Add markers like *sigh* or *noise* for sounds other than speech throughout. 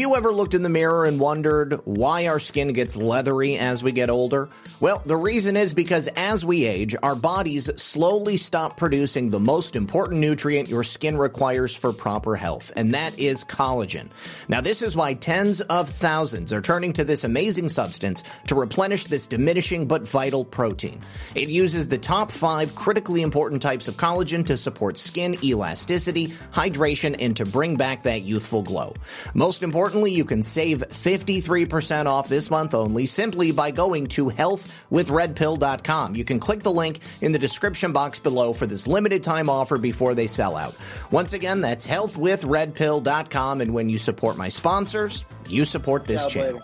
You ever looked in the mirror and wondered why our skin gets leathery as we get older? Well, the reason is because as we age, our bodies slowly stop producing the most important nutrient your skin requires for proper health, and that is collagen. Now, this is why tens of thousands are turning to this amazing substance to replenish this diminishing but vital protein. It uses the top five critically important types of collagen to support skin elasticity, hydration, and to bring back that youthful glow. Most important importantly, you can save 53% off this month only simply by going to healthwithredpill.com. You can click the link in the description box below for this limited time offer before they sell out. Once again, that's healthwithredpill.com. And when you support my sponsors, you support this channel.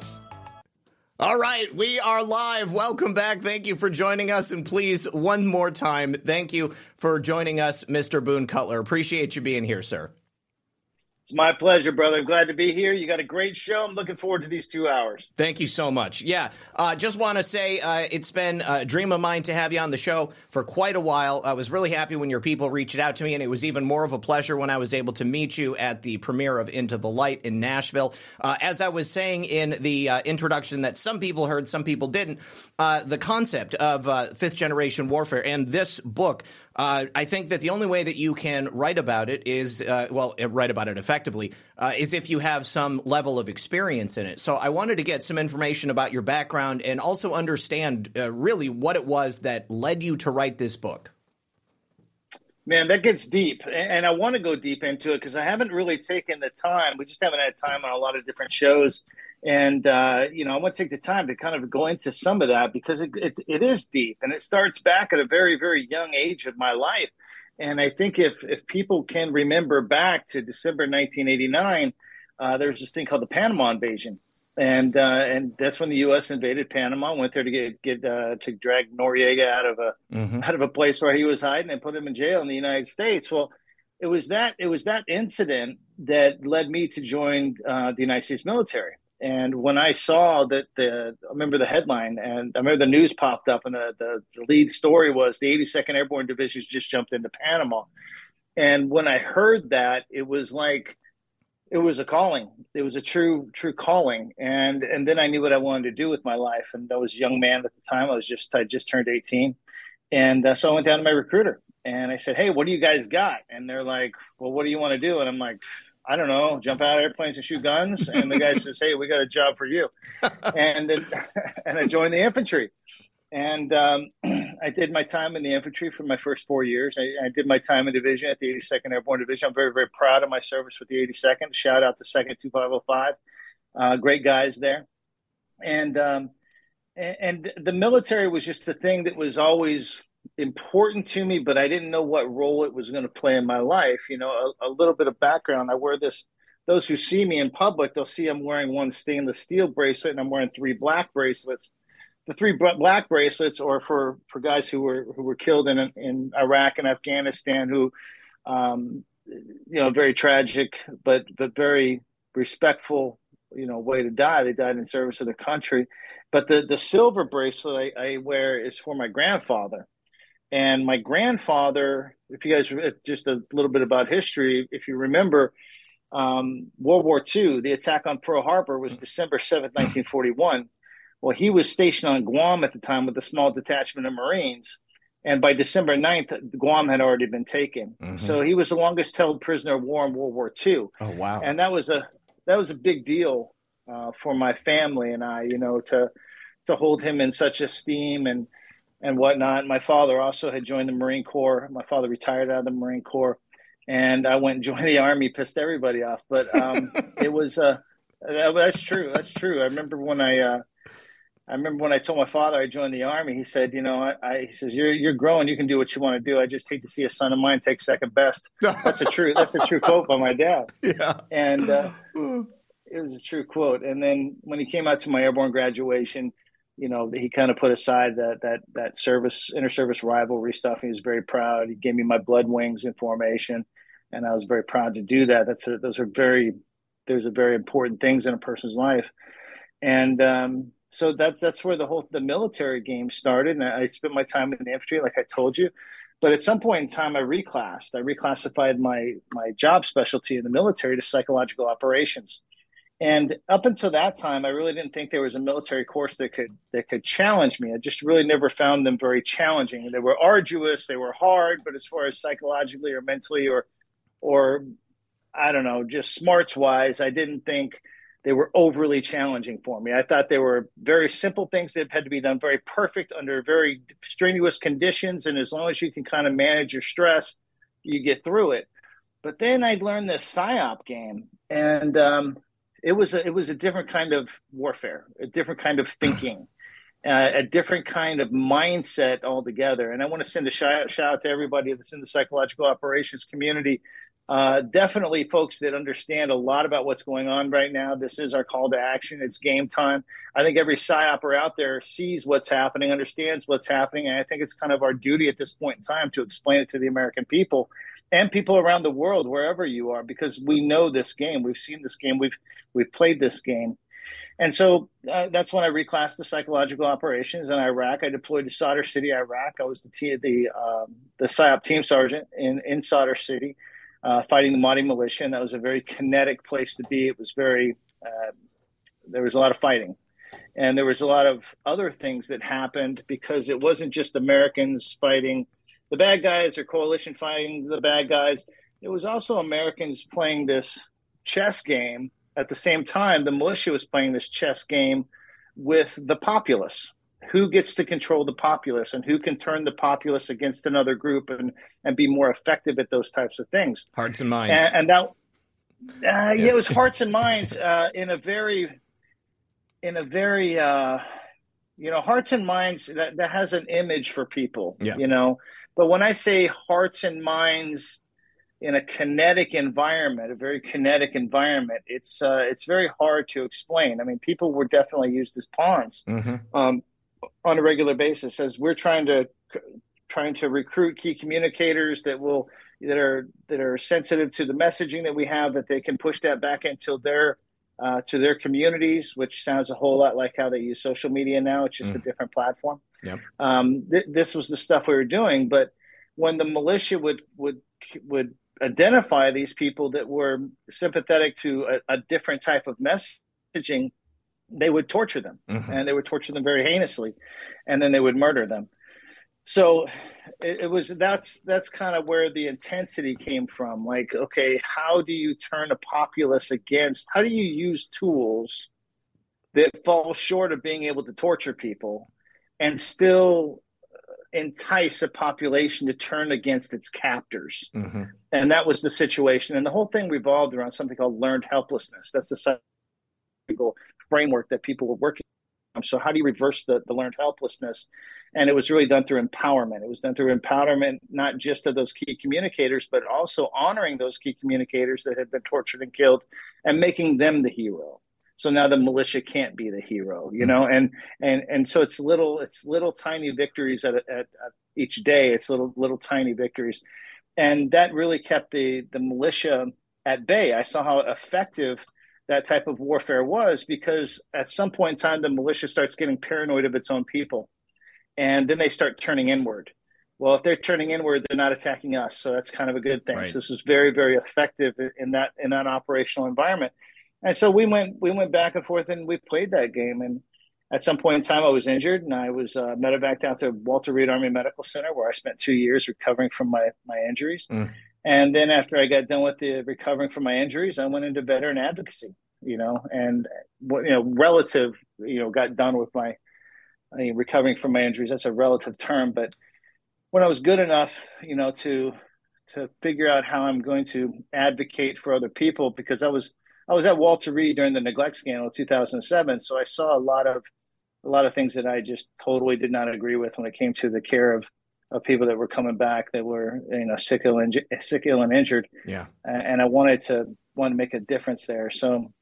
All right, we are live. Welcome back. Thank you for joining us. And please, one more time, thank you for joining us, Mr. Boone Cutler. Appreciate you being here, sir. It's my pleasure, brother. I'm glad to be here. You got a great show. I'm looking forward to these two hours. Thank you so much. Yeah, uh, just want to say uh, it's been a dream of mine to have you on the show for quite a while. I was really happy when your people reached out to me, and it was even more of a pleasure when I was able to meet you at the premiere of Into the Light in Nashville. Uh, as I was saying in the uh, introduction, that some people heard, some people didn't, uh, the concept of uh, fifth generation warfare and this book uh, I think that the only way that you can write about it is, uh, well, uh, write about it effectively, uh, is if you have some level of experience in it. So I wanted to get some information about your background and also understand uh, really what it was that led you to write this book. Man, that gets deep. And I want to go deep into it because I haven't really taken the time. We just haven't had time on a lot of different shows and uh, you know, I want to take the time to kind of go into some of that because it, it, it is deep and it starts back at a very very young age of my life. And I think if if people can remember back to December 1989, uh, there was this thing called the Panama invasion, and uh, and that's when the U.S. invaded Panama, went there to get get uh, to drag Noriega out of a mm-hmm. out of a place where he was hiding and put him in jail in the United States. Well, it was that it was that incident that led me to join uh, the United States military. And when I saw that the, I remember the headline, and I remember the news popped up, and the, the, the lead story was the 82nd Airborne Division just jumped into Panama. And when I heard that, it was like it was a calling. It was a true, true calling. And and then I knew what I wanted to do with my life. And I was a young man at the time. I was just I just turned 18, And uh, so I went down to my recruiter and I said, "Hey, what do you guys got?" And they're like, "Well, what do you want to do?" And I'm like, "I don't know, jump out of airplanes and shoot guns." And the guy *laughs* says, "Hey, we got a job for you," and then, *laughs* and I joined the infantry. And um, *clears throat* I did my time in the infantry for my first four years. I, I, did my time in division at the 82nd Airborne Division. I'm very, very proud of my service with the 82nd. Shout out to 2nd 2505. Uh, great guys there. And, um, and, and the military was just a thing that was always important to me, but I didn't know what role it was going to play in my life. You know, a, a, little bit of background. I wear this. Those who see me in public, they'll see I'm wearing one stainless steel bracelet and I'm wearing three black bracelets. The three black bracelets are for, for guys who were who were killed in in Iraq and Afghanistan, who, um, you know, very tragic, but but very respectful, you know, way to die. They died in service of the country. But the the silver bracelet I, I wear is for my grandfather and my grandfather, if you guys just a little bit about history, if you remember, um, World War II, the attack on Pearl Harbor was December 7th, 1941. Well, he was stationed on Guam at the time with a small detachment of Marines. And by December 9th, Guam had already been taken. Mm-hmm. So he was the longest held prisoner of war in World War II. Oh, wow. And that was a, that was a big deal uh, for my family and I, you know, to, to hold him in such esteem and, and whatnot. My father also had joined the Marine Corps. My father retired out of the Marine Corps, and I went and *laughs* joined the Army. Pissed everybody off, but um, *laughs* it was uh, that, that's true. That's true. I remember when I. Uh, I remember when I told my father I joined the army. He said, "You know, I, I, he says you're you're growing. You can do what you want to do. I just hate to see a son of mine take second best." That's a true. that's a true quote by my dad. *laughs* Yeah, and uh, it was a true quote. And then when he came out to my airborne graduation, you know, he kind of put aside that that that service inter service rivalry stuff. He was very proud. He gave me my blood wings in formation, and I was very proud to do that. That's a, those are very those are very important things in a person's life, and um, so that's that's where the whole the military game started. And I spent my time in the infantry, like I told you. But at some point in time, I reclassed. I reclassified my my job specialty in the military to psychological operations and up until that time, I really didn't think there was a military course that could that could challenge me. I just really never found them very challenging. They were arduous, they were hard, but as far as psychologically or mentally or or I don't know, just smarts wise, I didn't think they were overly challenging for me. I thought they were very simple things that had to be done very perfect under very strenuous conditions, and as long as you can kind of manage your stress, you get through it. But then I learned this psyop game, and um, it was a, it was a different kind of warfare, a different kind of thinking, *sighs* uh, a different kind of mindset altogether. And I want to send a shout out, shout out to everybody that's in the psychological operations community. Uh, definitely, folks that understand a lot about what's going on right now. This is our call to action. It's game time. I think every psyoper out there sees what's happening, understands what's happening, and I think it's kind of our duty at this point in time to explain it to the American people and people around the world, wherever you are, because we know this game. We've seen this game. We've we've played this game, and so uh, that's when I reclassed the psychological operations in Iraq. I deployed to Sadr City, Iraq. I was the t- the um, the PSYOP team sergeant in in Sadr City, uh, fighting the Mahdi militia, and that was a very kinetic place to be. It was very uh, there was a lot of fighting. And there was a lot of other things that happened because it wasn't just Americans fighting the bad guys or coalition fighting the bad guys. It was also Americans playing this chess game at the same time. The militia was playing this chess game with the populace. Who gets to control the populace and who can turn the populace against another group and, and be more effective at those types of things? Hearts and minds. And, and that, uh, yeah. yeah. it was hearts and minds uh, in a very, in a very, uh, you know, hearts and minds that, that has an image for people, yeah. you know, but when I say hearts and minds in a kinetic environment, a very kinetic environment, it's uh, it's very hard to explain. I mean, people were definitely used as pawns mm-hmm. um, on a regular basis as we're trying to trying to recruit key communicators that will that are that are sensitive to the messaging that we have that they can push that back into their uh, to their communities, which sounds a whole lot like how they use social media now. It's just mm. a different platform. Yep. Um, th- this was the stuff we were doing, but when the militia would would would identify these people that were sympathetic to a, a different type of messaging, they would torture them, mm-hmm. and they would torture them very heinously, and then they would murder them. so it, it, was that's that's kind of where the intensity came from like okay how do you turn a populace against how do you use tools that fall short of being able to torture people and still entice a population to turn against its captors mm-hmm. and that was the situation and the whole thing revolved around something called learned helplessness that's the psychological framework that people were working on. so how do you reverse the, the learned helplessness? And it was really done through empowerment. It was done through empowerment, not just of those key communicators, but also honoring those key communicators that had been tortured and killed and making them the hero. So now the militia can't be the hero, you mm-hmm. know, and and and so it's little it's little tiny victories at, at, at each day. It's little little tiny victories, and that really kept the the militia at bay. I saw how effective that type of warfare was because at some point in time the militia starts getting paranoid of its own people and then they start turning inward. Well if they're turning inward they're not attacking us. So that's kind of a good thing. Right. so this was very very effective in that in that operational environment. And so we went we went back and forth and we played that game. And at some point in time i was injured and i was uh, medevaced out to walter reed army medical center where i spent two years recovering from my my injuries. Mm. And then after I got done with the recovering from my injuries, I went into veteran advocacy, you know, and you know, relative, you know, got done with my I mean, recovering from my injuries. That's a relative term, but when I was good enough, you know, to to figure out how I'm going to advocate for other people, because I was I was at Walter Reed during the neglect scandal 2007, so I saw a lot of a lot of things that I just totally did not agree with when it came to the care of of people that were coming back that were you know sick ill and sick ill and injured. Yeah, and I wanted to want to make a difference there. So,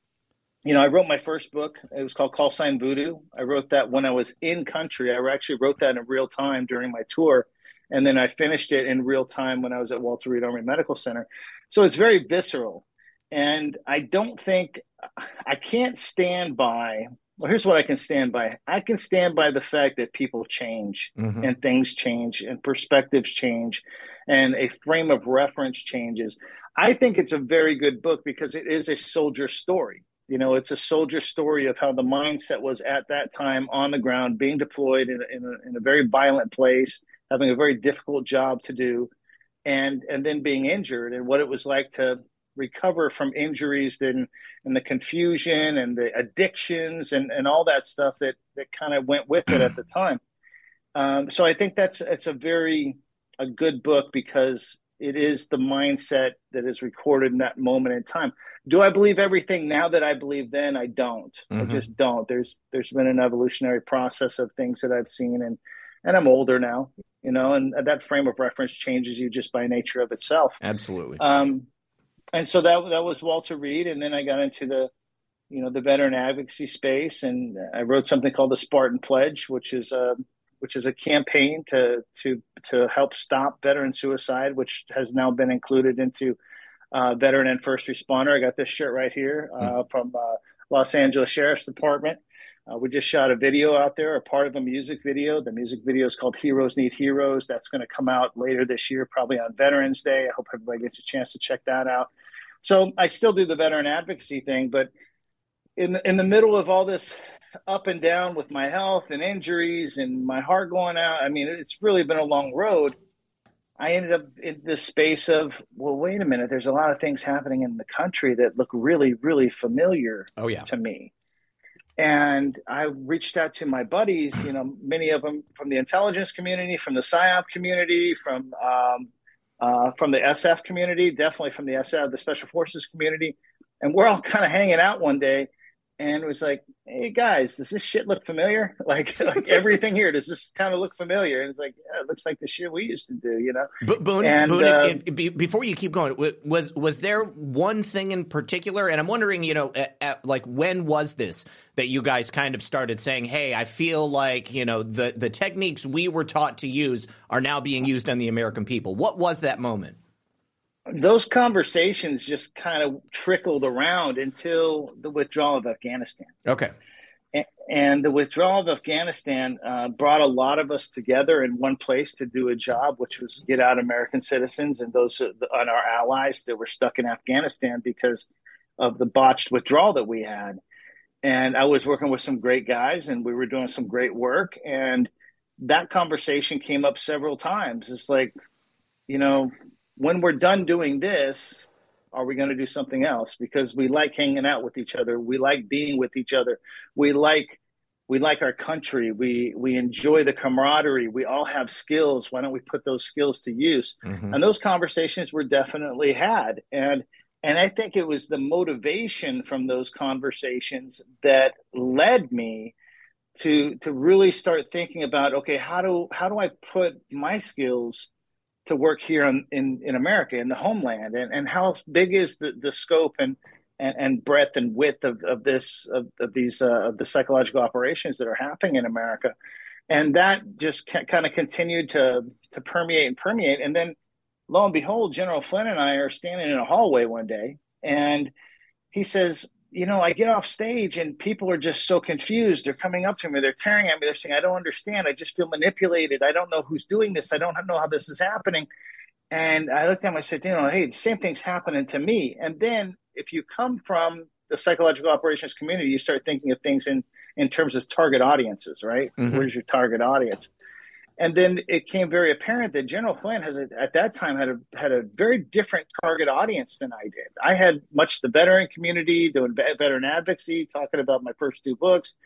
you know, I wrote my first book. It was called Call Sign Voodoo. I wrote that when I was in country. I actually wrote that in real time during my tour, and then I finished it in real time when I was at Walter Reed Army Medical Center. So it's very visceral, and I don't think I can't stand by well, here's what I can stand by. I can stand by the fact that people change mm-hmm. and things change and perspectives change and a frame of reference changes. I think it's a very good book because it is a soldier story. You know, it's a soldier story of how the mindset was at that time on the ground, being deployed in a, in a, in a very violent place, having a very difficult job to do, and and then being injured, and what it was like to recover from injuries and, and the confusion and the addictions and, and all that stuff that, that kind of went with it at the time. Um, so I think that's it's a very a good book because it is the mindset that is recorded in that moment in time. Do I believe everything now that I believe then? I don't. Mm-hmm. I just don't. There's there's been an evolutionary process of things that I've seen and and I'm older now, you know, and that frame of reference changes you just by nature of itself. Absolutely. Um, and so that that was Walter Reed, and then I got into the you know the veteran advocacy space, and I wrote something called the Spartan Pledge, which is a which is a campaign to to to help stop veteran suicide, which has now been included into uh, veteran and first responder. I got this shirt right here uh, hmm. from uh, Los Angeles Sheriff's Department. Uh, we just shot a video out there, a part of a music video. The music video is called Heroes Need Heroes. That's going to come out later this year, probably on Veterans Day. I hope everybody gets a chance to check that out. So I still do the veteran advocacy thing, but in the, in the middle of all this up and down with my health and injuries and my heart going out, I mean, it's really been a long road. I ended up in this space of, well, wait a minute, there's a lot of things happening in the country that look really, really familiar oh, yeah. to me. And I reached out to my buddies, you know, many of them from the intelligence community, from the PSYOP community, from um, uh, from the SF community, definitely from the SF, the Special Forces community, and we're all kind of hanging out one day, and it was like, "Hey guys, does this shit look familiar? *laughs* Like, like everything here, does this kind of look familiar?" And it's like, yeah, "It looks like the shit we used to do," you know. But Boone, and, Boone uh, if, if, before you keep going, was was there one thing in particular? And I'm wondering, you know, at, at, like when was this that you guys kind of started saying, "Hey, I feel like you know the the techniques we were taught to use are now being used on the American people." What was that moment? Those conversations just kind of trickled around until the withdrawal of Afghanistan. Okay. And, the withdrawal of Afghanistan uh, brought a lot of us together in one place to do a job, which was get out American citizens and those and our allies that were stuck in Afghanistan because of the botched withdrawal that we had. And I was working with some great guys, and we were doing some great work. And that conversation came up several times. It's like, you know, when we're done doing this, are we going to do something else? Because we like hanging out with each other. We like being with each other. We like we like our country. We we enjoy the camaraderie. We all have skills. Why don't we put those skills to use? Mm-hmm. And those conversations were definitely had. And and I think it was the motivation from those conversations that led me to to really start thinking about okay, how do how do I put my skills to work here in, in, in America, in the homeland, and, and how big is the, the scope and, and, and breadth and width of, of this of, of these uh, of the psychological operations that are happening in America, and that just kind of continued to to permeate and permeate, and then lo and behold, General Flynn and I are standing in a hallway one day, and he says, you know, I get off stage and people are just so confused. They're coming up to me, they're tearing at me, they're saying, I don't understand. I just feel manipulated. I don't know who's doing this. I don't know how this is happening. And I looked at him, I said, you know, hey, the same thing's happening to me. And then if you come from the psychological operations community, you start thinking of things in, in terms of target audiences, right? Mm-hmm. Where's your target audience? And then it came very apparent that General Flynn has a, at that time had a had a very different target audience than I did. I had much the veteran community doing veteran advocacy, talking about my first two books,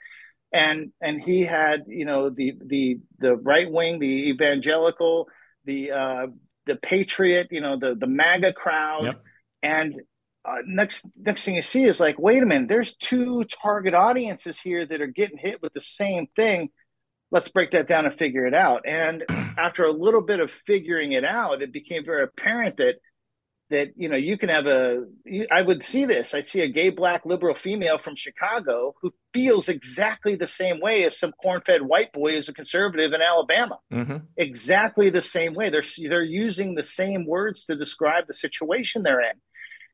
and and he had you know the the the right wing, the evangelical, the uh, the patriot, you know the the MAGA crowd, yep. and uh, next next thing you see is like, wait a minute, there's two target audiences here that are getting hit with the same thing let's break that down and figure it out. And *clears throat* after a little bit of figuring it out, it became very apparent that that you know you can have a I would see this. I see a gay black liberal female from Chicago who feels exactly the same way as some corn-fed white boy as a conservative in Alabama. Mm-hmm. Exactly the same way. They're they're using the same words to describe the situation they're in.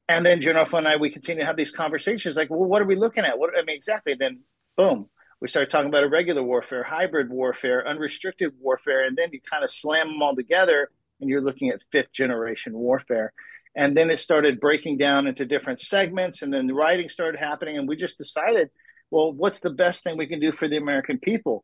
And then General and I, we continue to have these conversations like, well, what are we looking at? What I mean, exactly. Then, boom, we started talking about irregular warfare, hybrid warfare, unrestricted warfare, and then you kind of slam them all together and you're looking at fifth generation warfare. And then it started breaking down into different segments, and then the writing started happening, and we just decided, well, what's the best thing we can do for the American people?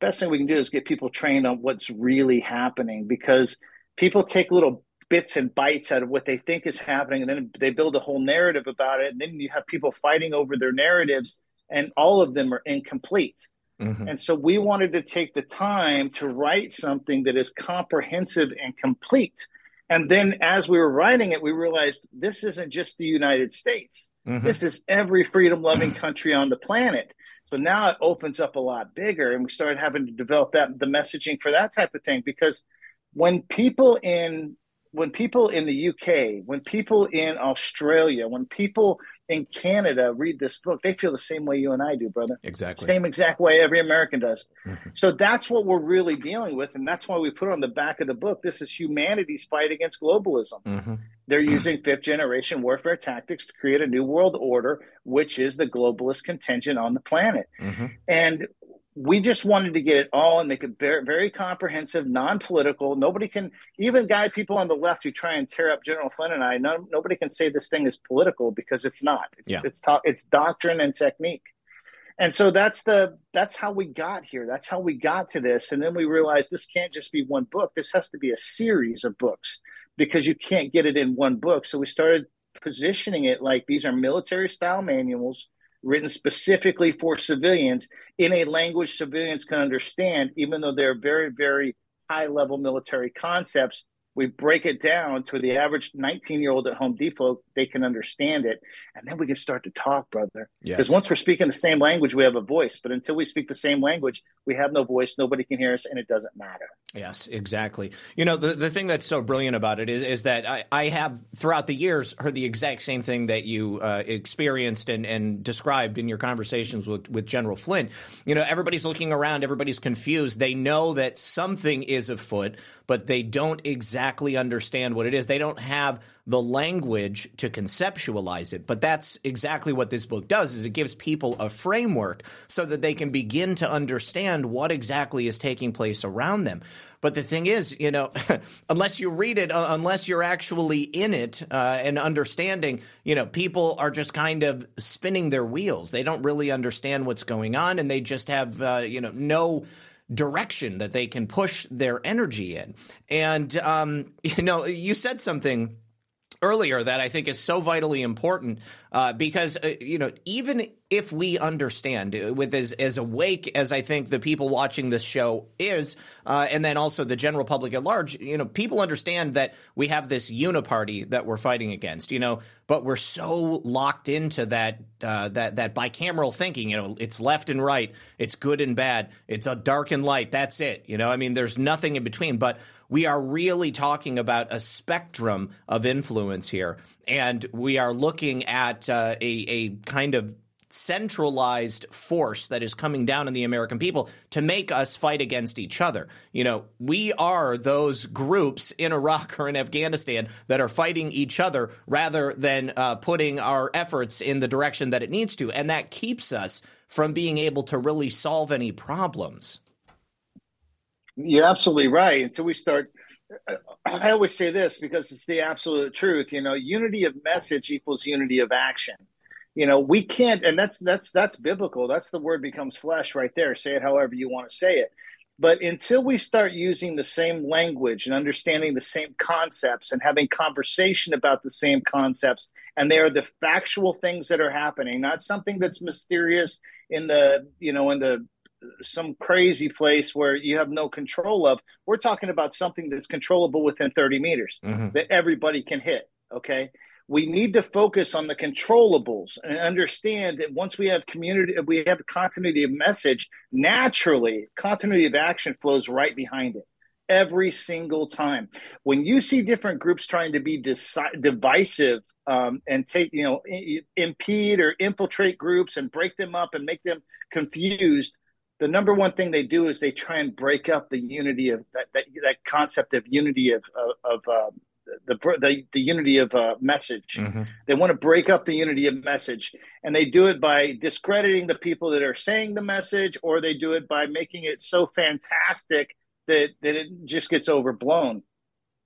Best thing we can do is get people trained on what's really happening because people take little bits and bites out of what they think is happening, and then they build a whole narrative about it, and then you have people fighting over their narratives and all of them are incomplete. Mm-hmm. And so we wanted to take the time to write something that is comprehensive and complete. And then as we were writing it, we realized this isn't just the United States. Mm-hmm. This is every freedom loving country on the planet. So now it opens up a lot bigger and we started having to develop that the messaging for that type of thing because when people in when people in the UK, when people in Australia, when people in Canada read this book, they feel the same way you and I do, brother. Exactly. Same exact way every American does. Mm-hmm. So that's what we're really dealing with. And that's why we put on the back of the book this is humanity's fight against globalism. Mm-hmm. They're using fifth generation warfare tactics to create a new world order, which is the globalist contingent on the planet. Mm-hmm. And we just wanted to get it all and make it very, very comprehensive, non-political. Nobody can, even guy people on the left who try and tear up General Flynn and I. No, nobody can say this thing is political because it's not. It's yeah. it's it's doctrine and technique. And so that's the that's how we got here. That's how we got to this. And then we realized this can't just be one book. This has to be a series of books because you can't get it in one book. So we started positioning it like these are military style manuals written specifically for civilians in a language civilians can understand, even though they're very, very high level military concepts. We break it down to the average 19 year old at Home Depot, they can understand it. And then we can start to talk, brother. Because yes. once we're speaking the same language, we have a voice. But until we speak the same language, we have no voice. Nobody can hear us, and it doesn't matter. Yes, exactly. You know, the, the thing that's so brilliant about it is, is that I, I have, throughout the years, heard the exact same thing that you uh, experienced and, and described in your conversations with, with General Flynn. You know, everybody's looking around, everybody's confused. They know that something is afoot but they don't exactly understand what it is. They don't have the language to conceptualize it. But that's exactly what this book does is it gives people a framework so that they can begin to understand what exactly is taking place around them. But the thing is, you know, *laughs* unless you read it, uh, unless you're actually in it uh, and understanding, you know, people are just kind of spinning their wheels. They don't really understand what's going on, and they just have, uh, you know, no direction that they can push their energy in. And, um, *laughs* you know, you said something earlier that I think is so vitally important uh, because uh, you know even if we understand uh, with as as awake as I think the people watching this show is, uh, and then also the general public at large, you know, people understand that we have this uniparty that we're fighting against, you know, but we're so locked into that uh, that that bicameral thinking, you know, it's left and right, it's good and bad, it's a dark and light, that's it, you know. I mean, there's nothing in between, but we are really talking about a spectrum of influence here. And we are looking at uh, a, a kind of centralized force that is coming down on the American people to make us fight against each other. You know, we are those groups in Iraq or in Afghanistan that are fighting each other rather than uh, putting our efforts in the direction that it needs to. And that keeps us from being able to really solve any problems. You're absolutely right. Until we start, *clears throat* I always say this because it's the absolute truth. You know, unity of message equals unity of action. You know, we can't, and that's that's that's biblical. That's the word becomes flesh right there. Say it however you want to say it. But until we start using the same language and understanding the same concepts and having conversation about the same concepts, and they are the factual things that are happening, not something that's mysterious in the you know in the some crazy place where you have no control of. We're talking about something that's controllable within 30 meters mm-hmm. that everybody can hit. Okay. We need to focus on the controllables and understand that once we have community, we have continuity of message, naturally, continuity of action flows right behind it every single time. When you see different groups trying to be deci- divisive um, and take, you know, impede or infiltrate groups and break them up and make them confused, the number one thing they do is they try and break up the unity of that that, that concept of unity of of, uh, the, the the unity of uh, message. Mm-hmm. They want to break up the unity of message, and they do it by discrediting the people that are saying the message, or they do it by making it so fantastic that that it just gets overblown.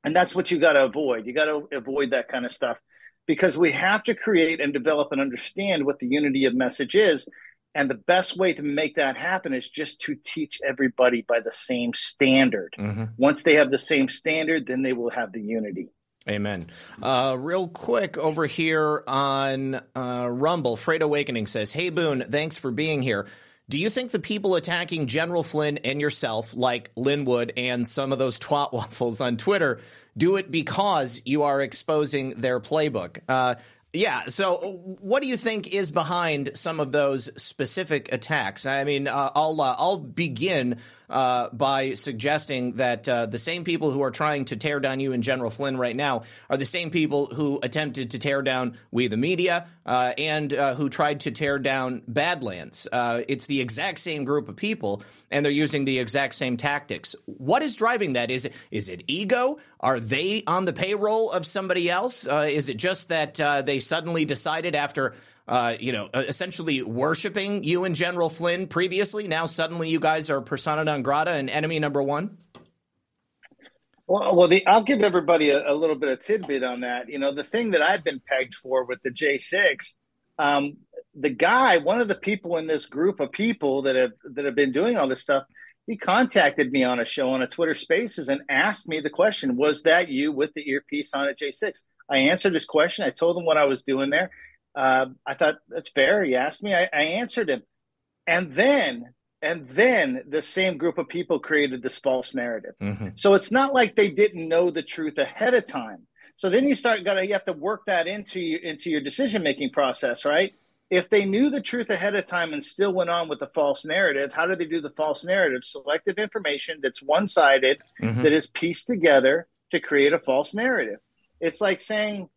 And that's what you got to avoid. You got to avoid that kind of stuff because we have to create and develop and understand what the unity of message is and the best way to make that happen is just to teach everybody by the same standard. Mm-hmm. Once they have the same standard, then they will have the unity. Amen. Uh, real quick over here on uh, Rumble, Freight Awakening says, Hey, Boone, thanks for being here. Do you think the people attacking General Flynn and yourself, like Lin Wood and some of those *laughs* twat waffles on Twitter, do it because you are exposing their playbook? Uh, yeah. So, what do you think is behind some of those specific attacks? I mean, uh, I'll uh, I'll begin uh, by suggesting that uh, the same people who are trying to tear down you and General Flynn right now are the same people who attempted to tear down we the media uh, and uh, who tried to tear down Badlands. Uh, it's the exact same group of people, and they're using the exact same tactics. What is driving that? Is it is it ego? Are they on the payroll of somebody else? Is it just that they suddenly decided after uh, you know, essentially worshiping you and General Flynn previously. Now suddenly you guys are persona non grata and enemy number one. Well, well, the, I'll give everybody a, a, little bit of tidbit on that. You know, the thing that I've been pegged for with the J6, um, the guy, one of the people in this group of people that have that have been doing all this stuff, he contacted me on a show on a Twitter Spaces and asked me the question: Was that you with the earpiece on at J6? I answered his question. I told him what I was doing there, uh, I thought that's fair. He asked me, I, I answered him, and then and then the same group of people created this false narrative. Mm-hmm. So it's not like they didn't know the truth ahead of time. So then you start got to you have to work that into you, into your decision making process, right? If they knew the truth ahead of time and still went on with the false narrative, how do they do the false narrative? Selective information that's one sided, mm-hmm. that is pieced together to create a false narrative. It's like saying,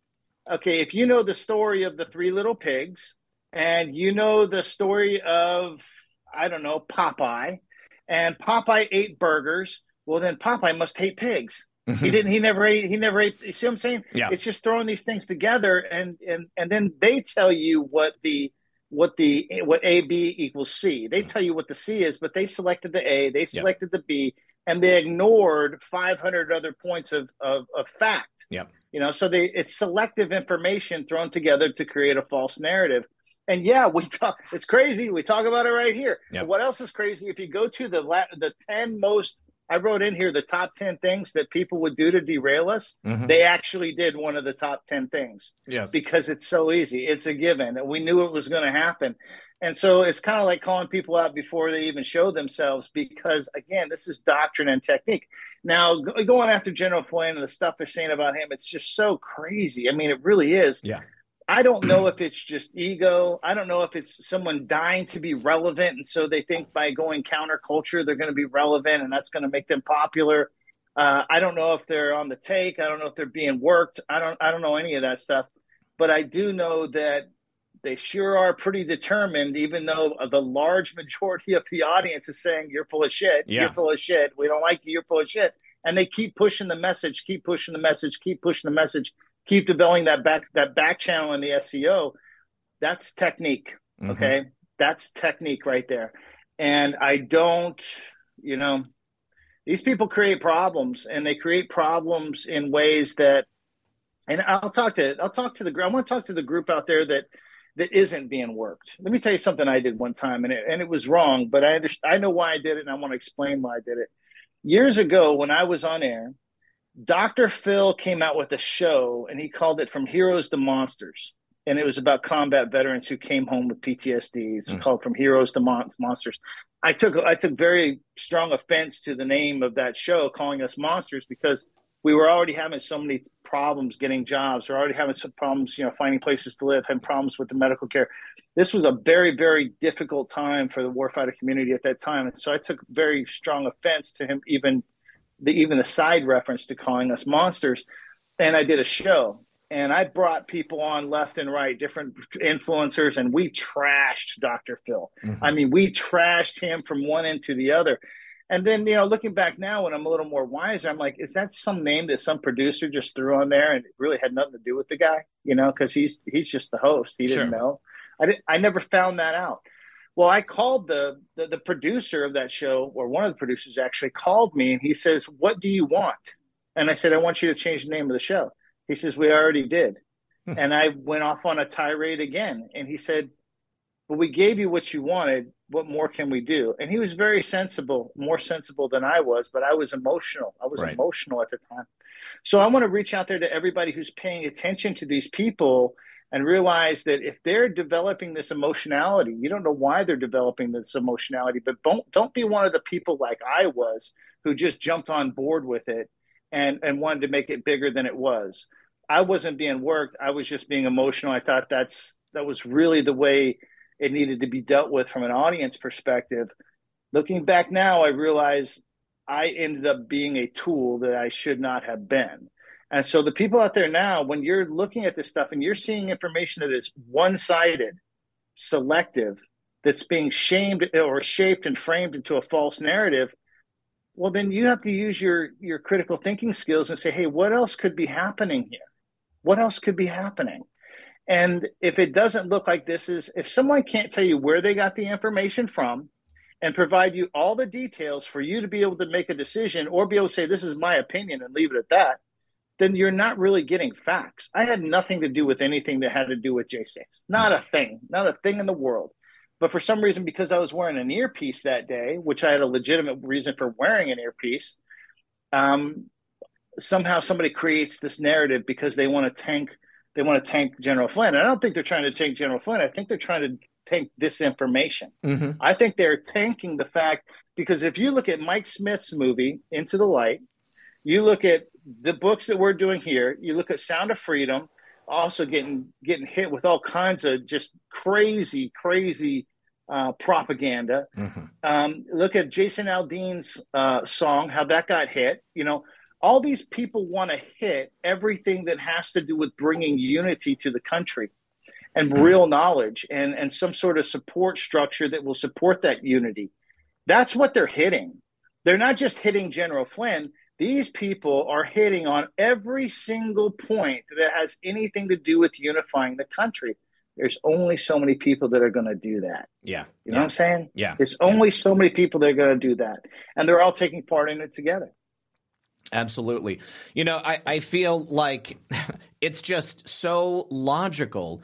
okay, if you know the story of the three little pigs and you know the story of, I don't know, Popeye, and Popeye ate burgers, well, then Popeye must hate pigs. Mm-hmm. He didn't. He never ate. He never ate. You see what I'm saying? Yeah. It's just throwing these things together, and and and then they tell you what the what the what A B equals C. They tell you what the C is, but they selected the A. They selected yep. the B, and they ignored 500 other points of of, of fact. Yep. You know, so they it's selective information thrown together to create a false narrative. And yeah, we talk. It's crazy. We talk about it right here. Yep. What else is crazy? If you go to the la- the ten most, I wrote in here the top ten things that people would do to derail us. Mhm. They actually did one of the top ten things Yes. because it's so easy. It's a given. And we knew it was going to happen. And so it's kind of like calling people out before they even show themselves because, again, this is doctrine and technique. Now, go- going after General Flynn and the stuff they're saying about him, it's just so crazy. I mean, it really is. Yeah. I don't know if it's just ego. I don't know if it's someone dying to be relevant. And so they think by going counterculture, they're going to be relevant and that's going to make them popular. Uh, I don't know if they're on the take. I don't know if they're being worked. I don't. I don't know any of that stuff. But I do know that they sure are pretty determined, even though the large majority of the audience is saying you're full of shit. Yeah. You're full of shit. We don't like you. You're full of shit. And they keep pushing the message, keep pushing the message, keep pushing the message, keep developing that back that back channel in the SEO. That's technique. Mhm. Okay. That's technique right there. And I don't, you know, these people create problems and they create problems in ways that and I'll talk to I'll talk to the I want to talk to the group out there that that isn't being worked. Let me tell you something I did one time and it and it was wrong, but I understand I know why I did it and I want to explain why I did it. Years ago when I was on air, Dr. Phil came out with a show and he called it From Heroes to Monsters. And it was about combat veterans who came home with PTSD. It's Mm. called From Heroes to Mon- Monsters. I took I took very strong offense to the name of that show, calling us monsters, because we were already having so many problems getting jobs. We're already having some problems, you know, finding places to live, having problems with the medical care. This was a very, very difficult time for the warfighter community at that time, and so I took very strong offense to him, even the even the side reference to calling us monsters. And I did a show, and I brought people on left and right, different influencers, and we trashed Dr. Phil. Mhm. I mean, we trashed him from one end to the other. And then, you know, looking back now when I'm a little more wiser, I'm like, is that some name that some producer just threw on there and it really had nothing to do with the guy? You know, because he's he's just the host. He didn't Sure. know. I didn't I never found that out. Well, I called the, the the producer of that show, or one of the producers actually called me and he says, What do you want? And I said, I want you to change the name of the show. He says, We already did. Hmm. and I went off on a tirade again. And he said, But we gave you what you wanted. What more can we do? And he was very sensible, more sensible than I was, but I was emotional. I was Right. emotional at the time. So I want to reach out there to everybody who's paying attention to these people and realize that if they're developing this emotionality, you don't know why they're developing this emotionality, but don't don't be one of the people like I was who just jumped on board with it and and wanted to make it bigger than it was. I wasn't being worked. I was just being emotional. I thought that's that was really the way it needed to be dealt with from an audience perspective. Looking back now, I realize I ended up being a tool that I should not have been. And so the people out there now, when you're looking at this stuff and you're seeing information that is one-sided, selective, that's being shamed or shaped and framed into a false narrative, well, then you have to use your your critical thinking skills and say, hey, what else could be happening here? What else could be happening? And if it doesn't look like this is, if someone can't tell you where they got the information from and provide you all the details for you to be able to make a decision or be able to say, this is my opinion and leave it at that, then you're not really getting facts. I had nothing to do with anything that had to do with J6. Not a thing, not a thing in the world. But for some reason, because I was wearing an earpiece that day, which I had a legitimate reason for wearing an earpiece, um, somehow somebody creates this narrative because they want to tank they want to tank General Flynn. And I don't think they're trying to tank General Flynn. I think they're trying to tank disinformation. hmm I think they're tanking the fact because if you look at Mike Smith's movie Into the Light, you look at the books that we're doing here, you look at Sound of Freedom, also getting getting hit with all kinds of just crazy, crazy uh, propaganda. hmm Um, look at Jason Aldean's uh, song, how that got hit. You know, all these people want to hit everything that has to do with bringing unity to the country and mm-hmm. real knowledge and, and some sort of support structure that will support that unity. That's what they're hitting. They're not just hitting General Flynn. These people are hitting on every single point that has anything to do with unifying the country. There's only so many people that are going to do that. Yeah. You know yeah. what I'm saying? Yeah. There's only so many people that are going to do that, and they're all taking part in it together. Absolutely. You know, I, I feel like *laughs* it's just so logical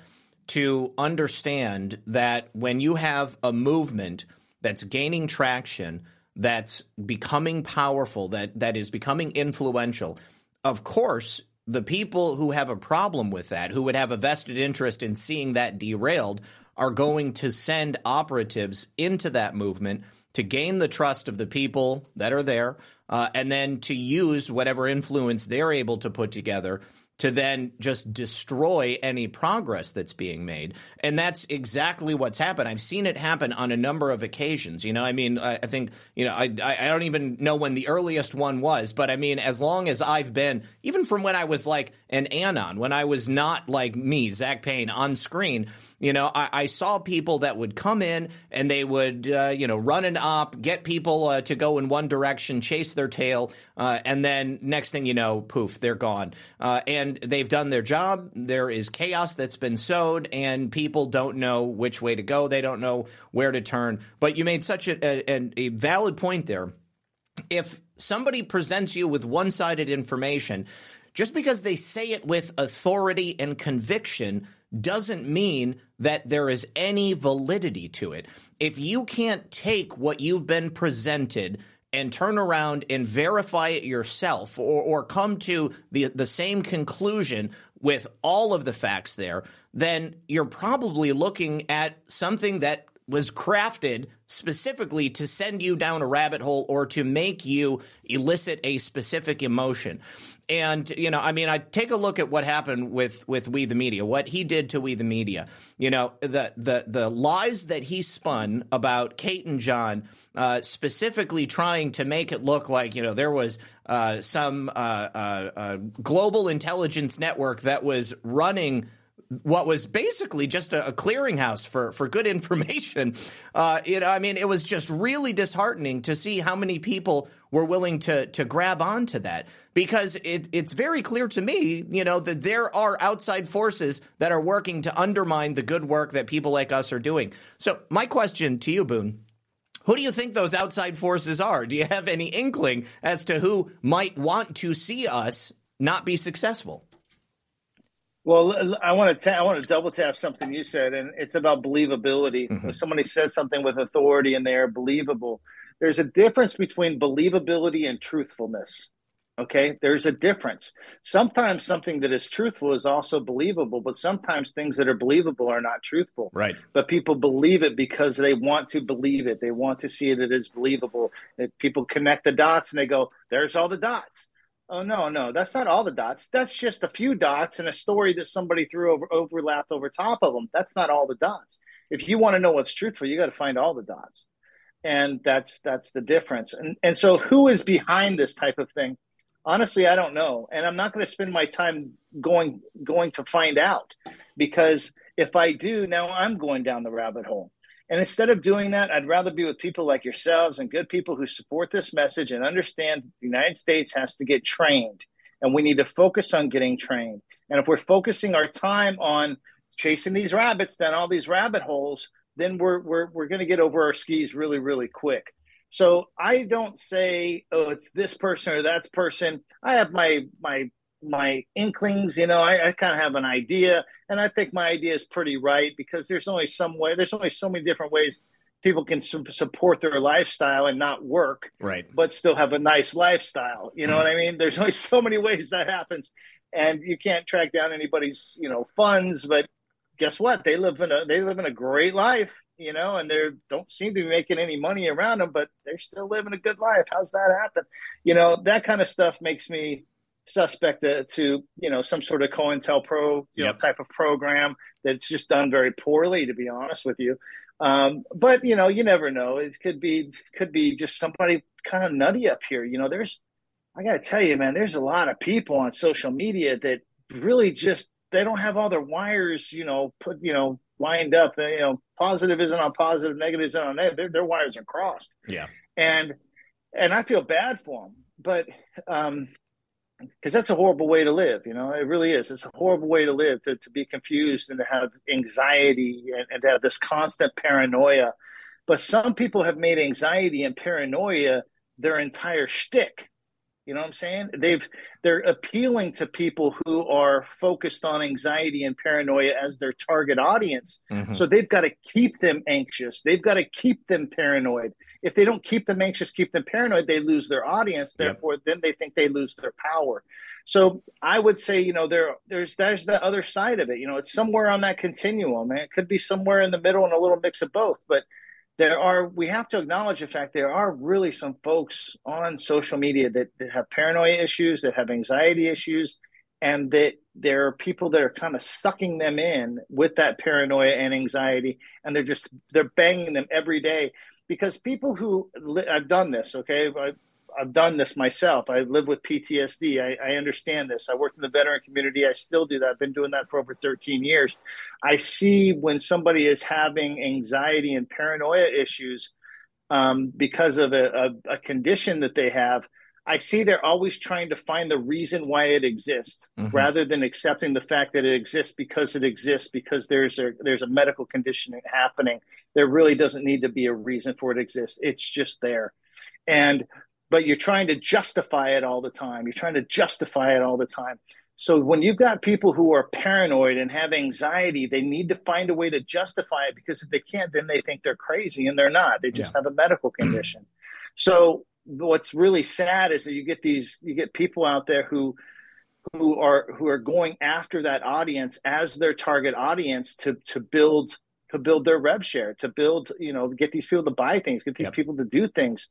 to understand that when you have a movement that's gaining traction, that's becoming powerful, that that is becoming influential, of course, the people who have a problem with that, who would have a vested interest in seeing that derailed, are going to send operatives into that movement to gain the trust of the people that are there, uh, and then to use whatever influence they're able to put together to then just destroy any progress that's being made. And that's exactly what's happened. I've seen it happen on a number of occasions. You know, I mean, I, I think, you know, I, I don't even know when the earliest one was, but I mean, as long as I've been, even from when I was like an Anon, when I was not like me, Zak Paine, on screen, you know, I, I, saw people that would come in and they would, uh, you know, run an op, get people uh, to go in one direction, chase their tail, uh, and then next thing you know, poof, they're gone. Uh, and they've done their job. There is chaos that's been sowed, and people don't know which way to go. They don't know where to turn. But you made such a, a, a valid point there. If somebody presents you with one sided information, just because they say it with authority and conviction doesn't mean that there is any validity to it. If you can't take what you've been presented and turn around and verify it yourself or, or come to the, the same conclusion with all of the facts there, then you're probably looking at something that was crafted specifically to send you down a rabbit hole or to make you elicit a specific emotion. And you know, I mean, I take a look at what happened with with We the Media, what he did to We the Media. You know, the the the lies that he spun about Kate and John, uh, specifically trying to make it look like you know there was uh, some uh, uh, uh global intelligence network that was running what was basically just a, a clearinghouse for, for good *laughs* information. Uh, you know, I mean, it was just really disheartening to see how many people were willing to to grab onto that because it, it's very clear to me, you know, that there are outside forces that are working to undermine the good work that people like us are doing. So, my question to you, Boone. Who do you think those outside forces are? Do you have any inkling as to who might want to see us not be successful? Well, I want to ta- I want to double tap something you said, and it's about believability. Mm-hmm. If somebody says something with authority and they are believable, there's a difference between believability and truthfulness. Okay, there's a difference. Sometimes something that is truthful is also believable, but sometimes things that are believable are not truthful. Right. But people believe it because they want to believe it. They want to see it as believable. That people connect the dots and they go, "There's all the dots." Oh no, no, that's not all the dots. That's just a few dots and a story that somebody threw over overlapped over top of them. That's not all the dots. If you want to know what's truthful, you got to find all the dots, and that's that's the difference. And and so, who is behind this type of thing? Honestly, I don't know, and I'm not going to spend my time going going to find out because if I do, now I'm going down the rabbit hole. And instead of doing that, I'd rather be with people like yourselves and good people who support this message and understand the United States has to get trained and we need to focus on getting trained. And if we're focusing our time on chasing these rabbits down all these rabbit holes, then we're we're we're going to get over our skis really really quick. So I don't say, oh, it's this person or that person. I have my my my inklings. You know, I, I kind of have an idea, and I think my idea is pretty right because there's only some way. There's only so many different ways people can su- support their lifestyle and not work, right? But still have a nice lifestyle. You know mm-hmm. what I mean? There's only *laughs* so many ways that happens, and you can't track down anybody's you know funds, but guess what? They live in a they live in a great life, you know, and they don't seem to be making any money around them, but they're still living a good life. How's that happen? You know, that kind of stuff makes me suspect to, to you know some sort of COINTELPRO you yep. know type of program that's just done very poorly, to be honest with you. Um, but you know, you never know. It could be could be just somebody kind of nutty up here. You know, there's I got to tell you, man, there's a lot of people on social media that really just they don't have all their wires, you know, put you know lined up. They, you know, positive isn't on positive, negative isn't on negative. Their, their wires are crossed. Yeah, and and I feel bad for them, but um, because that's a horrible way to live. You know, it really is. It's a horrible way to live to, to be confused and to have anxiety and, and to have this constant paranoia. But some people have made anxiety and paranoia their entire shtick. You know what I'm saying? They've they're appealing to people who are focused on anxiety and paranoia as their target audience. Mm-hmm. So they've got to keep them anxious. They've got to keep them paranoid. If they don't keep them anxious, keep them paranoid, they lose their audience. Therefore, yep. then they think they lose their power. So I would say, you know, there there's there's the other side of it. You know, it's somewhere on that continuum. And it could be somewhere in the middle and a little mix of both. But there are we have to acknowledge the fact there are really some folks on social media that, that have paranoia issues that have anxiety issues and that there are people that are kind of sucking them in with that paranoia and anxiety and they're just they're banging them every day. Because people who i've done this okay I've done this myself. I live with PTSD. I, I, understand this. I work in the veteran community. I still do that. I've been doing that for over 13 years. I see when somebody is having anxiety and paranoia issues um, because of a, a, a, condition that they have. I see they're always trying to find the reason why it exists, mm-hmm. rather than accepting the fact that it exists because it exists because there's a there's a medical condition happening. There really doesn't need to be a reason for it to exist. It's just there. And but you're trying to justify it all the time. You're trying to justify it all the time. So when you've got people who are paranoid and have anxiety, they need to find a way to justify it because if they can't, then they think they're crazy and they're not. They just yeah. have a medical condition. so what's really sad is that you get these you get people out there who who are who are going after that audience as their target audience to to build to build their rev share, to build, you know, get these people to buy things, get these yep. people to do things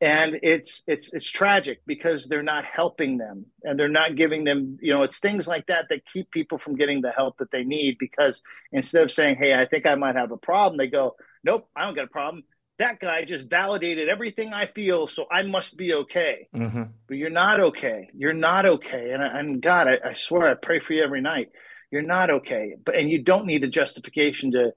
and it's it's it's tragic because they're not helping them and they're not giving them you know it's things like that that keep people from getting the help that they need because instead of saying hey i think i might have a problem they go nope i don't got a problem. That guy just validated everything i feel so i must be okay. Mm-hmm. but you're not okay. You're not okay. And, and god I, I swear i pray for you every night. You're not okay. But and you don't need a justification to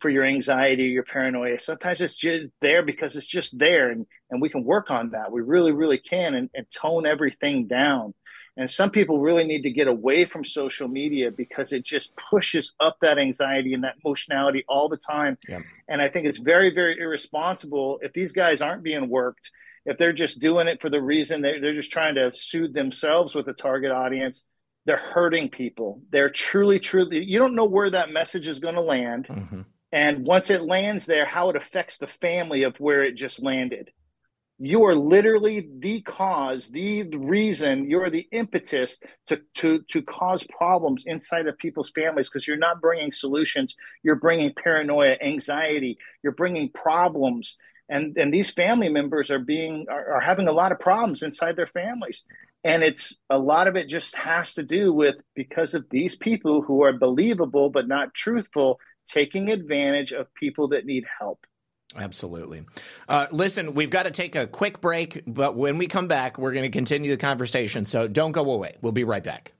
for your anxiety, your paranoia. Sometimes it's just there because it's just there, and, and we can work on that. We really, really can, and, and tone everything down. And some people really need to get away from social media because it just pushes up that anxiety and that emotionality all the time. Yeah. And I think it's very, very irresponsible if these guys aren't being worked, if they're just doing it for the reason they're, they're just trying to soothe themselves with a target audience. They're hurting people. They're truly, truly, you don't know where that message is going to land. Mm-hmm and once it lands there, how it affects the family of where it just landed. You are literally the cause, the reason, you're the impetus to, to, to cause problems inside of people's families because you're not bringing solutions. You're bringing paranoia, anxiety, you're bringing problems. And, and these family members are being are, are having a lot of problems inside their families and it's a lot of it just has to do with because of these people who are believable but not truthful taking advantage of people that need help. Absolutely. Uh, listen, we've got to take a quick break, but when we come back, we're going to continue the conversation. So don't go away. We'll be right back.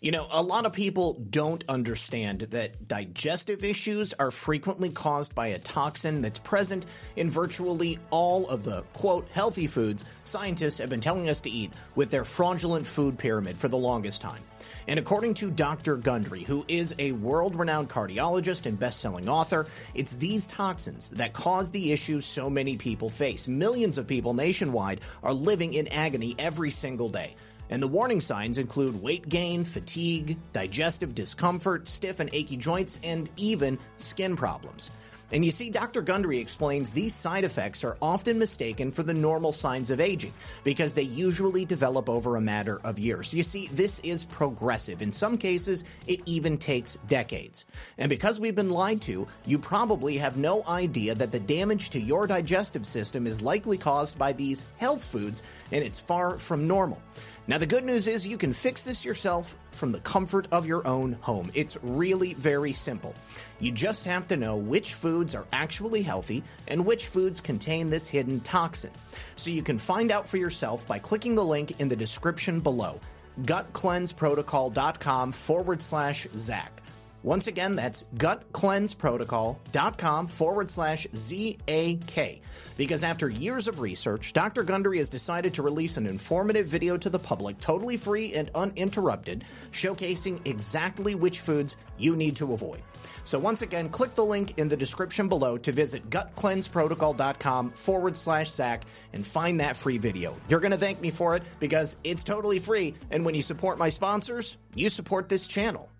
You know, a lot of people don't understand that digestive issues are frequently caused by a toxin that's present in virtually all of the, quote, healthy foods scientists have been telling us to eat with their fraudulent food pyramid for the longest time. And according to Dr. Gundry, who is a world renowned cardiologist and best selling author, it's these toxins that cause the issues so many people face. Millions of people nationwide are living in agony every single day. And the warning signs include weight gain, fatigue, digestive discomfort, stiff and achy joints, and even skin problems. And you see, Dr. Gundry explains these side effects are often mistaken for the normal signs of aging because they usually develop over a matter of years. You see, this is progressive. In some cases, it even takes decades. And because we've been lied to, you probably have no idea that the damage to your digestive system is likely caused by these health foods, and it's far from normal. Now, the good news is you can fix this yourself from the comfort of your own home. It's really very simple. You just have to know which foods are actually healthy and which foods contain this hidden toxin. So you can find out for yourself by clicking the link in the description below gutcleanseprotocol.com forward slash Zak. Once again, that's gutcleanseprotocol.com forward slash ZAK. Because after years of research, Dr. Gundry has decided to release an informative video to the public, totally free and uninterrupted, showcasing exactly which foods you need to avoid. So once again, click the link in the description below to visit gutcleanseprotocol.com forward slash Zak and find that free video. You're going to thank me for it because it's totally free. And when you support my sponsors, you support this channel.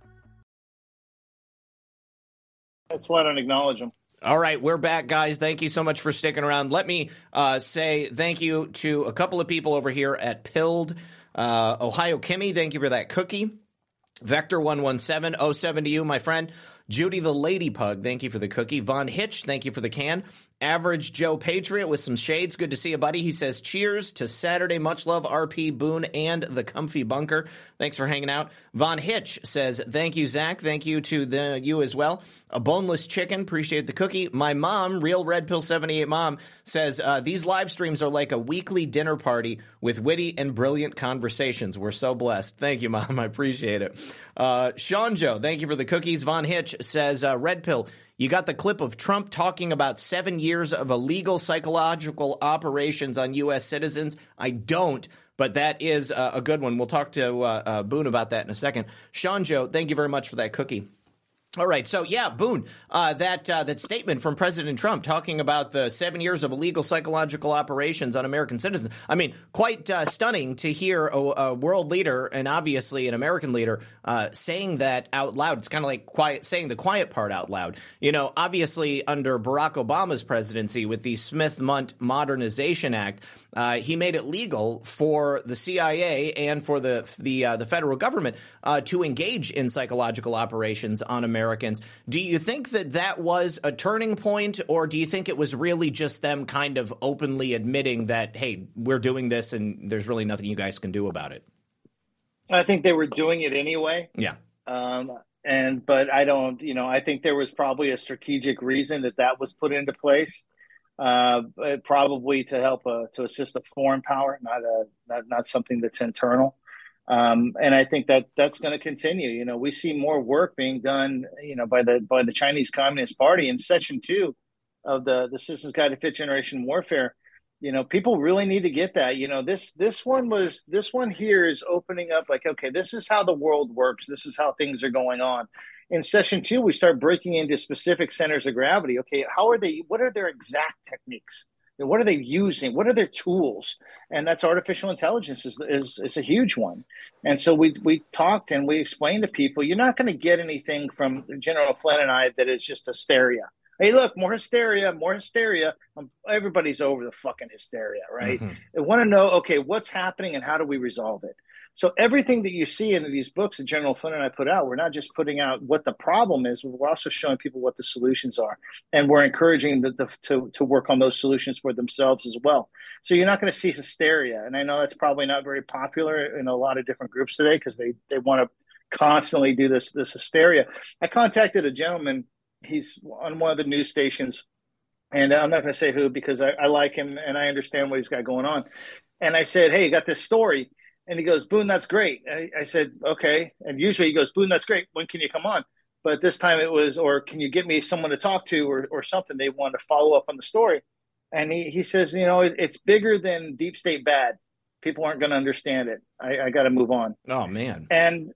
That's why I don't acknowledge them. All right, we're back, guys. Thank you so much for sticking around. Let me uh, say thank you to a couple of people over here at Pilled. Uh, Ohio Kimmy, thank you for that cookie. Vector117, 07 to you, my friend. Judy the Lady Pug, thank you for the cookie. Von Hitch, thank you for the can. Average Joe Patriot with some shades. Good to see you, buddy. He says, Cheers to Saturday. Much love, RP Boone and the Comfy Bunker. Thanks for hanging out. Von Hitch says, Thank you, Zak. Thank you to the you as well. A boneless chicken. Appreciate the cookie. My mom, Real Red Pill 78 Mom, says, uh, These live streams are like a weekly dinner party with witty and brilliant conversations. We're so blessed. Thank you, Mom. *laughs* I appreciate it. Uh, Sean Joe, thank you for the cookies. Von Hitch says, uh, Red Pill, you got the clip of Trump talking about seven years of illegal psychological operations on U.S. citizens. I don't, but that is uh, a good one. We'll talk to uh, uh, Boone about that in a second. Sean Joe, thank you very much for that cookie. All right, so yeah, Boone, uh, that uh, that statement from President Trump talking about the seven years of illegal psychological operations on American citizens. I mean, quite uh, stunning to hear a, a, world leader and obviously an American leader uh, saying that out loud. It's kind of like quiet, saying the quiet part out loud. You know, obviously under Barack Obama's presidency with the Smith-Mundt Modernization Act, uh, he made it legal for the CIA and for the the uh, the federal government uh, to engage in psychological operations on Americans. Do you think that that was a turning point, or do you think it was really just them kind of openly admitting that hey, we're doing this and there's really nothing you guys can do about it? I think they were doing it anyway. Yeah. Um, and but I don't, you know, I think there was probably a strategic reason that that was put into place uh, probably to help uh, to assist a foreign power, not a not, not something that's internal. Um, and I think that that's going to continue. You know, we see more work being done, you know, by the by the Chinese Communist Party in session two of the the Citizens Guide to Fifth Generation Warfare. You know, people really need to get that. You know, this this one was this one here is opening up like, okay, this is how the world works. This is how things are going on in session two, we start breaking into specific centers of gravity. Okay, how are they? What are their exact techniques? What are they using? What are their tools? And that's artificial intelligence is, is, is a huge one. And so we we talked and we explained to people, you're not going to get anything from General Flynn and I that is just hysteria. Hey, look, more hysteria, more hysteria. Um, everybody's over the fucking hysteria, right? Mm-hmm. They want to know, okay, what's happening and how do we resolve it? So everything that you see in these books that General Flynn and I put out, we're not just putting out what the problem is, we're also showing people what the solutions are, and we're encouraging them to to work on those solutions for themselves as well. So you're not going to see hysteria, and I know that's probably not very popular in a lot of different groups today because they they want to constantly do this this hysteria. I contacted a gentleman. He's on one of the news stations, and I'm not going to say who because I, I like him and I understand what he's got going on. And I said, "Hey, you got this story." And he goes, Boone, that's great. I, I, said, okay. And usually he goes, Boone, that's great. When can you come on? But this time it was, or can you get me someone to talk to or, or something? They wanted to follow up on the story. And he, he says, you know, it, it's bigger than deep state bad. People aren't going to understand it. I, I got to move on. Oh, man. And,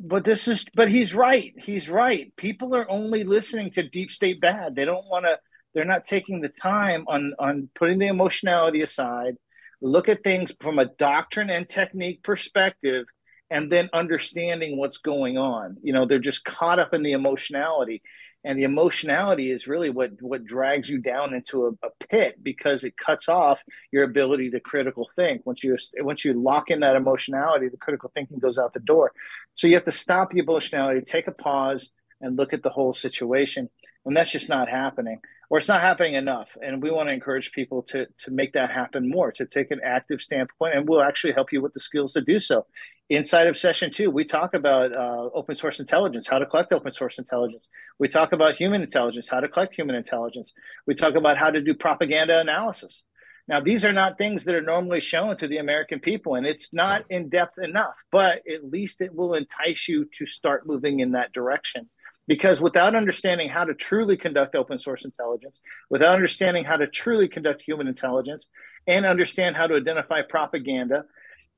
but this is, but he's right. He's right. People are only listening to deep state bad. They don't want to, they're not taking the time on, on putting the emotionality aside look at things from a doctrine and technique perspective and then understanding what's going on. You know they're just caught up in the emotionality and the emotionality is really what what drags you down into a, a, pit because it cuts off your ability to critical think. Once you once you lock in that emotionality the critical thinking goes out the door. So you have to stop the emotionality take a pause and look at the whole situation and that's just not happening or it's not happening enough. And we want to encourage people to to make that happen more, to take an active standpoint, and we'll actually help you with the skills to do so. Inside of session two, we talk about uh, open source intelligence, how to collect open source intelligence. We talk about human intelligence, how to collect human intelligence. We talk about how to do propaganda analysis. Now, these are not things that are normally shown to the American people, and it's not in depth enough, but at least it will entice you to start moving in that direction Because without understanding how to truly conduct open source intelligence, without understanding how to truly conduct human intelligence, and understand how to identify propaganda,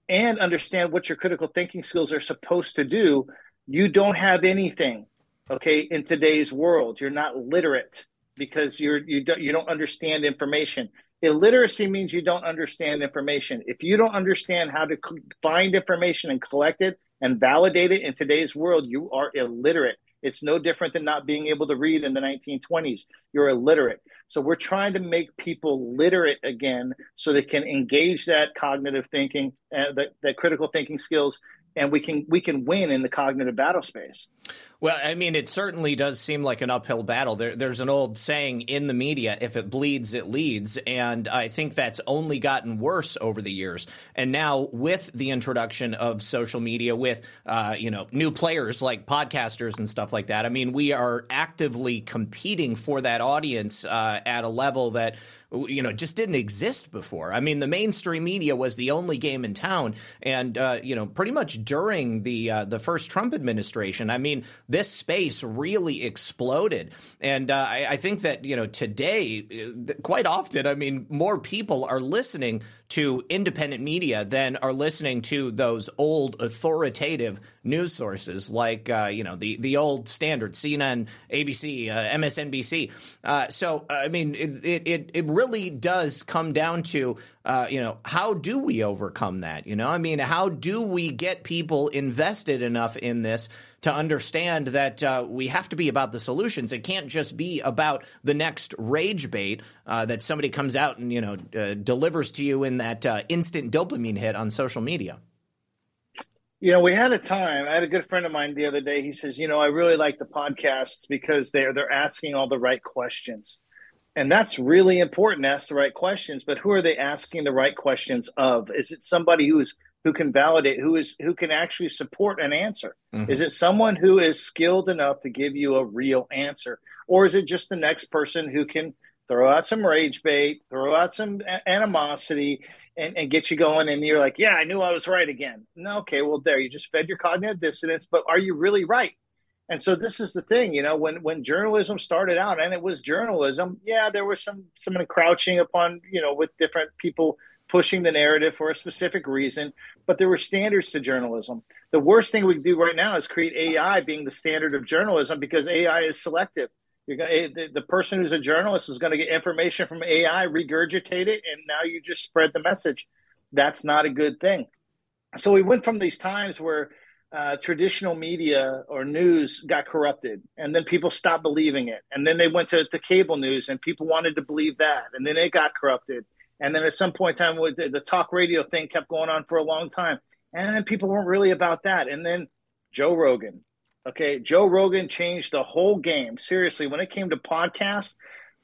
and understand what your critical thinking skills are supposed to do, you don't have anything. Okay, in today's world, you're not literate because you're you don't you don't understand information. Illiteracy means you don't understand information. If you don't understand how to find information and collect it and validate it in today's world, you are illiterate. It's no different than not being able to read in the 1920s. You're illiterate. So we're trying to make people literate again so they can engage that cognitive thinking, uh, that, that critical thinking skills, and we can we can win in the cognitive battle space. Well, I mean, it certainly does seem like an uphill battle. There, there's an old saying in the media: "If it bleeds, it leads," and I think that's only gotten worse over the years. And now, with the introduction of social media, with uh, you know new players like podcasters and stuff like that, I mean, we are actively competing for that audience uh, at a level that you know just didn't exist before. I mean, the mainstream media was the only game in town, and uh, you know, pretty much during the uh, the first Trump administration, I mean, this space really exploded, and uh, I, I, think that you know today, uh, quite often, I mean, more people are listening to independent media than are listening to those old authoritative news sources like uh, you know the the old standard CNN, ABC, uh, MSNBC. Uh, so I mean, it, it it really does come down to uh, you know how do we overcome that? You know, I mean, how do we get people invested enough in this? to understand that uh, we have to be about the solutions. It can't just be about the next rage bait uh, that somebody comes out and you know uh, delivers to you in that uh, instant dopamine hit on social media. You know, we had a time. I had a good friend of mine the other day. He says, "You know, I really like the podcasts because they're they're asking all the right questions." And that's really important. Ask the right questions, but who are they asking the right questions of? Is it somebody who's who can validate who is who can actually support an answer mm-hmm. is it someone who is skilled enough to give you a real answer or is it just the next person who can throw out some rage bait throw out some animosity and, and get you going and you're like yeah i knew i was right again no okay well there you just fed your cognitive dissonance but are you really right and so this is the thing you know when when journalism started out and it was journalism yeah there was some some crouching upon you know with different people pushing the narrative for a specific reason, but there were standards to journalism. The worst thing we can do right now is create AI being the standard of journalism because AI is selective. You're going eh, the, the person who's a journalist is going to get information from AI, regurgitate it, and now you just spread the message. That's not a good thing. So we went from these times where uh, traditional media or news got corrupted, and then people stopped believing it, and then they went to, to cable news, and people wanted to believe that, and then it got corrupted, and then at some point in time, the, the talk radio thing kept going on for a long time. And then people weren't really about that. And then Joe Rogan. Okay. Joe Rogan changed the whole game. Seriously, when it came to podcasts,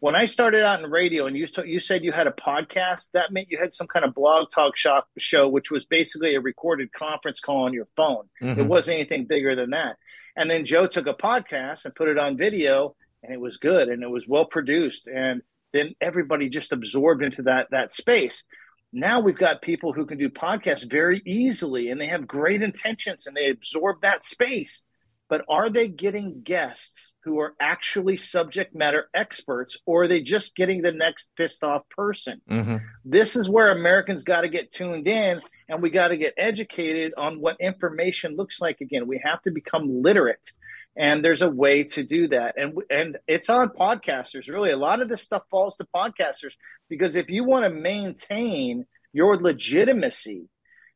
when I started out in radio and you, you said you had a podcast, that meant you had some kind of blog talk shop show, which was basically a recorded conference call on your phone. Mm-hmm. It wasn't anything bigger than that. And then Joe took a podcast and put it on video, and it was good and it was well produced. And then everybody just absorbed into that that space. Now we've got people who can do podcasts very easily and they have great intentions and they absorb that space. But are they getting guests who are actually subject matter experts or are they just getting the next pissed off person? Mm-hmm. This is where Americans got to get tuned in and we got to get educated on what information looks like again. We have to become literate and there's a way to do that and and it's on podcasters really a lot of this stuff falls to podcasters because if you want to maintain your legitimacy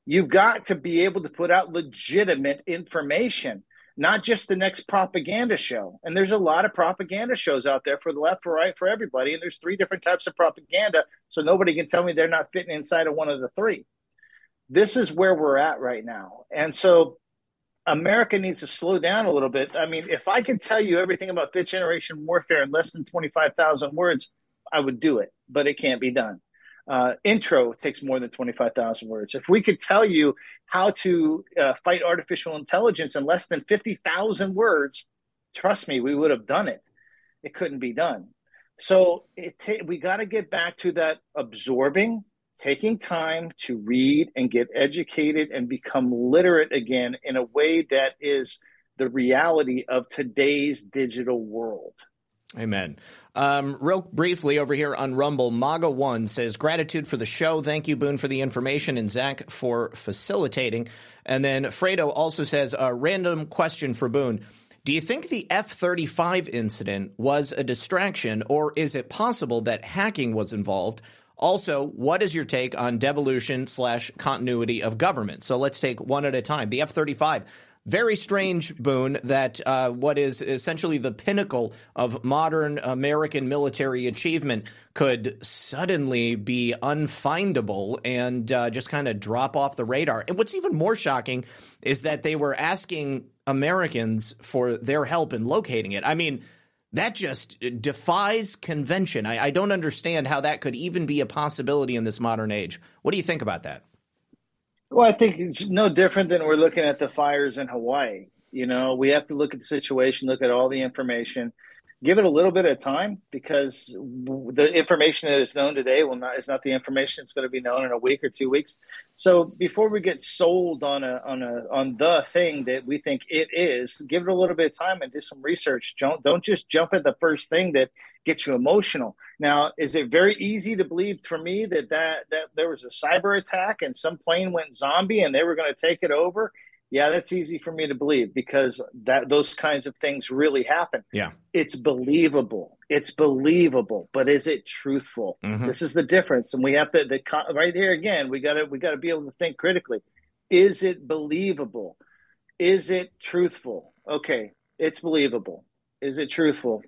you've got to be able to put out legitimate information not just the next propaganda show and there's a lot of propaganda shows out there for the left for right for everybody and there's three different types of propaganda so nobody can tell me they're not fitting inside of one of the three this is where we're at right now and so America needs to slow down a little bit. I mean, if I can tell you everything about fifth generation warfare in less than 25,000 words, I would do it, but it can't be done. Uh, intro takes more than 25,000 words. If we could tell you how to uh, fight artificial intelligence in less than 50,000 words, trust me, we would have done it. It couldn't be done. So it ta- we got to get back to that absorbing taking time to read and get educated and become literate again in a way that is the reality of today's digital world. Amen. Um, real briefly over here on Rumble, MAGA1 says, Gratitude for the show. Thank you, Boone, for the information, and Zak for facilitating. And then Fredo also says, A random question for Boone. Do you think the F 35 incident was a distraction, or is it possible that hacking was involved? Also, what is your take on devolution slash continuity of government? So let's take one at a time. The F 35 very strange, Boone, that uh, what is essentially the pinnacle of modern American military achievement could suddenly be unfindable and uh, just kind of drop off the radar. And what's even more shocking is that they were asking Americans for their help in locating it. I mean, that just defies convention. I, I don't understand how that could even be a possibility in this modern age. What do you think about that? Well, I think it's no different than we're looking at the fires in Hawaii. You know, we have to look at the situation, look at all the information, give it a little bit of time because the information that is known today will not is not the information that's going to be known in a week or two weeks. So before we get sold on a on a on the thing that we think it is, give it a little bit of time and do some research. Don't don't just jump at the first thing that gets you emotional. Now, is it very easy to believe for me that that that there was a cyber attack and some plane went zombie and they were going to take it over? Yeah, that's easy for me to believe because that those kinds of things really happen. Yeah. It's believable. It's believable, but is it truthful? Mm-hmm. This is the difference and we have to the right here again, we got to we got to be able to think critically. Is it believable? Is it truthful? Okay, it's believable. Is it truthful?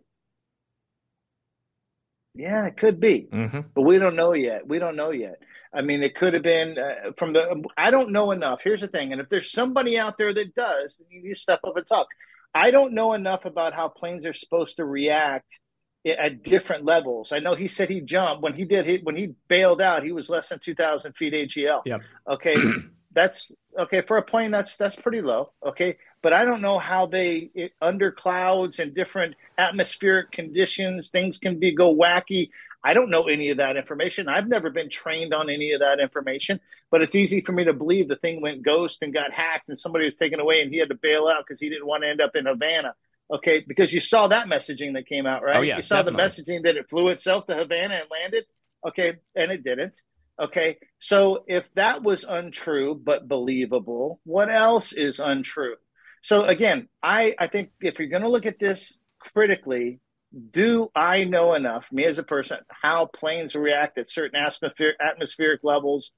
Yeah, it could be, mm-hmm. but we don't know yet. We don't know yet. I mean, it could have been uh, from the. I don't know enough. Here's the thing, and if there's somebody out there that does, you need to step up and talk. I don't know enough about how planes are supposed to react at different levels. I know he said he jumped when he did. He, when he bailed out, he was less than two thousand feet AGL. Yep. Okay, *clears throat* that's okay for a plane. That's that's pretty low. Okay, but I don't know how they it, under clouds and different atmospheric conditions things can be go wacky. I don't know any of that information. I've never been trained on any of that information, but it's easy for me to believe the thing went ghost and got hacked and somebody was taken away and he had to bail out because he didn't want to end up in Havana. Okay, because you saw that messaging that came out, right? Oh, yeah, you saw definitely. the messaging that it flew itself to Havana and landed. Okay, and it didn't. Okay, so if that was untrue but believable, what else is untrue? So again, I, I think if you're going to look at this critically, do I know enough, me as a person, how planes react at certain atmospheric, atmospheric levels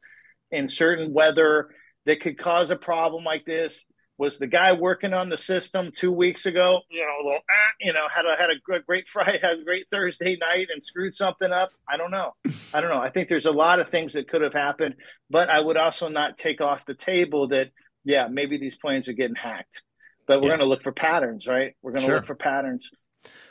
in certain weather that could cause a problem like this? Was the guy working on the system two weeks ago? You know, ah, you know, had a had a great Friday, had a great Thursday night, and screwed something up. I don't know. I don't know. I think there's a lot of things that could have happened, but I would also not take off the table that yeah, maybe these planes are getting hacked but we're yeah. going to look for patterns, right? We're going to sure. look for patterns.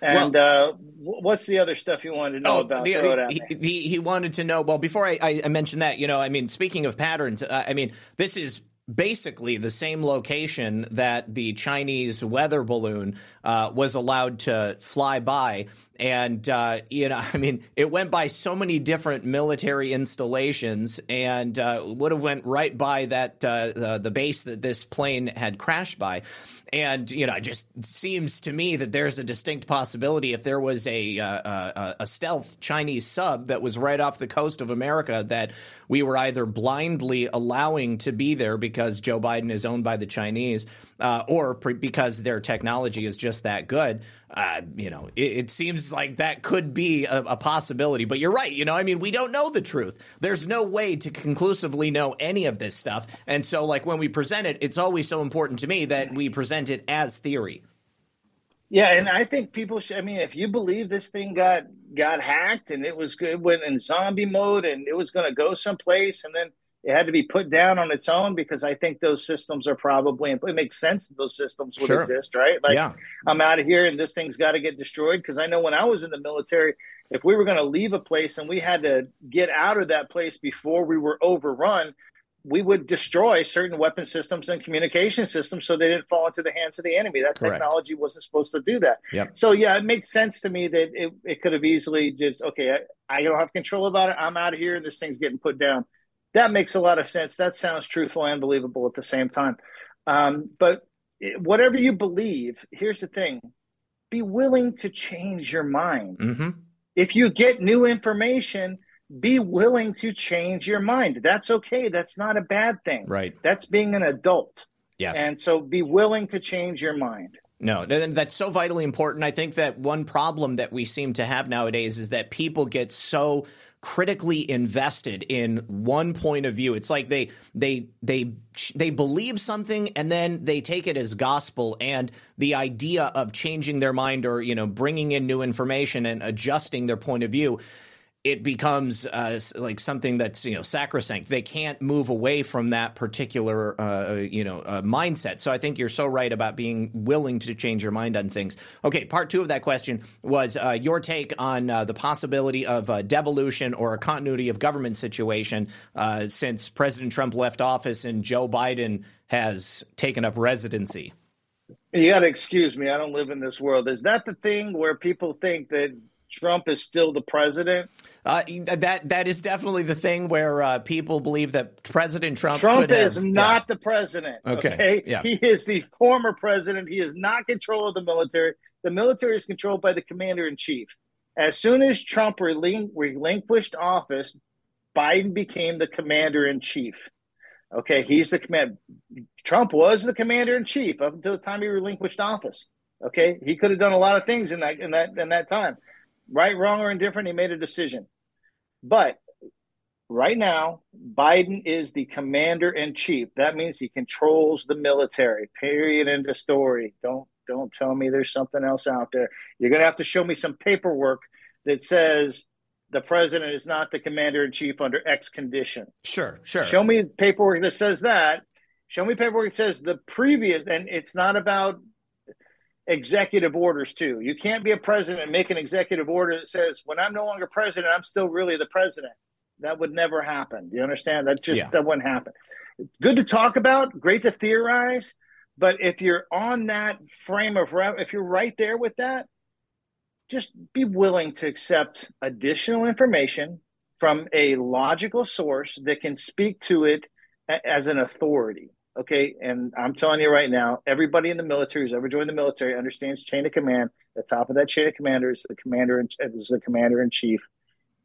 And well, uh, what's the other stuff you wanted to know oh, about? The, he, he, he, wanted to know. Well, before I, I mentioned that, you know, I mean, speaking of patterns, uh, I mean, this is basically the same location that the Chinese weather balloon uh, was allowed to fly by. And, uh, you know, *laughs* I mean, it went by so many different military installations and uh, would have went right by that uh, the, the base that this plane had crashed by. And you know, it just seems to me that there's a distinct possibility if there was a uh, uh, a stealth Chinese sub that was right off the coast of America that we were either blindly allowing to be there because Joe Biden is owned by the Chinese, uh, or pre- because their technology is just that good. Uh, you know, it, it, seems like that could be a, a, possibility. But you're right. You know, I mean, we don't know the truth. There's no way to conclusively know any of this stuff. And so, like when we present it, it's always so important to me that we present it as theory. Yeah, and I think people should. I mean, if you believe this thing got got hacked and it was good, went in zombie mode and it was going to go someplace, and then it had to be put down on its own because I think those systems are probably it makes sense that those systems would sure. exist, right? Like yeah. I'm out of here and this thing's got to get destroyed because I know when I was in the military, if we were going to leave a place and we had to get out of that place before we were overrun, we would destroy certain weapon systems and communication systems so they didn't fall into the hands of the enemy. That Correct. technology wasn't supposed to do that. Yep. So yeah, it makes sense to me that it, it could have easily just okay, I, I don't have control about it. I'm out of here and this thing's getting put down that makes a lot of sense. That sounds truthful and believable at the same time. Um, but whatever you believe, here's the thing be willing to change your mind. Mm-hmm. If you get new information, be willing to change your mind. That's okay. That's not a bad thing. Right. That's being an adult. Yes. And so be willing to change your mind. No, that's so vitally important. I think that one problem that we seem to have nowadays is that people get so critically invested in one point of view. It's like they they they they believe something and then they take it as gospel and the idea of changing their mind or you know bringing in new information and adjusting their point of view it becomes uh, like something that's you know sacrosanct. They can't move away from that particular uh, you know uh, mindset. So I think you're so right about being willing to change your mind on things. Okay, part two of that question was uh, your take on uh, the possibility of a devolution or a continuity of government situation uh, since President Trump left office and Joe Biden has taken up residency. You got to excuse me. I don't live in this world. Is that the thing where people think that Trump is still the president? Uh, that that is definitely the thing where uh, people believe that President Trump. Trump is have, not yeah. the president. Okay. okay? Yeah. He is the former president. He is not control of the military. The military is controlled by the commander in chief. As soon as Trump relin- relinquished office, Biden became the commander in chief. Okay, he's the command. Trump was the commander in chief up until the time he relinquished office. Okay, he could have done a lot of things in that in that in that time right, wrong, or indifferent, he made a decision. But right now, Biden is the commander in chief. That means he controls the military. Period. End of story. Don't don't tell me there's something else out there. You're gonna have to show me some paperwork that says the president is not the commander in chief under X condition. Sure, sure. Show me paperwork that says that. Show me paperwork that says the previous, and it's not about executive orders too. You can't be a president and make an executive order that says, when I'm no longer president, I'm still really the president. That would never happen. Do you understand? That just Yeah. that wouldn't happen. Good to talk about, great to theorize, but if you're on that frame of if you're right there with that, just be willing to accept additional information from a logical source that can speak to it as an authority. Okay, and I'm telling you right now, everybody in the military who's ever joined the military understands chain of command. The top of that chain of command is the commander in, is the commander in chief.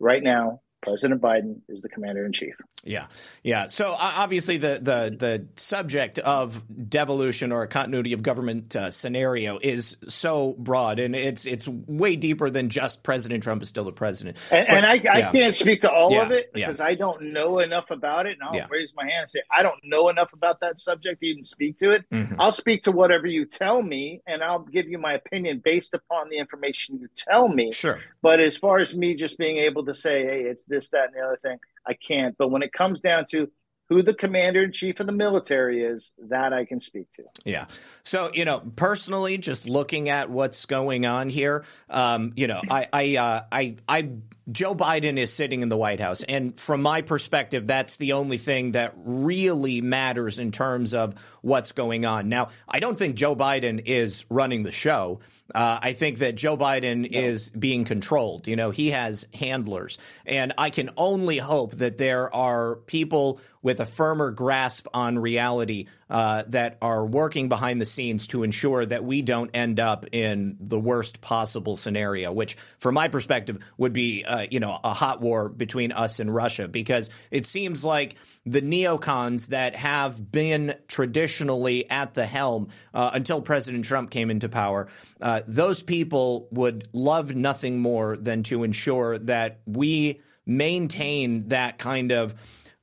Right now, President Biden is the commander in chief. Yeah, yeah. So uh, obviously, the the the subject of devolution or a continuity of government uh, scenario is so broad, and it's it's way deeper than just President Trump is still the president. And, But- and I, I yeah. can't speak to all Yeah, of it yeah. because I don't know enough about it. And I'll Yeah. raise my hand and say, I don't know enough about that subject to even speak to it. Mhm. I'll speak to whatever you tell me, and I'll give you my opinion based upon the information you tell me. Sure. But as far as me just being able to say, hey, it's this, that, and the other thing, I can't. But when it comes down to who the commander in chief of the military is, that I can speak to. Yeah. So, you know, personally, just looking at what's going on here, um, you know, I, I, uh, I, I, Joe Biden is sitting in the White House. And from my perspective, that's the only thing that really matters in terms of what's going on. Now, I don't think Joe Biden is running the show. Uh, I think that Joe Biden is being controlled. You know, he has handlers. And I can only hope that there are people with a firmer grasp on reality uh, that are working behind the scenes to ensure that we don't end up in the worst possible scenario, which, from my perspective, would be, uh, you know, a hot war between us and Russia, because it seems like the neocons that have been traditionally at the helm uh, until President Trump came into power, uh, those people would love nothing more than to ensure that we maintain that kind of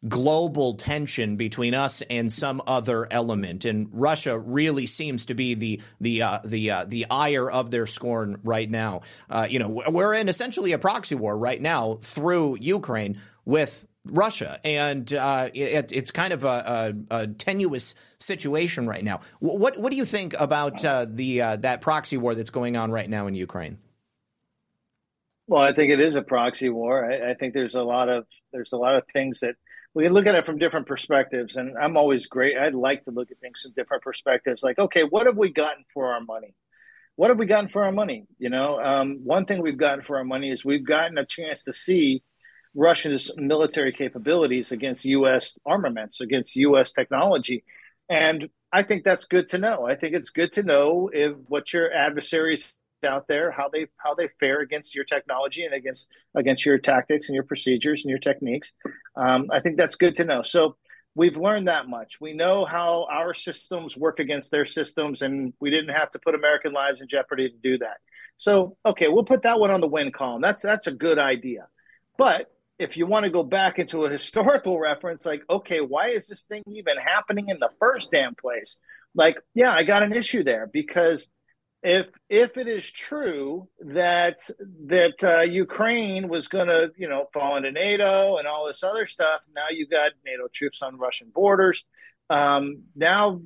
global tension between us and some other element and Russia really seems to be the the uh, the uh, the ire of their scorn right now uh, you know we're in essentially a proxy war right now through Ukraine with Russia, and uh, it, it's kind of a, a, a, tenuous situation right now. What what do you think about uh, the uh, that proxy war that's going on right now in Ukraine? Well, I think it is a proxy war. I, I think there's a lot of there's a lot of things that we look at it from different perspectives, and I'm always great. I'd like to look at things from different perspectives. Like, okay, what have we gotten for our money? What have we gotten for our money? You know, um, one thing we've gotten for our money is we've gotten a chance to see Russia's military capabilities against U.S. armaments, against U.S. technology. And I think that's good to know. I think it's good to know if what your adversaries out there how they how they fare against your technology and against against your tactics and your procedures and your techniques. Um, I think that's good to know. So we've learned that much. We know how our systems work against their systems, and we didn't have to put American lives in jeopardy to do that. So okay, we'll put that one on the win column. That's that's a good idea. But if you want to go back into a historical *laughs* reference, like, okay, why is this thing even happening in the first damn place? Like, yeah, I got an issue there because if if it is true that that uh, Ukraine was going to you know fall into NATO and all this other stuff, now you've got NATO troops on Russian borders. Um, now,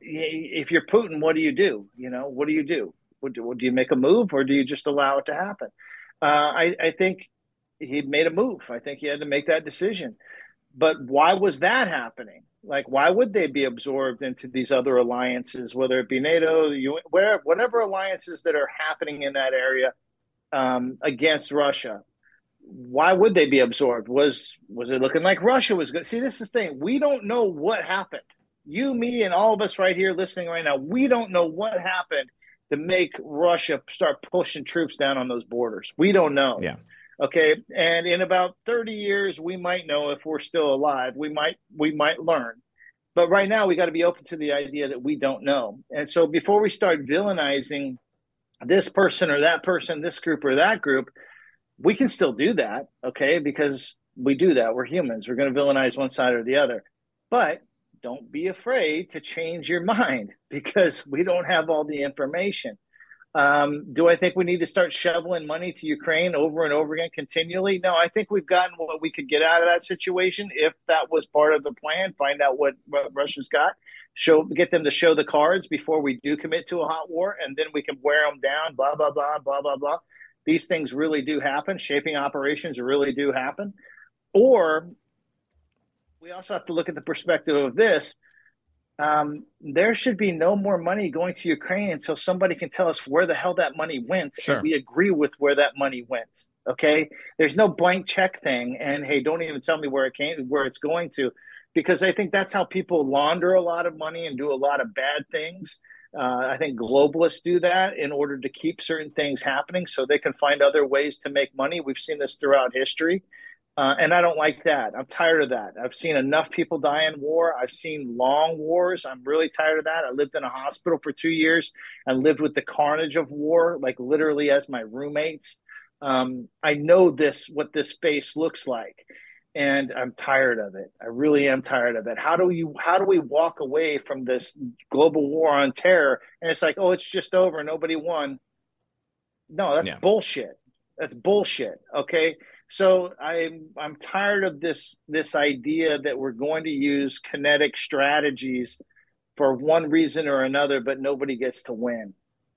if you're Putin, what do you do? You know, what do you do? Would, do you make a move or do you just allow it to happen? Uh, I, I think he made a move. I think he had to make that decision. But why was that happening? Like, why would they be absorbed into these other alliances, whether it be NATO, UN, where, whatever alliances that are happening in that area um, against Russia? Why would they be absorbed? Was was it looking like Russia was good? See, this is the thing. We don't know what happened. You, me, and all of us right here listening right now, we don't know what happened to make Russia start pushing troops down on those borders. We don't know. Yeah. Okay, and in about 30 years we might know if we're still alive. We might we might learn. But right now we got to be open to the idea that we don't know. And so before we start villainizing this person or that person, this group or that group, we can still do that, okay? Because we do that. We're humans. We're going to villainize one side or the other. But don't be afraid to change your *laughs* mind because we don't have all the information. Um, do I think we need to start shoveling money to Ukraine over and over again continually? No, I think we've gotten what we could get out of that situation. If that was part of the plan, find out what, what Russia's got, show get them to show the cards before we do commit to a hot war, and then we can wear them down. Blah blah blah blah blah blah. These things really do happen. Shaping operations really do happen. Or we also have to look at the perspective of this um, there should be no more money going to Ukraine until somebody can tell us where the hell that money went. Sure. And we agree with where that money went. Okay. There's no blank check thing. And hey, don't even tell me where it came, where it's going to, because I think that's how people launder a lot of money and do a lot of bad things. Uh, I think globalists do that in order to keep certain things happening so they can find other ways to make money. We've seen this throughout history. Uh, and I don't like that. I'm tired of that. I've seen enough people die in war. I've seen long wars. I'm really tired of that. I lived in a hospital for two years and lived with the carnage of war, like literally as my roommates. Um, I know this, what this face looks like, and I'm tired of it. I really am tired of it. How do you, how do we walk away from this global war on terror? And it's like, oh, it's just over. Nobody won. No, that's yeah. bullshit. That's bullshit. Okay. So I'm I'm tired of this this idea that we're going to use kinetic strategies for one reason or another, but nobody gets to win.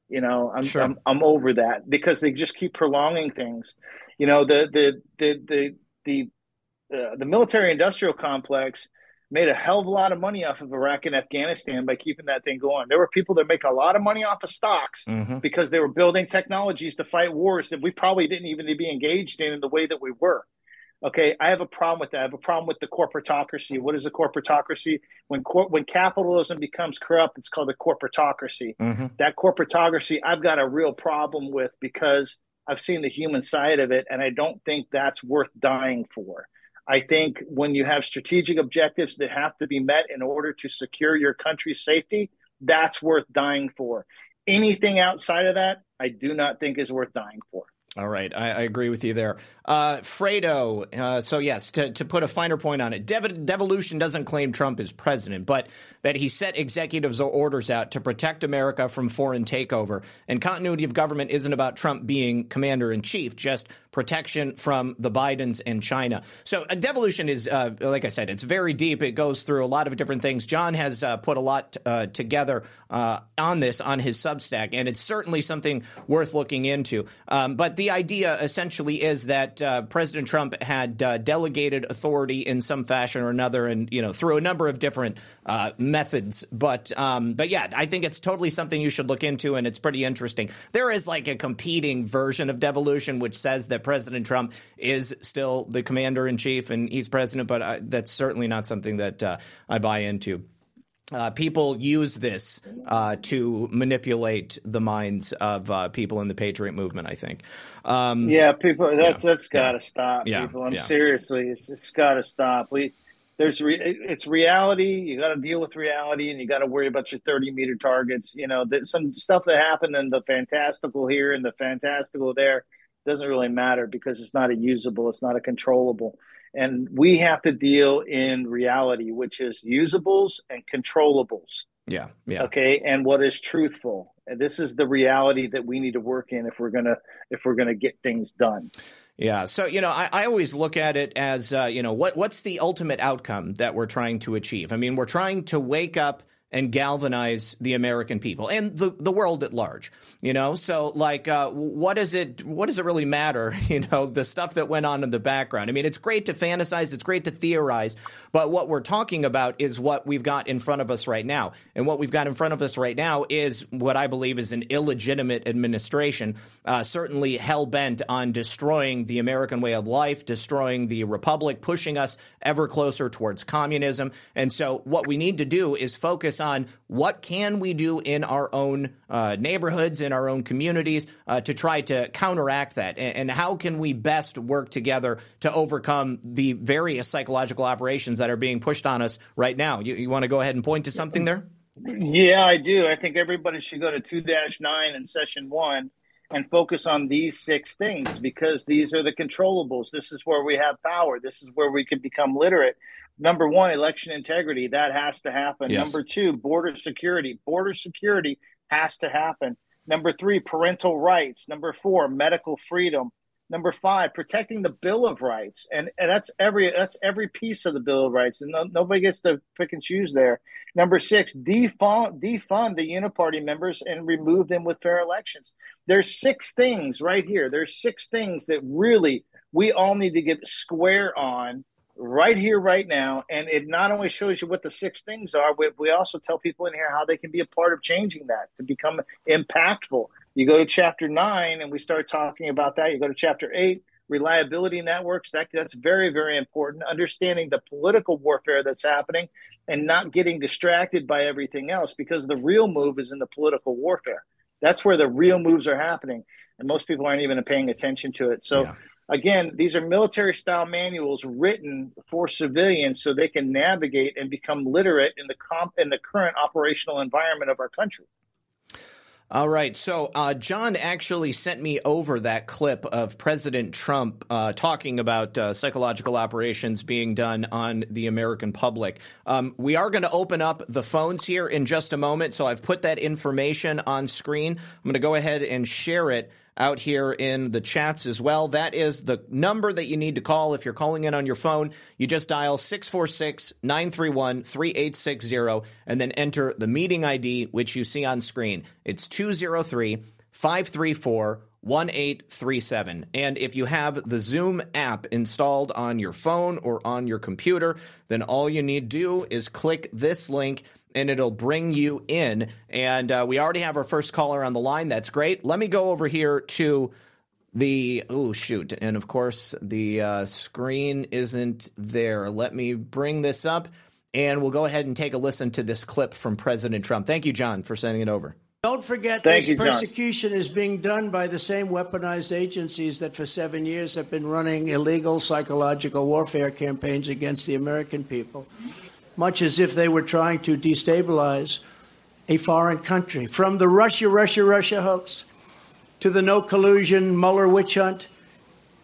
You know, I'm sure. I'm, I'm over that because they just keep prolonging things. You know, the the the the the uh, the military industrial complex made a hell of a lot of money off of Iraq and Afghanistan by keeping that thing going. There were people that make a lot of money off of stocks mm-hmm. because they were building technologies to fight wars that we probably didn't even be engaged in in the way that we were. Okay, I have a problem with that. I have a problem with the corporatocracy. What is a corporatocracy? When cor- when capitalism becomes corrupt, it's called a corporatocracy. Mm-hmm. That corporatocracy, I've got a real problem with because I've seen the human side of it, and I don't think that's worth dying for. I think when you have strategic objectives that have to be met in order to secure your country's safety, that's worth dying for. Anything outside of that, I do not think is worth dying for. All right, I, I, agree with you there. Uh, Fredo, uh, so yes, to, to put a finer point on it, Dev- Devolution doesn't claim Trump is president, but that he set executives orders out to protect America from foreign takeover. And continuity of government isn't about Trump being commander in chief, just protection from the Bidens and China. So uh, devolution is, uh, like I said, it's very deep. It goes through a lot of different things. John has uh, put a lot uh, together uh, on this on his Substack, and it's certainly something worth looking into. Um, but the idea essentially is that President Trump had delegated authority in some fashion or another, and you know through a number of different methods. But um, but yeah, I think it's totally something you should look into, and it's pretty interesting. There is like a competing version of devolution which says that President Trump is still the commander in chief and he's president, but I, that's certainly not something that uh, I buy into. uh, people use this uh, to manipulate the minds of uh, people in the patriot movement. I think. Um, yeah, people. That's yeah, that's got to yeah, stop. Yeah, people. I'm seriously. It's it's got to stop. We there's re, it's reality. You got to deal with reality, and you got to worry about your 30 meter targets. You know, that some stuff that happened in the fantastical here and the fantastical there doesn't really matter because it's not a usable, it's not a controllable, and we have to deal in reality, which is usables and controllables. Yeah, yeah. Okay, and what is truthful? And this is the reality that we need to work in if we're gonna if we're gonna get things done. Yeah. So, you know, I, I always look at it as, uh, you know, what, what's the ultimate outcome that we're trying to achieve? I mean, we're trying to wake up and galvanize the American people and the, the world at large. You know, so like, uh, what does it what does it really matter? *laughs* You know, the stuff that went on in the background. I mean, it's great to fantasize, it's great to theorize, but what we're talking about is what we've got in front of us right now, and what we've got in front of us right now is what I believe is an illegitimate administration, uh, certainly hell bent on destroying the American way of life, destroying the republic, pushing us ever closer towards communism. And so, what we need to do is focus on what can we do in our own uh, neighborhoods, in our own communities, uh, to try to counteract that, and, and, how can we best work together to overcome the various psychological operations that are being pushed on us right now. You, you want to go ahead and point to something there? Yeah, I do. I think everybody should go to two nine in session one and focus on these six things because these are the controllables. This is where we have power. This is where we can become literate number one, election integrity. That has to happen. Yes. Number two, border security. Border security has to happen. Number three, parental rights. Number four, medical freedom. Number five, protecting the Bill of Rights, and, and that's every that's every piece of the Bill of Rights, and no, nobody gets to pick and choose there. Number six, defund defund the uniparty members and remove them with fair elections. There's six things right here. There's six things that really we all need to get square on right here, right now. And it not only shows you what the six things are, but we also tell people in here how they can be a part of changing that to become impactful. You go to chapter nine, and we start talking about that. You go to chapter eight, reliability networks. That that's very very important. Understanding the political warfare that's happening, and not getting distracted by everything else, because the real move is in the political warfare. That's where the real moves are happening, and most people aren't even paying attention to it. So. Yeah again, these are military style manuals written for civilians so they can navigate and become literate in the comp in the current operational environment of our country. All right. So, uh, John actually sent me over that clip of President Trump uh, talking about uh, psychological operations being done on the American public. Um, we are going to open up the phones here in just a moment. So, I've put that information on screen. I'm going to go ahead and share it out here in the chats as well. That is the number that you need to call if you're calling in on your phone. You just dial 646 931 3860 and then enter the meeting ID, which you see on screen. It's 203 534 1837. And if you have the Zoom app installed on your phone or on your computer, then all you need to do is click this link and it'll bring you in. And uh, we already have our first caller on the line. That's great. Let me go over here to the oh shoot, and of course the uh, screen isn't there. Let me bring this up, and we'll go ahead and take a listen to this clip from President Trump. Thank you, John, for sending it over. Don't forget Thank this you, persecution is being done by the same weaponized agencies that for seven years have been running illegal psychological warfare campaigns against the American people much as if they were trying to destabilize a foreign country. From the Russia, Russia, Russia hoax to the no collusion Mueller witch hunt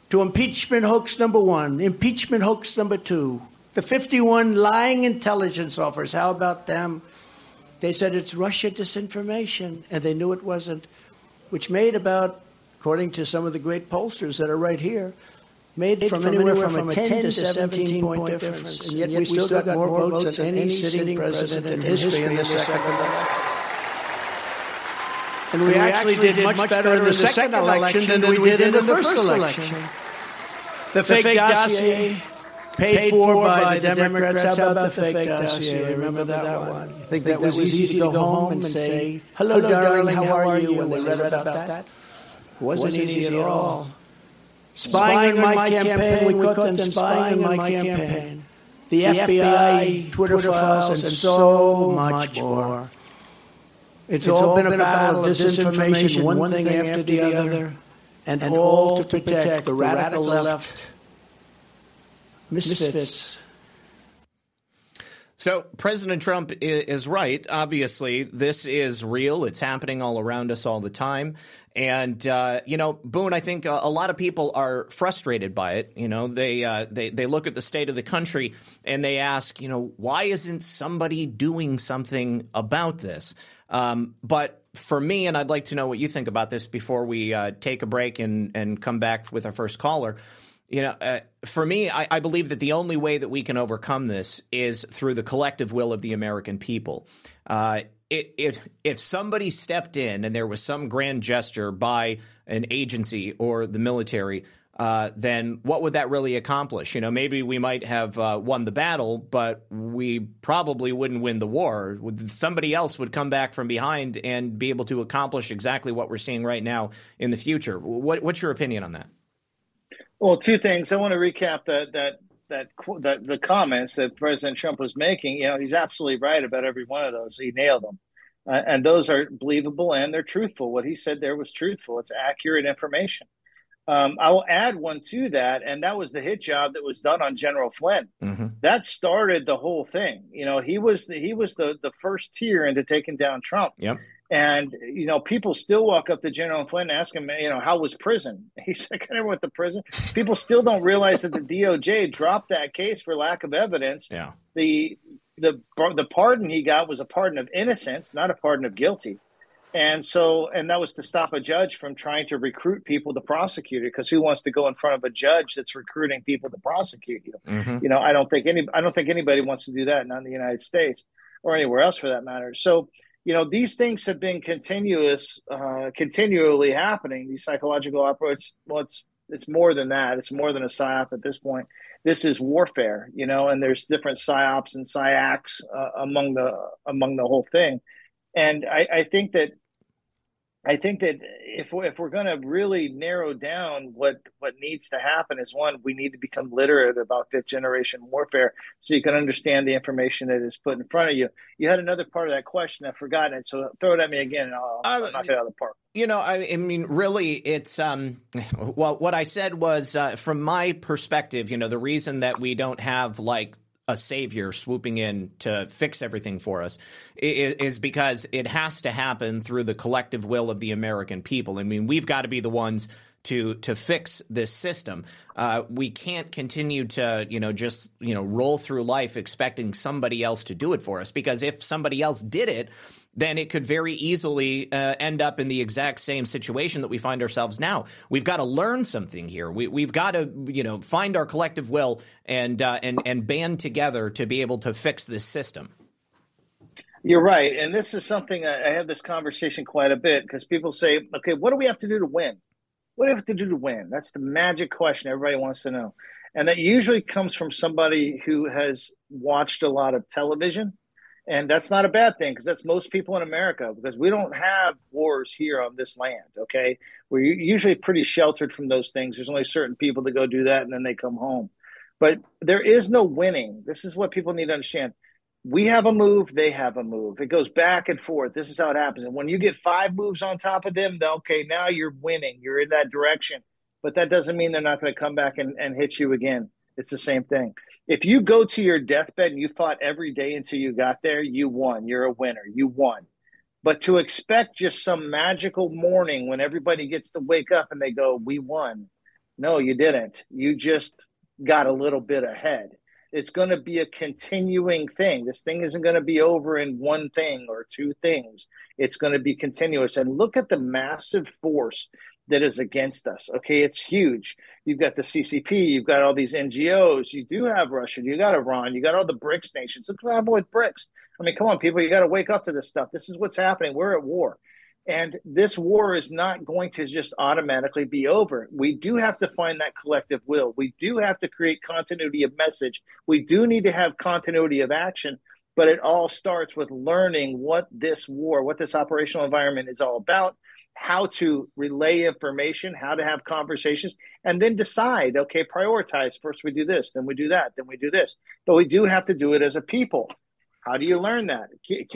to impeachment hoax number one, impeachment hoax number two, the 51 lying intelligence offers. How about them? They said it's Russia disinformation, and they knew it wasn't, which made about, according to some of the great pollsters that are right here, made from, from anywhere, from, from a 10, 10 to 17, 17 point, difference. And yet, we, still got, got more votes than any sitting president in history in the second election. And we, actually, did, did much better in the second election than we did in the first election. The fake dossier paid for by the Democrats. How about the fake dossier? Remember that one? I think that was easy to go home and say, hello, darling, how are you? When they read about that. It wasn't easy at all. Spying, on my, campaign, we caught them spying on my campaign. the, the FBI, FBI, Twitter, Twitter files, and so much more. It's, it's all, all been, been a battle of disinformation, one, one thing after the other, and, and all to protect the radical left misfits. So President Trump is right. Obviously, this is real. It's happening all around us all the time. And uh, you know, Boone, I think a, a, lot of people are frustrated by it. You know, they uh, they they look at the state of the country and they ask, you know, why isn't somebody doing something about this? Um, but for me, and I'd like to know what you think about this before we uh, take a break and, and come back with our first caller. You know, uh, for me, I, I, believe that the only way that we can overcome this is through the collective will of the American people. It, it, if somebody stepped in and there was some grand gesture by an agency or the military uh, then what would that really accomplish? You know, maybe we might have uh, won the battle, but we probably wouldn't win the war. Somebody else would come back from behind and be able to accomplish exactly what we're seeing right now in the future. What, what's your opinion on that? Well, two things. I want to recap that that that that the comments that President Trump was making. You know, he's absolutely right about every one of those. He nailed them. Uh, and those are believable and they're truthful. What he said there was truthful. It's accurate information. Um, I will add one to that, and that was the hit job that was done on General Flynn. Mm-hmm. That started the whole thing. You know, he was the, he was the the first tier into taking down Trump. Yep. And you know, people still walk up to General Flynn and ask him, you know, how was prison? *laughs* He's like, I never went to prison. People still don't realize that the DOJ dropped that case for lack of evidence. Yeah. The the the pardon he got was a pardon of innocence, not a pardon of guilty. And so, and that was to stop a judge from trying to recruit people to prosecute it because who wants to go in front of a judge that's recruiting people to prosecute you? Mm-hmm. You know, I don't think any, I don't think anybody wants to do that, not in the United States or anywhere else for that matter. So, you know, these things have been continuous, uh, continually happening. These psychological operations. Well, it's it's more than that. It's more than a psyop at this point. This is warfare, you know, and there's different psyops and psyacs uh, among the among the whole thing and I, I think that I think that if we're, if we're going to really narrow down what what needs to happen is one, we need to become literate about fifth generation warfare, so you can understand the information that is put in front of you. You had another part of that question, I've forgotten it, so throw it at me again, and I'll, I'll uh, knock it out of the park. You know, I, I mean, really, it's um, well, what I said was uh, from my perspective. You know, the reason that we don't have like a savior swooping in to fix everything for us is because it has to happen through the collective will of the American people. I mean, we've got to be the ones to to fix this system. Uh, we can't continue to you know just you know roll through life expecting somebody else to do it for us because if somebody else did it then it could very easily uh, end up in the exact same situation that we find ourselves now. We've got to learn something here. We, have got to, you know, find our collective will and uh, and and band together to be able to fix this system. You're right, and this is something I have this conversation quite a bit because people say, "Okay, what do we have to do to win? What do we have to do to win?" That's the magic question everybody wants to know, and that usually comes from somebody who has watched a lot of television and that's not a bad thing because that's most people in America because we don't have wars here on this land. Okay, we're usually pretty sheltered from those things. There's only certain people that go do that and then they come home. But there is no winning. This is what people need to understand. We have a move, they have a move. It goes back and forth. This is how it happens. And when you get five moves on top of them, okay, now you're winning. You're in that direction. But that doesn't mean they're not going to come back and, and hit you again. It's the same thing if you go to your deathbed and you fought every day until you got there, you won. You're a winner. You won. But to expect just some magical morning when everybody gets to wake up and they go, We won. No, you didn't. You just got a little bit ahead. It's going to be a continuing thing. This thing isn't going to be over in one thing or two things. It's going to be continuous. And look at the massive force that is against us. Okay, it's huge. You've got the CCP, you've got all these NGOs, you do have Russia, you got Iran, you got all the BRICS nations. Look what happened with BRICS. I mean, come on, people, you got to wake up to this stuff. This is what's happening. We're at war. And this war is not going to just automatically be over. We do have to find that collective will. We do have to create continuity of message. We do need to have continuity of action but it all starts with learning what this war, what this operational environment is all about, how to relay information, how to have conversations, and then decide, okay, prioritize. First we do this, then we do that, then we do this. But we do have to do it as a people. How do you learn that?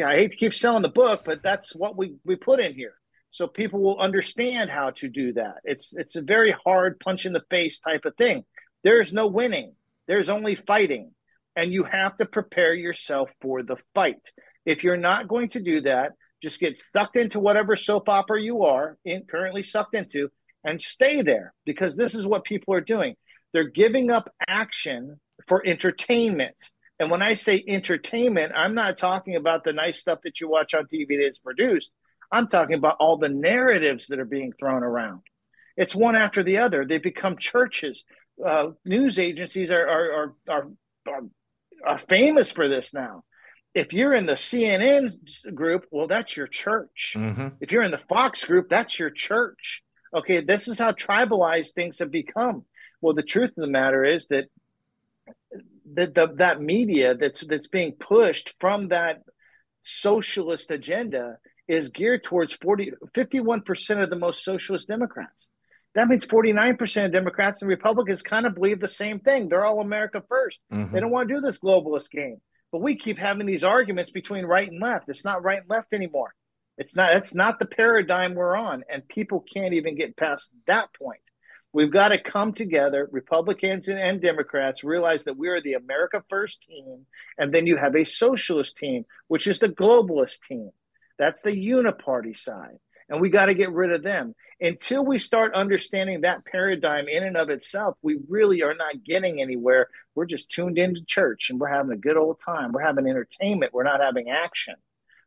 I hate to keep selling the book, but that's what we, we put in here. So people will understand how to do that. It's it's a very hard punch in the face type of thing. There's no winning. There's only fighting and you have to prepare yourself for the fight. If you're not going to do that, just get sucked into whatever soap opera you are in, currently sucked into and stay there because this is what people are doing. They're giving up action for entertainment. And when I say entertainment, I'm not talking about the nice stuff that you watch on TV that's produced. I'm talking about all the narratives that are being thrown around. It's one after the other. They become churches. Uh, news agencies are, are, are, are, are are famous for this now. If you're in the CNN group, well, that's your church. Mm-hmm. If you're in the Fox group, that's your church. Okay, this is how tribalized things have become. Well, the truth of the matter is that that the, that media that's that's being pushed from that socialist agenda is geared towards 40 51% of the most socialist democrats that means 49% of Democrats and Republicans kind of believe the same thing. They're all America 1st mm-hmm. They don't want to do this globalist game. But we keep having these arguments between right and left. It's not right and left anymore. It's not it's not the paradigm we're on and people can't even get past that point. We've got to come together, Republicans and, and Democrats, realize that we are the America First team, and then you have a socialist team, which is the globalist team. That's the uniparty side and we got to get rid of them. Until we start understanding that paradigm in and of itself, we really are not getting anywhere. We're just tuned into church and we're having a good old time. We're having entertainment. We're not having action.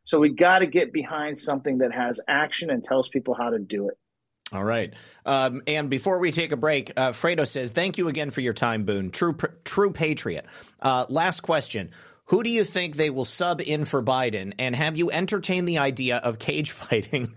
So we got to get behind something that has action and tells people how to do it. All right. Um, and before we take a break, uh, Fredo says, Thank you again for your time, Boone. True, true patriot. Uh, last question. Who do you think they will sub in for Biden? And have you entertained the idea of cage *laughs* fighting?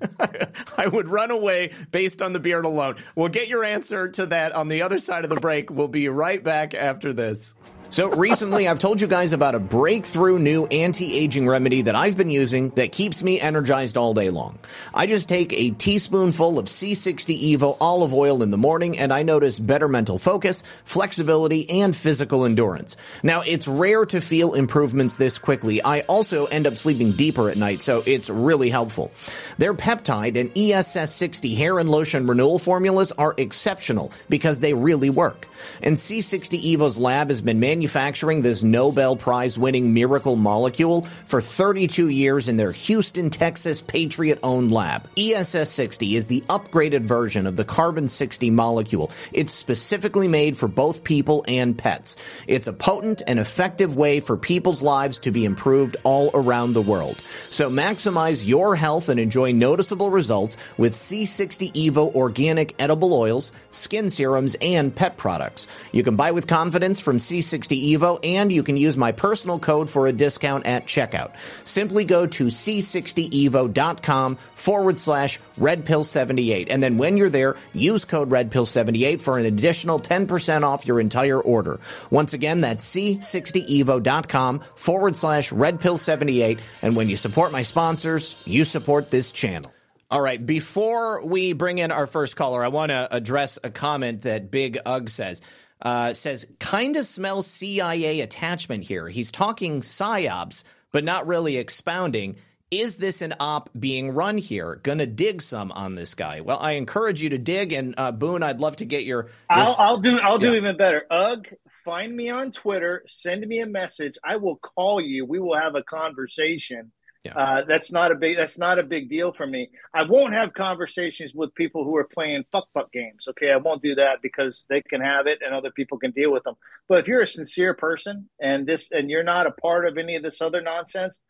I would run away based on the beard alone. We'll get your answer to that on the other side of the break. We'll be right back after this. So recently, I've told you guys about a breakthrough new anti-aging remedy that I've been using that keeps me energized all day long. I just take a teaspoonful of C60 Evo olive oil in the morning and I notice better mental focus, flexibility, and physical endurance. Now, it's rare to feel improvements this quickly. I also end up sleeping deeper at night, so it's really helpful. Their peptide and ESS60 hair and lotion renewal formulas are exceptional because they really work. And C60 Evo's lab has been manufactured manufacturing this Nobel Prize winning miracle molecule for 32 years in their Houston, Texas Patriot owned lab. ESS 60 is the upgraded version of the carbon 60 molecule. It's specifically made for both people and pets. It's a potent and effective way for people's lives to be improved all around the world. So maximize your health and enjoy noticeable results with C60 Evo organic edible oils, skin serums, and pet products. You can buy with confidence from C60 Evo, and you can use my personal code for a discount at checkout. Simply go to c60evo.com forward slash redpill78. And then when you're there, use code redpill78 for an additional 10% off your entire order. Once again, that's c60evo.com forward slash redpill78. And when you support my sponsors, you support this channel. All right. Before we bring in our first caller, I want to address a comment that Big Ugg says uh, says, kind of smells CIA attachment here. He's talking psyops, but not really expounding. Is this an op being run here? Gonna dig some on this guy. Well, I encourage you to dig, and uh, Boone, I'd love to get your. your... I'll, I'll, do. I'll do even better. Ugh, find me on Twitter. Send me a message. I will call you. We will have a conversation yeah. Uh, that's not a big that's not a big deal for me. I won't have conversations with people who are playing fuck fuck games. Okay, I won't do that because they can have it and other people can deal with them. But if you're a sincere person and this and you're not a part of any of this other nonsense,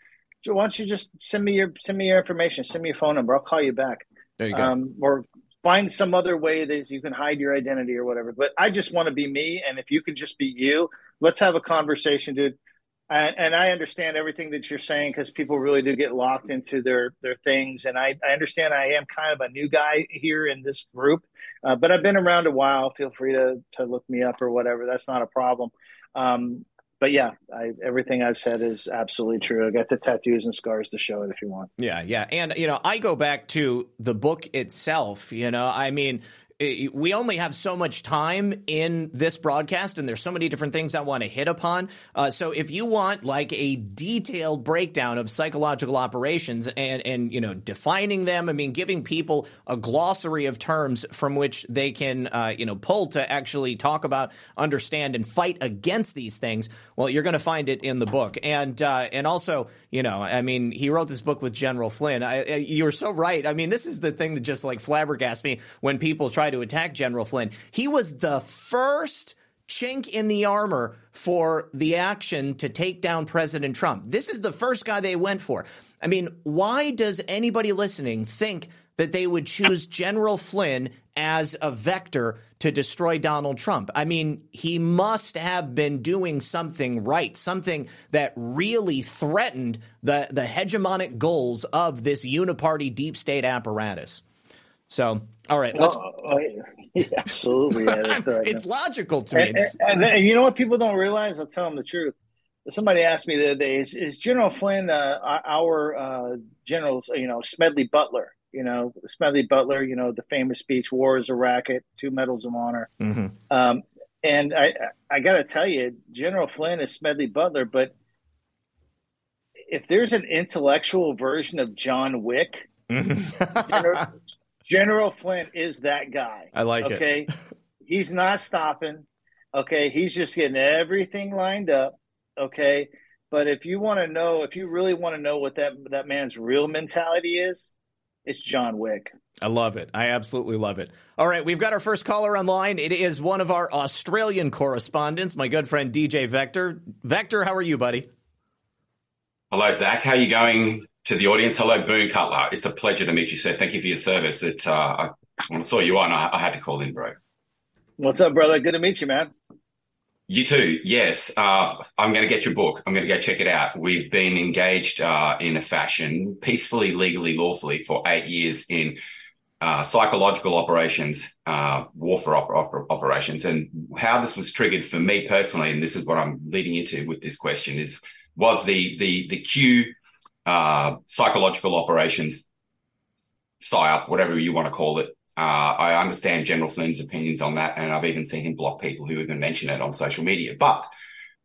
why don't you just send me your send me your information, send me your phone number. I'll call you back. There you go. Um, or find some other way that you can hide your identity or whatever. But I just want to be me, and if you can just be you, let's have a conversation, dude and, and I understand everything that you're saying because people really do get locked into their their things. And I, I understand I am kind of a new guy here in this group, uh, but I've been around a while. Feel free to to look me up or whatever. That's not a problem. Um, but yeah, I, everything I've said is absolutely true. I got the tattoos and scars to show it if you want. Yeah, yeah, and you know, I go back to the book itself. You know, I mean, we only have so much time in this broadcast, and there's so many different things I want to hit upon. Uh, so if you want like a detailed breakdown of psychological operations and and you know defining them, I mean, giving people a glossary of terms from which they can uh, you know pull to actually talk about, understand, and fight against these things. Well, you're going to find it in the book, and uh, and also you know, I mean, he wrote this book with General Flynn. I, I, you were so right. I mean, this is the thing that just like flabbergasts me when people try to attack General Flynn. He was the first chink in the armor for the action to take down President Trump. This is the first guy they went for. I mean, why does anybody listening think that they would choose General Flynn as a vector to destroy Donald Trump. I mean, he must have been doing something right, something that really threatened the, the hegemonic goals of this uniparty deep state apparatus. So, all right, let's. Oh, oh, yeah, *laughs* absolutely, yeah, *laughs* it's logical to me. And, and, and, you know what people don't realize? I'll tell them the truth. Somebody asked me the other day: Is, is General Flynn uh, our uh, general? You know, Smedley Butler you know, Smedley Butler, you know, the famous speech, "War is a racket," two medals of honor. Mm-hmm. Um, and I, I got to tell you, General Flynn is Smedley Butler, but if there's an intellectual version of John Wick, mm-hmm. General, *laughs* General Flynn is that guy. I like okay? it. Okay, *laughs* he's not stopping. Okay, he's just getting everything lined up. Okay, but if you want to know, if you really want to know what that that man's real mentality is, it's John Wick. I love it. I absolutely love it. All right, we've got our first caller online. It is one of our Australian correspondents, my good friend DJ Vector. Vector, how are you, buddy? Hello, Zak. How are you going to the audience? Hello, Boone Cutler. It's a pleasure to meet you, sir. Thank you for your service. It, uh, I, saw you on, I, I had to call in, bro. What's up, brother? Good to meet you, man. You too. Yes. Uh, I'm going to get your book. I'm going to go check it out. We've been engaged uh, in a fashion, peacefully, legally, lawfully, for eight years in uh, psychological operations, uh, warfare op- op- operations. And how this was triggered for me personally, and this is what I'm leading into with this question, is was the the the Q uh, psychological operations psyop, whatever you want to call it, uh, I understand General Flynn's opinions on that, and I've even seen him block people who even mention it on social media. But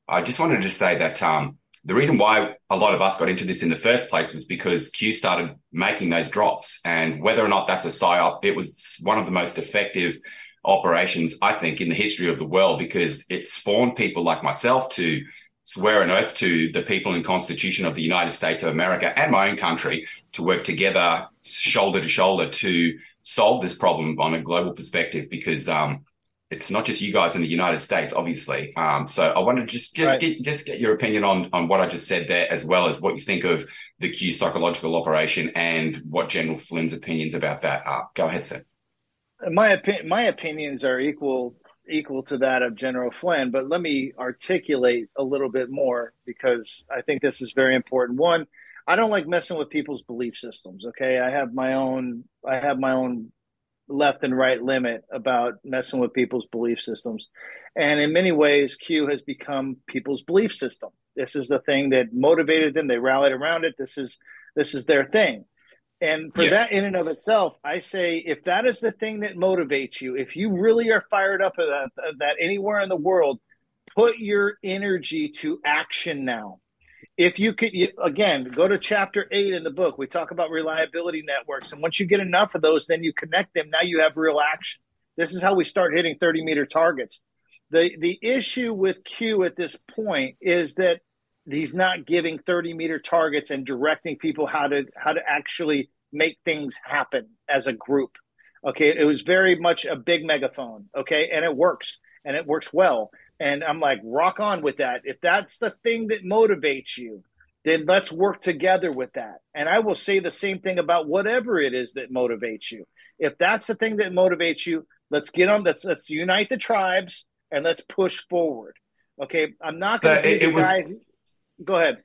I just wanted to say that um, the reason why a lot of us got into this in the first place was because Q started making those drops, and whether or not that's a psyop, it was one of the most effective operations I think in the history of the world because it spawned people like myself to swear an oath to the people and constitution of the United States of America and my own country to work together shoulder to shoulder to solve this problem on a global perspective because um, it's not just you guys in the United States, obviously. Um, so I wanted to just just right. get just get your opinion on on what I just said there, as well as what you think of the Q psychological operation and what General Flynn's opinions about that are. Go ahead, sir. My opi- my opinions are equal equal to that of General Flynn, but let me articulate a little bit more because I think this is very important. One, I don't like messing with people's belief systems. Okay, I have my own. I have my own left and right limit about messing with people's belief systems, and in many ways, Q has become people's belief system. This is the thing that motivated them. They rallied around it. This is this is their thing. And for yeah. that in and of itself, I say if that is the thing that motivates you, if you really are fired up at that, that anywhere in the world, put your energy to action now. If you could you, again go to chapter 8 in the book. We talk about reliability networks. And once you get enough of those then you connect them. Now you have real action. This is how we start hitting 30 meter targets. The the issue with q at this point is that he's not giving 30 meter targets and directing people how to how to actually make things happen as a group okay it was very much a big megaphone okay and it works and it works well and I'm like, rock on with that. If that's the thing that motivates you, then let's work together with that. And I will say the same thing about whatever it is that motivates you. If that's the thing that motivates you, let's get on. Let's let's unite the tribes and let's push forward. Okay, I'm not so going to be the was, guy. Go ahead.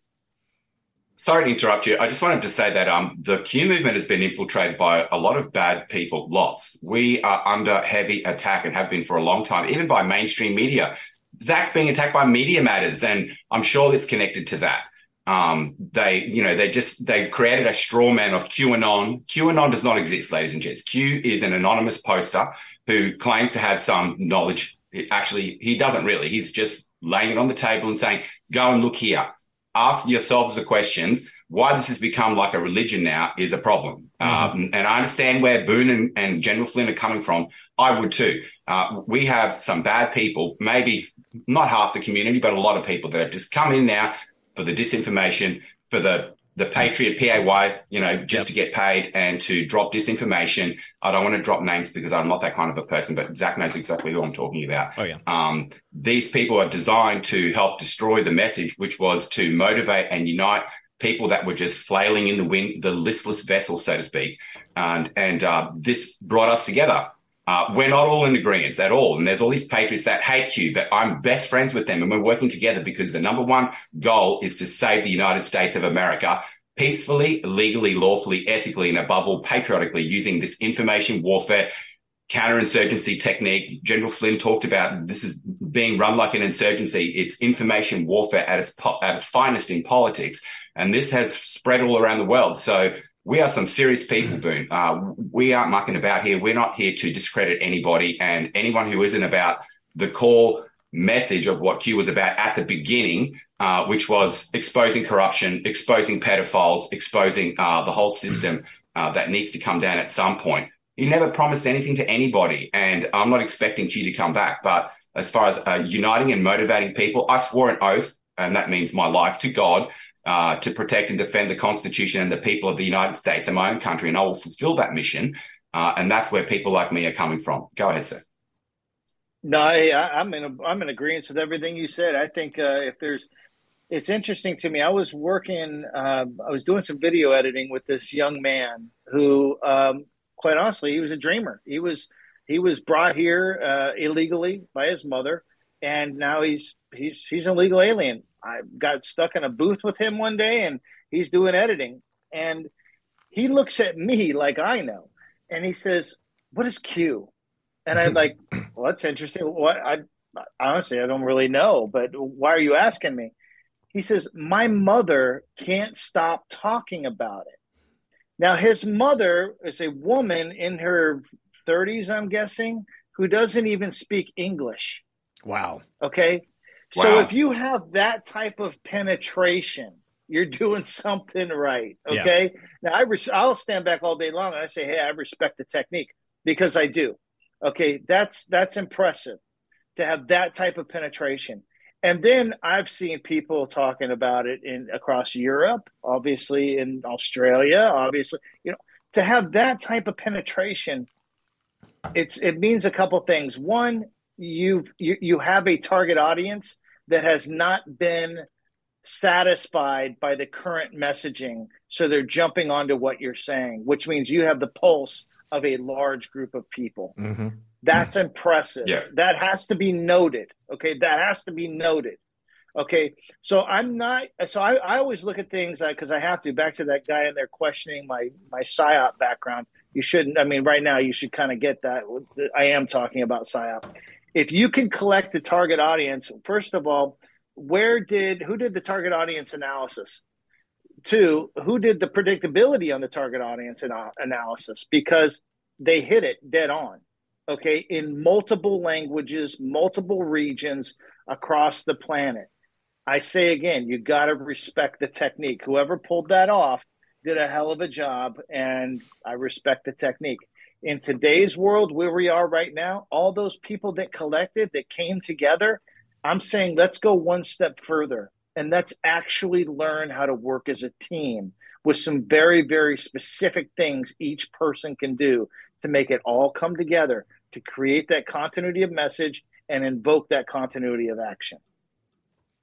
Sorry to interrupt you. I just wanted to say that um, the Q movement has been infiltrated by a lot of bad people. Lots. We are under heavy attack and have been for a long time, even by mainstream media Zak's being attacked by Media Matters, and I'm sure it's connected to that. Um, they, you know, they just they created a straw man of QAnon. QAnon does not exist, ladies and gents. Q is an anonymous poster who claims to have some knowledge. Actually, he doesn't really. He's just laying it on the table and saying, "Go and look here. Ask yourselves the questions." Why this has become like a religion now is a problem. Mm-hmm. Um, and I understand where Boone and, and, General Flynn are coming from. I would too. Uh, we have some bad people, maybe not half the community, but a lot of people that have just come in now for the disinformation, for the the Patriot PAY, you know, just yep. to get paid and to drop disinformation. I don't want to drop names because I'm not that kind of a person, but Zak knows exactly who I'm talking about. Oh, yeah. Um, these people are designed to help destroy the message, which was to motivate and unite people that were just flailing in the wind, the listless vessel, so to speak. And, and uh, this brought us together. Uh, we're not all in agreement at all. And there's all these patriots that hate you, but I'm best friends with them and we're working together because the number one goal is to save the United States of America peacefully, legally, lawfully, ethically, and above all, patriotically using this information warfare counterinsurgency technique. General Flynn talked about this is being run like an insurgency. It's information warfare at its po- at its finest in politics, and this has spread all around the world. So we are some serious people, Boone. Uh, we aren't mucking about here. We're not here to discredit anybody and anyone who isn't about the core message of what Q was about at the beginning, uh, which was exposing corruption, exposing pedophiles, exposing uh, the whole system uh, that needs to come down at some point. He never promised anything to anybody, and I'm not expecting Q to come back. But as far as uh, uniting and motivating people, I swore an oath, and that means my life to God, uh, to protect and defend the Constitution and the people of the United States and my own country, and I will fulfill that mission. Uh, and that's where people like me are coming from. Go ahead, sir. No, I, am in a, I'm in agreement with everything you said. I think uh, if there's, it's interesting to me. I was working, uh, I was doing some video editing with this young man who, um, quite honestly, he was a dreamer. He was he was brought here uh, illegally by his mother, and now he's he's he's an illegal alien. I got stuck in a booth with him one day and he's doing editing and he looks at me like I know and he says, "What is Q?" And I'm like, *laughs* "Well, that's interesting. What I honestly I don't really know, but why are you asking me?" He says, "My mother can't stop talking about it." Now, his mother is a woman in her 30s, I'm guessing, who doesn't even speak English. Wow. Okay. Wow. So if you have that type of penetration, you're doing something right. Okay. Yeah. Now I res- I'll stand back all day long and I say, hey, I respect the technique because I do. Okay, that's that's impressive to have that type of penetration. And then I've seen people talking about it in across Europe, obviously in Australia, obviously, you know, to have that type of penetration, it's it means a couple things. One, you you you have a target audience that has not been satisfied by the current messaging. So they're jumping onto what you're saying which means you have the pulse of a large group of people. Mm-hmm. that's impressive. Yeah. that has to be noted okay? That has to be noted okay? So i'm not so i, I always look at things because I, I have to back to that guy in there questioning my my psyop background. You shouldn't i mean right now you should kind of get that i am talking about psyop if you can collect the target audience, first of all, where did who did the target audience analysis? Two, who did the predictability on the target audience analysis? Because they hit it dead on. Okay, in multiple languages, multiple regions across the planet. I say again, you got to respect the technique. Whoever pulled that off did a hell of a job, and I respect the technique in today's world where we are right now, all those people that collected, that came together, I'm saying let's go one step further and let's actually learn how to work as a team with some very, very specific things each person can do to make it all come together to create that continuity of message and invoke that continuity of action.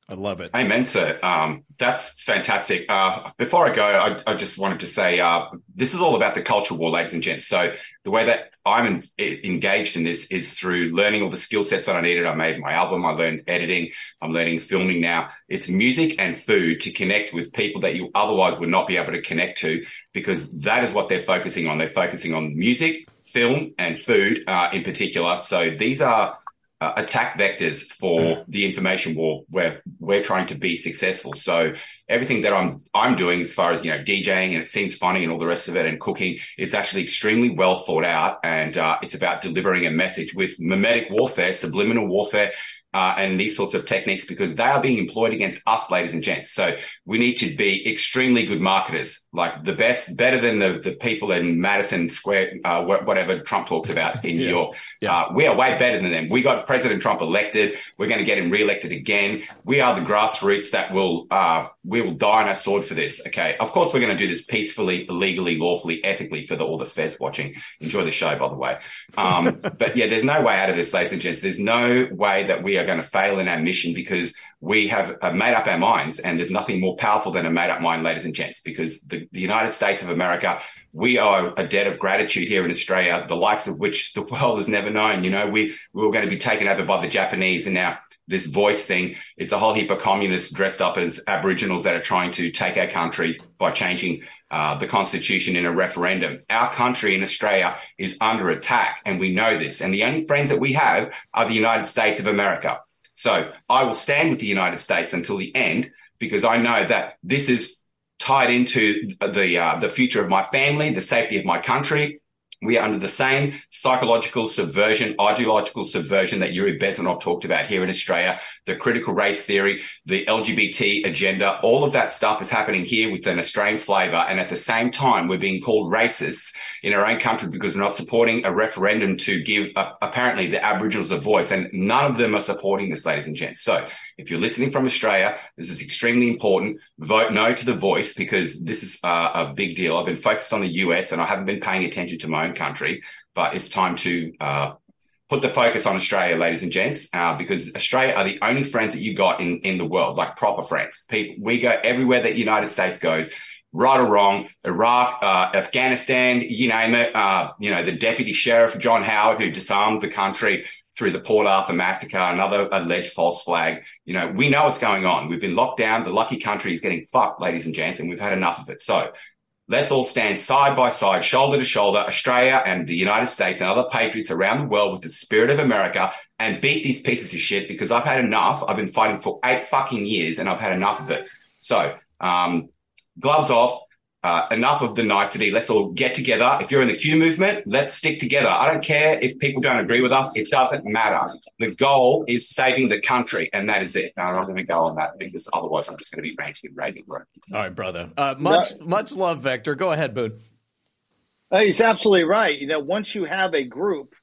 I love it. Amen, sir. Um, that's fantastic. Uh, before I go, I, I, just wanted to say uh, this is all about the culture war, ladies and gents. So the way that I'm in, engaged in this is through learning all the skill sets that I needed. I made my album. I learned editing. I'm learning filming now. It's music and food to connect with people that you otherwise would not be able to connect to because that is what they're focusing on. They're focusing on music, film, and food uh, in particular. So these are uh, attack vectors for the information war where we're trying to be successful. So everything that I'm I'm doing as far as you know DJing and it seems funny and all the rest of it and cooking, it's actually extremely well thought out and uh, it's about delivering a message with memetic warfare, subliminal warfare uh, and these sorts of techniques because they are being employed against us, ladies and gents. So we need to be extremely good marketers, like the best, better than the, the people in Madison Square, uh, whatever Trump talks about in New yeah. York. Yeah. Uh, we are way better than them. We got President Trump elected. We're going to get him reelected again. We are the grassroots that will, uh, we will die on our sword for this. Okay. Of course, we're going to do this peacefully, legally, lawfully, ethically for the, all the feds watching. Enjoy the show, by the way. Um, *laughs* but yeah, there's no way out of this, ladies and gents. There's no way that we are going to fail in our mission because we have made up our minds and there's nothing more powerful than a made up mind, ladies and gents, because the, the United States of America, we owe a debt of gratitude here in Australia, the likes of which the *laughs* world has never known. You know, we, we were going to be taken over by the Japanese and now this voice thing, it's a whole heap of communists dressed up as Aboriginals that are trying to take our country by changing uh, the constitution in a referendum. Our country in Australia is under attack and we know this. And the only friends that we have are the United States of America. So I will stand with the United States until the end because I know that this is tied into the uh, the future of my family, the safety of my country, we are under the same psychological subversion, ideological subversion that Yuri Bezmenov talked about here in Australia, the critical race theory, the LGBT agenda, all of that stuff is happening here with an Australian flavour. And at the same time, we're being called racists in our own country because we're not supporting a referendum to give uh, apparently the Aboriginals a voice. And none of them are supporting this, ladies and gents. So if you're listening from Australia, this is extremely important. Vote no to the voice because this is uh, a big deal. I've been focused on the US and I haven't been paying attention to my own country, but it's time to uh, put the focus on Australia, ladies and gents, uh, because Australia are the only friends that you got in, in the world, like proper friends. People, we go everywhere that the United States goes right or wrong, Iraq, uh, Afghanistan, you name it. Uh, you know, the deputy sheriff, John Howard, who disarmed the country through the Port Arthur massacre, another alleged false flag. You know, we know what's going on. We've been locked down. The lucky country is getting fucked, ladies and gents, and we've had enough of it. So let's all stand side by side, shoulder to shoulder, Australia and the United States and other patriots around the world with the spirit of America and beat these pieces of shit because I've had enough. I've been fighting for eight fucking years and I've had enough of it. So, um, gloves off uh, enough of the nicety. Let's all get together. If you're in the Q movement, let's stick together. I don't care if people don't agree with us. It doesn't matter. The goal is saving the country, and that is it. I'm not going to go on that because otherwise I'm just going to be ranting and raving. All right, brother. Uh, much no. much love, Vector. Go ahead, Boone. Uh, he's absolutely right. You know, once you have a group,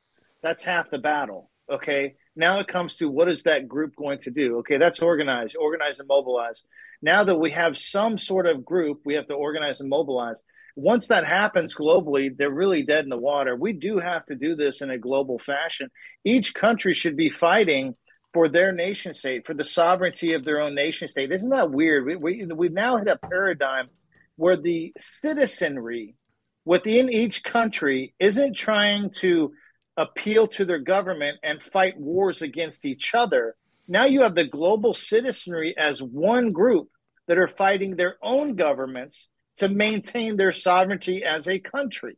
that's half the battle. Okay. Now it comes to what is that group going to do? Okay, that's organize, organize and mobilize. Now that we have some sort of group, we have to organize and mobilize. Once that happens globally, they're really dead in the water. We do have to do this in a global fashion. Each country should be fighting for their nation state, for the sovereignty of their own nation state. Isn't that weird? We, we, we've now hit a paradigm where the citizenry within each country isn't trying to appeal to their government and fight wars against each other. Now you have the global citizenry as one group that are fighting their own governments to maintain their sovereignty as a country.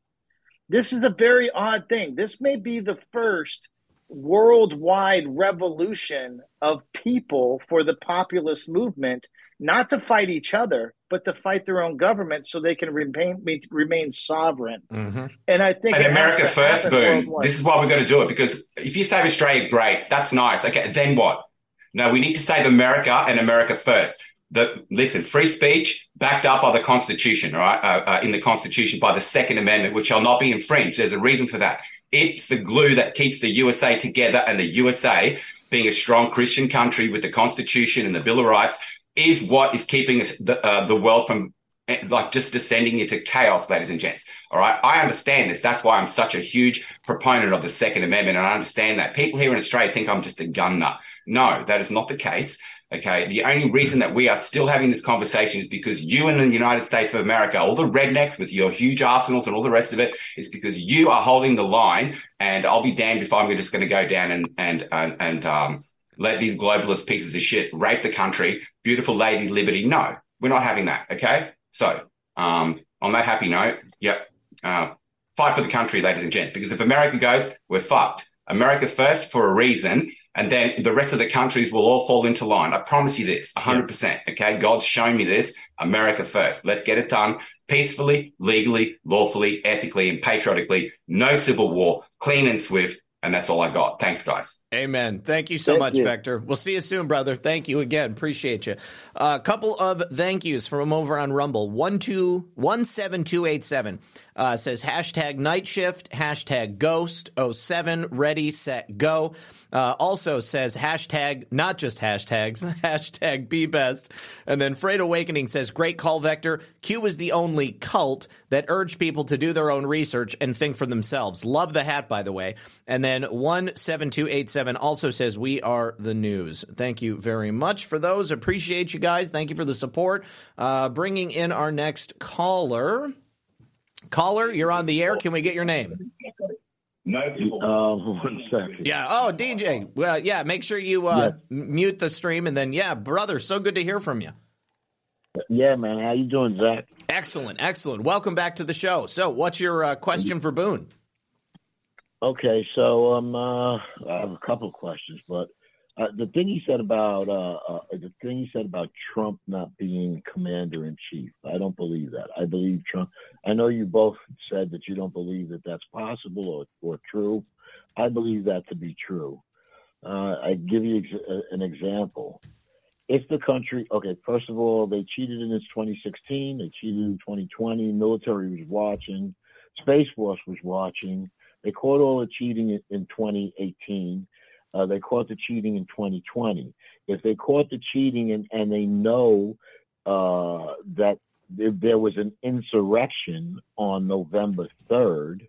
This is a very odd thing. This may be the first worldwide revolution of people for the populist movement, not to fight each other, but to fight their own government so they can remain remain sovereign. Mm-hmm. And I think and America first, boom. This is why we're going to do it because if you save Australia, great, that's nice. Okay, then what? No, we need to save America and America first the listen, free speech backed up by the Constitution, right? Uh, uh, in the Constitution by the Second Amendment, which shall not be infringed. There's a reason for that. It's the glue that keeps the USA together, and the USA, being a strong Christian country with the Constitution and the Bill of Rights, is what is keeping the, uh, the world from eh, like just descending into chaos, ladies and gents. All right. I understand this. That's why I'm such a huge proponent of the Second Amendment. And I understand that. People here in Australia think I'm just a gun nut. No, that is not the case. Okay. The only reason that we are still having this conversation is because you in the United States of America, all the rednecks with your huge arsenals and all the rest of it, it's because you are holding the line. And I'll be damned if I'm just going to go down and, and, and, and um, let these globalist pieces of shit rape the country. Beautiful lady liberty. No, we're not having that. Okay. So, um, on that happy note, yep. Uh, fight for the country, ladies and gents, because if America goes, we're fucked. America first for a reason, and then the rest of the countries will all fall into line. I promise you this, 100%. Okay. God's shown me this. America first. Let's get it done peacefully, legally, lawfully, ethically, and patriotically. No civil war, clean and swift. And that's all I got. Thanks, guys. Amen. Thank you so thank much, you. Vector. We'll see you soon, brother. Thank you again. Appreciate you. A uh, couple of thank yous from over on Rumble. One two one seven two eight seven uh, says hashtag night shift, hashtag ghost 07, ready, set, go. Uh, also says hashtag, not just hashtags, *laughs* hashtag be best. And then Freight Awakening says, great call vector. Q is the only cult that urged people to do their own research and think for themselves. Love the hat, by the way. And then 17287 also says, we are the news. Thank you very much for those. Appreciate you guys. Thank you for the support. Uh, bringing in our next caller. Caller, you're on the air. Can we get your name? No, uh, one second. Yeah. Oh, DJ. Well, yeah. Make sure you uh, mute the stream, and then yeah, brother. So good to hear from you. Yeah, man. How you doing, Zak? Excellent, excellent. Welcome back to the show. So, what's your uh, question for Boone? Okay, so um, uh, I have a couple of questions, but uh, the thing he said about uh, uh, the thing he said about Trump not being commander in chief, I don't believe that. I believe Trump. I know you both said that you don't believe that that's possible or, or true. I believe that to be true. Uh, I give you ex- uh, an example. If the country, okay, first of all, they cheated in its 2016, they cheated in 2020. Military was watching, Space Force was watching. They caught all the cheating in, in 2018 uh, they caught the cheating in 2020. If they caught the cheating and, and they know uh, that there was an insurrection on November 3rd,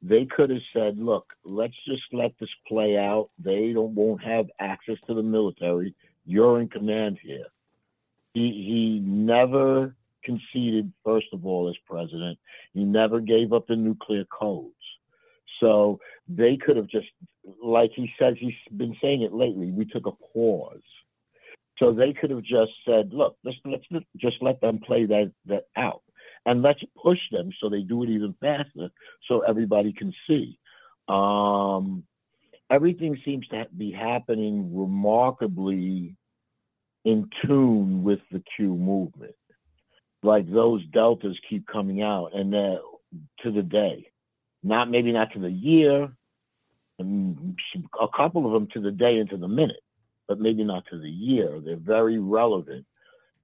they could have said, look, let's just let this play out. They don't won't have access to the military. You're in command here. He he never conceded, first of all, as president. He never gave up the nuclear codes. So they could have just, like he says, he's been saying it lately. We took a pause. So they could have just said, "Look, let's let's just let them play that that out, and let's push them so they do it even faster, so everybody can see." Um, everything seems to be happening remarkably in tune with the Q movement. Like those deltas keep coming out, and to the day. Not maybe not to the year, a couple of them to the day and to the minute, but maybe not to the year. They're very relevant,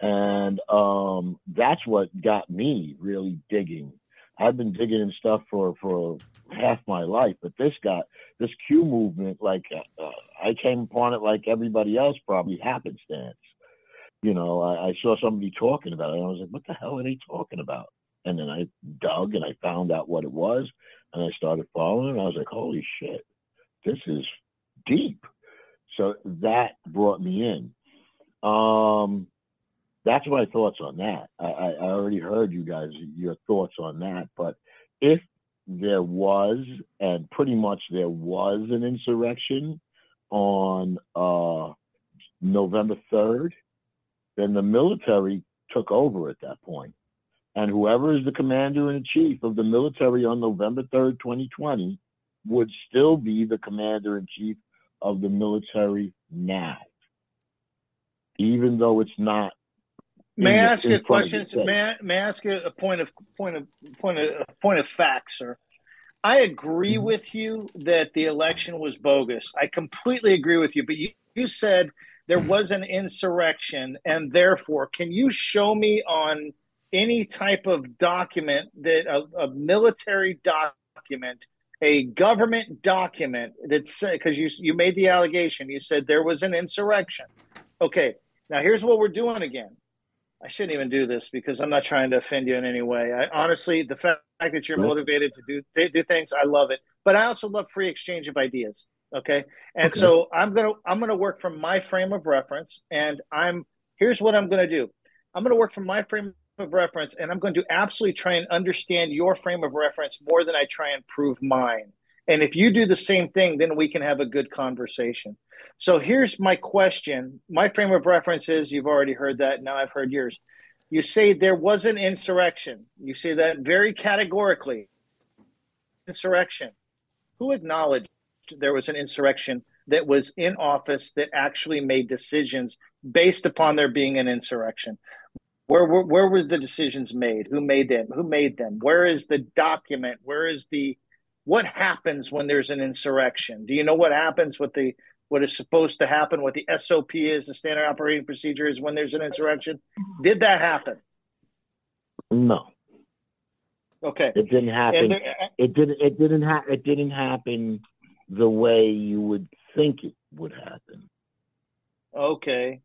and um, that's what got me really digging. I've been digging in stuff for for half my life, but this got this Q movement. Like uh, I came upon it like everybody else, probably happenstance. You know, I, I saw somebody talking about it, and I was like, "What the hell are they talking about?" And then I dug and I found out what it was, and I started following. And I was like, holy shit, this is deep. So that brought me in. Um, that's my thoughts on that. I, I, already heard you guys your thoughts on that. But if there was, and pretty much there was an insurrection on uh, November third, then the military took over at that point. And whoever is the commander in chief of the military on November 3rd, 2020, would still be the commander in chief of the military now, even though it's not. May I ask you a question? May I, may I ask you a point of point of point of point of fact, sir? I agree mm-hmm. with you that the election was bogus. I completely agree with you. But you, you said there was an insurrection, and therefore, can you show me on any type of document that a, a military document, a government document that said because you you made the allegation, you said there was an insurrection. Okay, now here's what we're doing again. I shouldn't even do this because I'm not trying to offend you in any way. I honestly, the fact that you're motivated to do do things, I love it. But I also love free exchange of ideas. Okay, and okay. so I'm gonna I'm gonna work from my frame of reference, and I'm here's what I'm gonna do. I'm gonna work from my frame of reference and I'm going to absolutely try and understand your frame of reference more than I try and prove mine. And if you do the same thing, then we can have a good conversation. So here's my question. My frame of reference is you've already heard that. Now I've heard yours. You say there was an insurrection. You say that very categorically. Insurrection. Who acknowledged there was an insurrection that was in office that actually made decisions based upon there being an insurrection. Where, where, where were the decisions made? Who made them? Who made them? Where is the document? Where is the what happens when there's an insurrection? Do you know what happens with the what is supposed to happen? What the SOP is, the standard operating procedure is when there's an insurrection? Did that happen? No. Okay. It didn't happen. There, uh, it didn't. It didn't. Ha- it didn't happen the way you would think it would happen. Okay.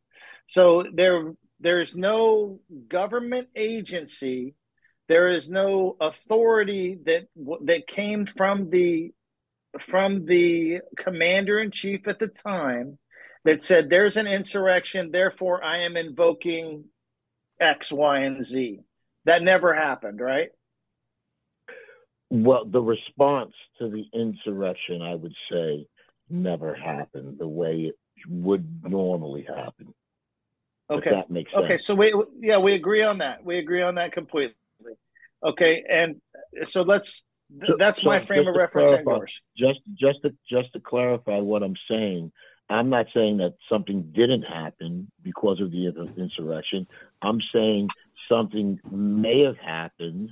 So there there's no government agency, there is no authority that that came from the from the commander in chief at the time that said there's an insurrection, therefore I am invoking X, Y, and Z. That never happened, right? Well, the response to the insurrection, I would say, never happened the way it would normally happen. Okay, that makes sense. Okay, so we yeah we agree on that. We agree on that completely. Okay, and so let's so, that's so my frame of reference clarify, and yours. Just just to just to clarify what I'm saying, I'm not saying that something didn't happen because of the insurrection. I'm saying something may have happened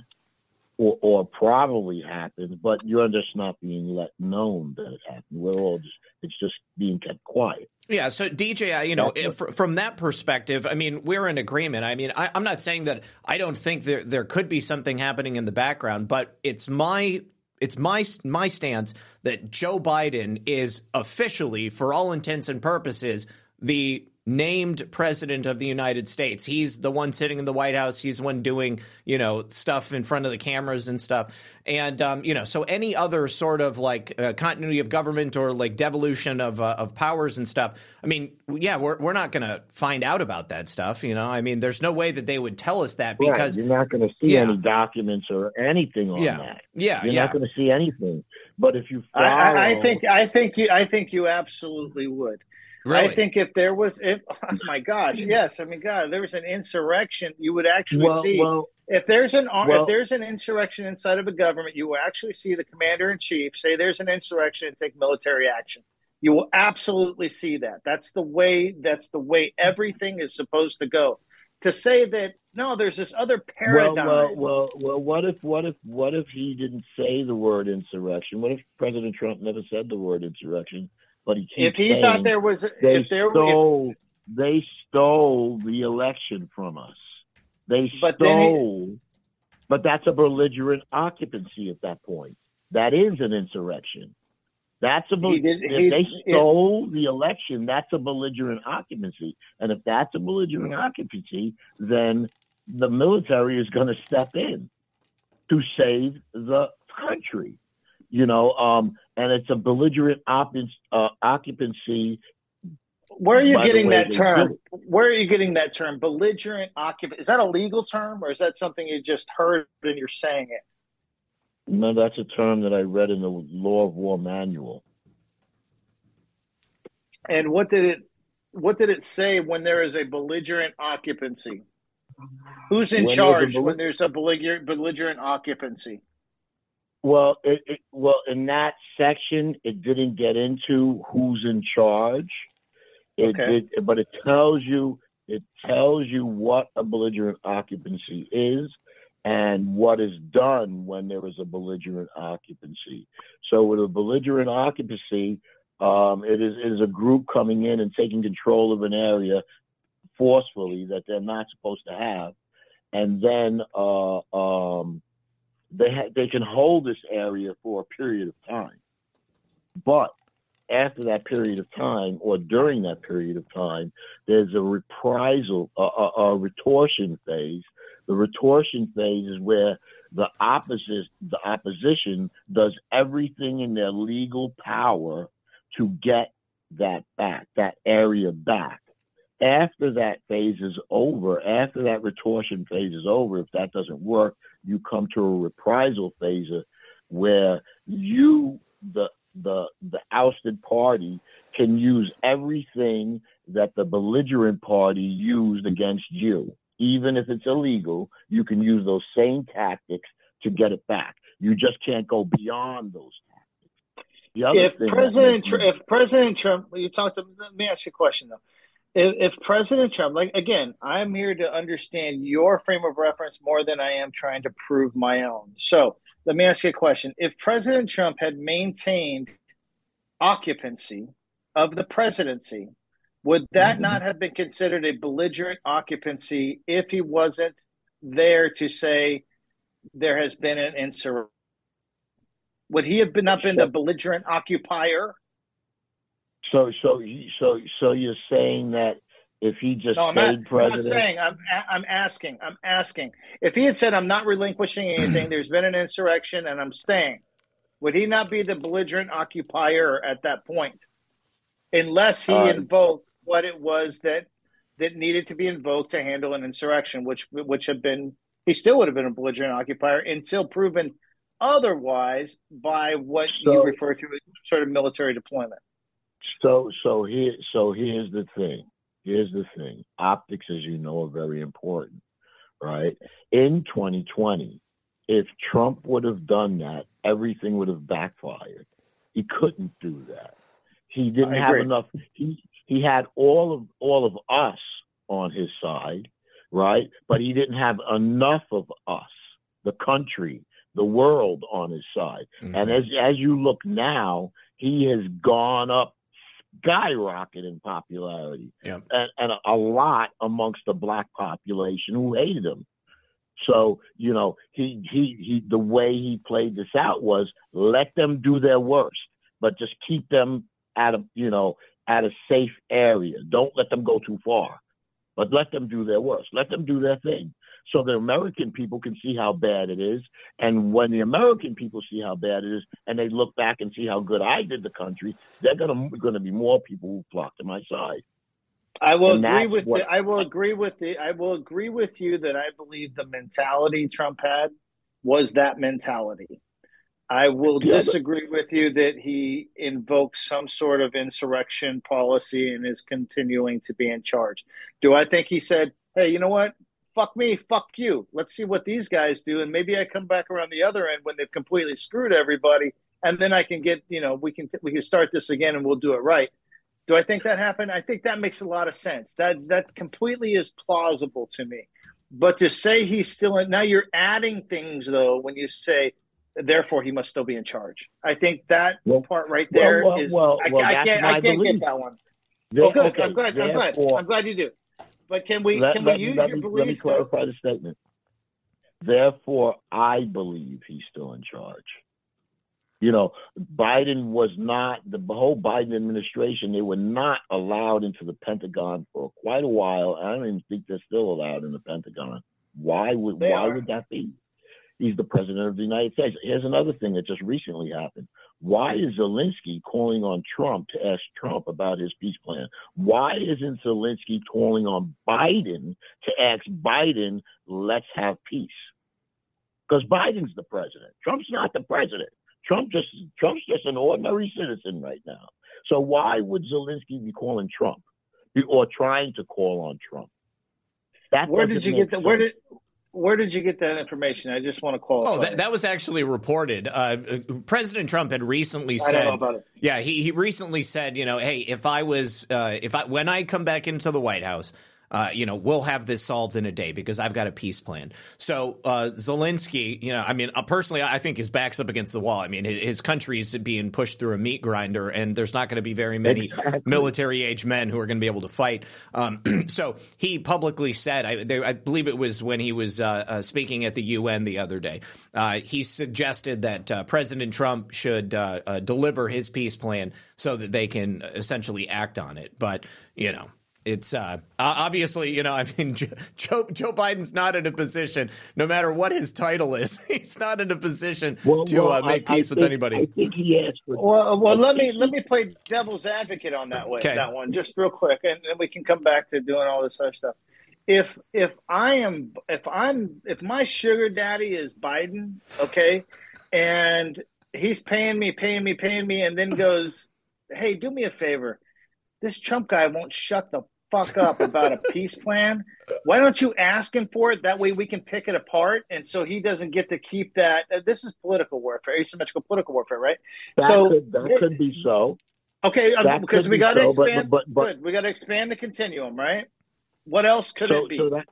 or, or probably happened, but you're just not being let known that it happened. We're all just it's just being kept quiet. Yeah. So DJ, uh, you know, if, from that perspective, I mean, we're in agreement. I mean, I, am not saying that I don't think there there could be something happening in the background, but it's my it's my my stance that Joe Biden is officially, for all intents and purposes, the named president of the United States. He's the one sitting in the White House. He's the one doing, you know, stuff in front of the cameras and stuff. And, um, you know, so any other sort of like uh, continuity of government or like devolution of, uh, of powers and stuff, I mean, yeah, we're, we're not going to find out about that stuff. You know, I mean, there's no way that they would tell us that because right. you're not going to see yeah. any documents or anything on yeah. that. Yeah. You're yeah. not going to see anything. But if you follow, I, I think, I think you, I think you absolutely would. Really? I think if there was, if *laughs* oh my gosh, yes, I mean, God, there was an insurrection, you would actually well, see. Well, if there's an well, if there's an insurrection inside of a government, you will actually see the commander in chief say there's an insurrection and take military action. You will absolutely see that. That's the way. That's the way everything is supposed to go. To say that no, there's this other paradigm. Well, well, well, well, what if, what if, what if he didn't say the word insurrection? What if President Trump never said the word insurrection? But he if he thought there was, they if there stole, if, they stole the election from us. They but stole, he, but that's a belligerent occupancy at that point. That is an insurrection. That's a did, if he, they stole it, the election, that's a belligerent occupancy. And if that's a belligerent occupancy, then the military is going to step in to save the country you know, um, and it's a belligerent op- uh, occupancy. Where are you getting that term? Where are you getting that term? Belligerent occupant. Is that a legal term or is that something you just heard and you're saying it? No, that's a term that I read in the Law of War manual. And what did it what did it say when there is a belligerent occupancy? Who's in when charge there's when there's a belligerent, belligerent occupancy? Well, it, it, well, in that section, it didn't get into who's in charge. It okay. Did, but it tells you it tells you what a belligerent occupancy is and what is done when there is a belligerent occupancy. So with a belligerent occupancy, um, it, is, it is a group coming in and taking control of an area forcefully that they're not supposed to have, and then uh, um, they ha- they can hold this area for a period of time. But after that period of time, or during that period of time, there's a reprisal, a, a, a retortion phase. The retortion phase is where the opposite, the opposition, does everything in their legal power to get that back, that area back. After that phase is over, after that retortion phase is over, if that doesn't work, you come to a reprisal phase where you, the the the ousted party, can use everything that the belligerent party used against you. Even if it's illegal, you can use those same tactics to get it back. You just can't go beyond those tactics. if President Tr- if President Trump, you talked to. Let me ask you a question though. If, if President Trump, like again, I'm here to understand your frame of reference more than I am trying to prove my own. So let me ask you a question. If President Trump had maintained occupancy of the presidency, would that mm-hmm. not have been considered a belligerent occupancy if he wasn't there to say there has been an insurrection? Would he have been not been the belligerent occupier? So, so, so, so you're saying that if he just no, I'm not, president? I'm not saying. I'm, I'm asking. I'm asking. If he had said, "I'm not relinquishing anything," *clears throat* there's been an insurrection, and I'm staying. Would he not be the belligerent occupier at that point, unless he uh, invoked what it was that that needed to be invoked to handle an insurrection, which which had been he still would have been a belligerent occupier until proven otherwise by what so, you refer to as sort of military deployment. So so here so here's the thing. Here's the thing. Optics, as you know, are very important, right? In 2020, if Trump would have done that, everything would have backfired. He couldn't do that. He didn't have enough. He he had all of all of us on his side, right? But he didn't have enough of us, the country, the world on his side. Mm-hmm. And as as you look now, he has gone up skyrocket in popularity yep. and, and a, a, lot amongst the black population who hated him. So, you know, he, he, he, the way he played this out was let them do their worst, but just keep them at a, you know, at a safe area. Don't let them go too far, but let them do their worst. Let them do their thing so the American people can see how bad it is. And when the American people see how bad it is, and they look back and see how good I did the country, they're gonna going to be more people who flock to my side. I will and agree with what, the, I will agree with the I will agree with you that I believe the mentality Trump had was that mentality. I will disagree with you that he invoked some sort of insurrection policy and is continuing to be in charge. Do I think he said, "Hey, you know what? Fuck me, fuck you. Let's see what these guys do, and maybe I come back around the other end when they've completely screwed everybody, and then I can get you know we can we can start this again and we'll do it right. Do I think that happened? I think that makes a lot of sense. That that completely is plausible to me. But to say he's still in now, you're adding things though when you say therefore he must still be in charge. I think that well, part right there well, well, is, I, I, can't I can't get that one. Well, oh, good. Okay, I'm glad. I'm glad. I'm glad you do. But can we let, can we use let your me, belief? Let me clarify to... the statement. Therefore, I believe he's still in charge. You know, Biden was not the whole Biden administration. They were not allowed into the Pentagon for quite a while. I don't even think they're still allowed in the Pentagon. Why would they why are. would that be? He's the president of the United States. Here's another thing that just recently happened. Why is Zelensky calling on Trump to ask Trump about his peace plan? Why isn't Zelensky calling on Biden to ask Biden, let's have peace? Because Biden's the president. Trump's not the president. Trump just Trump's just an ordinary citizen right now. So why would Zelensky be calling Trump or trying to call on Trump? That where did you get that? Where did where did you get that information? I just want to qualify. Oh, that, that was actually reported. Uh, President Trump had recently said, "Yeah, he he recently said, you know, hey, if I was, uh, if I when I come back into the White House, uh, you know, we'll have this solved in a day because I've got a peace plan. So uh, Zelensky, you know, I mean, uh, personally, I think his back's up against the wall. I mean, his country is being pushed through a meat grinder, and there's not going to be very many exactly. military age men who are going to be able to fight. Um, *clears throat* so he publicly said, I, they, I, believe it was when he was uh, uh, speaking at the UN the other day, uh, he suggested that President Trump should deliver his peace plan so that they can essentially act on it. But you know it's uh, obviously, you know, I mean, *laughs* Joe, Joe Biden's not in a position, no matter what his title is, *laughs* he's not in a position well, to well, uh, make I, peace I with think, anybody. I think he asked. For, well, well, let me let me play devil's advocate on that way, okay. that one, just real quick, and then we can come back to doing all this other stuff. If if I am if I'm if my sugar daddy is Biden, okay, and he's paying me, paying me, paying me, and then goes, "Hey, do me a favor." This Trump guy won't shut the fuck up about a peace plan, why don't you ask him for it? That way we can pick it apart, and so he doesn't get to keep that. Uh, this is political warfare, asymmetrical political warfare, right? That so could, that it, could be so. Okay, um, because we got to so, expand. But, but, but, good. We got to expand the continuum, right? What else could so, it be? So that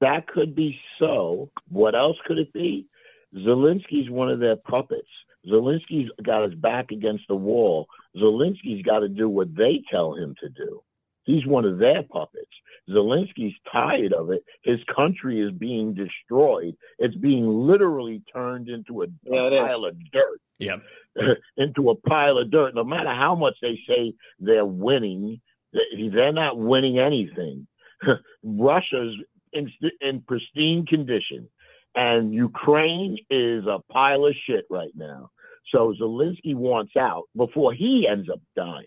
that could be so. What else could it be? Zelensky's one of their puppets. Zelensky's got his back against the wall. Zelensky's got to do what they tell him to do. He's one of their puppets. Zelensky's tired of it. His country is being destroyed. It's being literally turned into a, yeah, a pile of dirt. Yep. *laughs* into a pile of dirt. No matter how much they say they're winning, they're not winning anything. *laughs* Russia's in, in pristine condition, and Ukraine is a pile of shit right now. So Zelensky wants out before he ends up dying.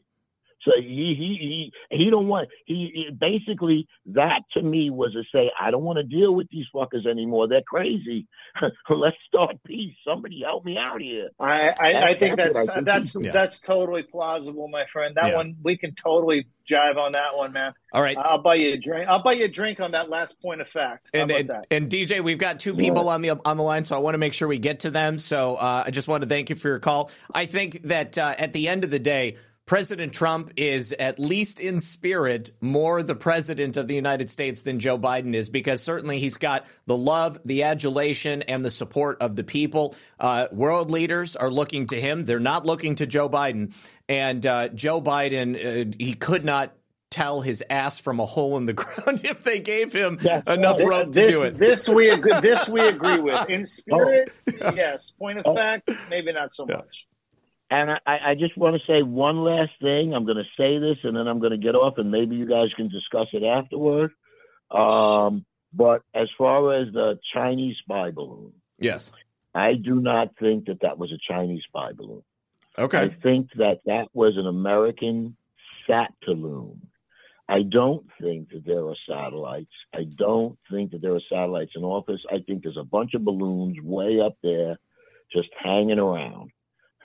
So he he he he don't want he, he basically that to me was to say I don't want to deal with these fuckers anymore. They're crazy. *laughs* Let's start peace. Somebody help me out here. I I, I think that's that's think that's, yeah. that's totally plausible, my friend. That yeah. one we can totally jive on that one, man. All right, I'll buy you a drink. I'll buy you a drink on that last point of fact. and and, and, DJ, we've got two people yeah. on the on the line, so I want to make sure we get to them. So uh, I just want to thank you for your call. I think that uh, at the end of the day President Trump is, at least in spirit, more the president of the United States than Joe Biden is, because certainly he's got the love, the adulation, and the support of the people. Uh, world leaders are looking to him. They're not looking to Joe Biden. And uh, Joe Biden, uh, he could not tell his ass from a hole in the *laughs* ground if they gave him yeah. enough this, rope to do it. This we agree, this we *laughs* agree with. In spirit, oh. yes. Point of oh. fact, maybe not so yeah. much. And I, I just want to say one last thing. I'm going to say this and then I'm going to get off, and maybe you guys can discuss it afterward. Um, but as far as the Chinese spy balloon, yes, I do not think that that was a Chinese spy balloon. Okay. I think that that was an American sat balloon. I don't think that there are satellites. I don't think that there are satellites in office. I think there's a bunch of balloons way up there just hanging around.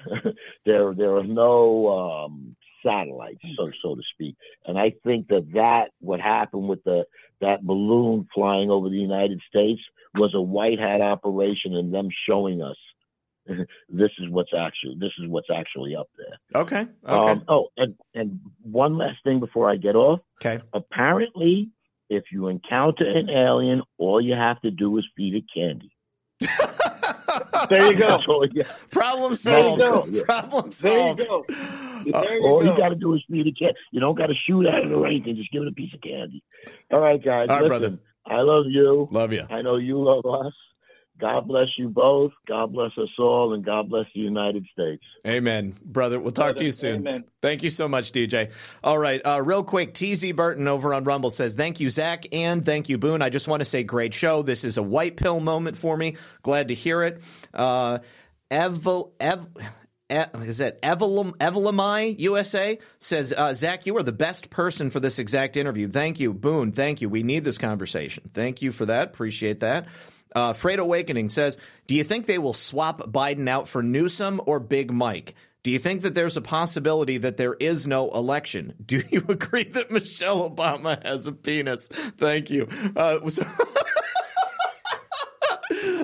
*laughs* there there are no um, satellites, so so to speak. And I think that that what happened with the that balloon flying over the United States was a white hat operation, and them showing us *laughs* this is what's actually this is what's actually up there. Okay. Okay. Um, oh, and and one last thing before I get off. Okay. Apparently, if you encounter an alien, all you have to do is feed it candy. *laughs* there you go. *laughs* Problem solved. Problem solved. There you *laughs* go. There uh, you all go. you got to do is feed a cat. You don't got to shoot at it or anything. Just give it a piece of candy. All right, guys. All right, listen, brother. I love you. Love you. I know you love us. God bless you both. God bless us all, and God bless the United States. Amen, brother. We'll talk brother, to you soon. Amen. Thank you so much, DJ. All right, uh, real quick, TZ Burton over on Rumble says, "Thank you, Zak, and thank you, Boone. I just want to say, great show. This is a white pill moment for me. Glad to hear it." Uh, Ev- Ev- is that Evelum Evelami USA says uh, Zak, you are the best person for this exact interview. Thank you, Boone. Thank you. We need this conversation. Thank you for that. Appreciate that. Uh, Freight Awakening says, Do you think they will swap Biden out for Newsom or Big Mike? Do you think that there's a possibility that there is no election? *laughs* Do you agree that Michelle Obama has a penis? Thank you. Uh, *laughs*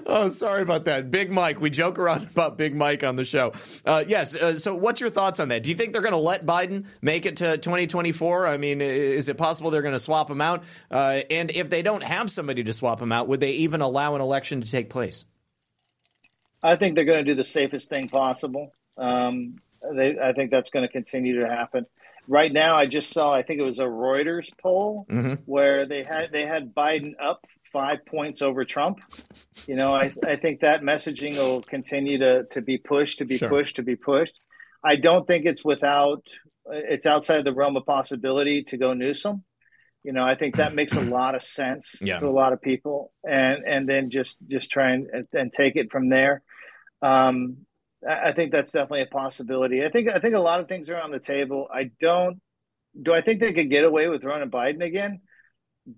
oh, sorry about that. Big Mike. We joke around *laughs* about Big Mike on the show. Uh, yes. Uh, so, what's your thoughts on that? Do you think they're going to let Biden make it to 2024? I mean, is it possible they're going to swap him out? Uh, and if they don't have somebody to swap him out, would they even allow an election to take place? I think they're going to do the safest thing possible. Um, they, I think that's going to continue to happen. Right now, I just saw. I think it was a Reuters poll mm-hmm. where they had they had Biden up five points over Trump. You know, I, I think that messaging will continue to, to be pushed, to be sure. pushed, to be pushed. I don't think it's without, it's outside the realm of possibility to go Newsom. You know, I think that makes a lot of sense *clears throat* yeah. to a lot of people, and and then just just try and and take it from there. Um, I think that's definitely a possibility. I think I think a lot of things are on the table. I don't. Do I think they could get away with running Biden again?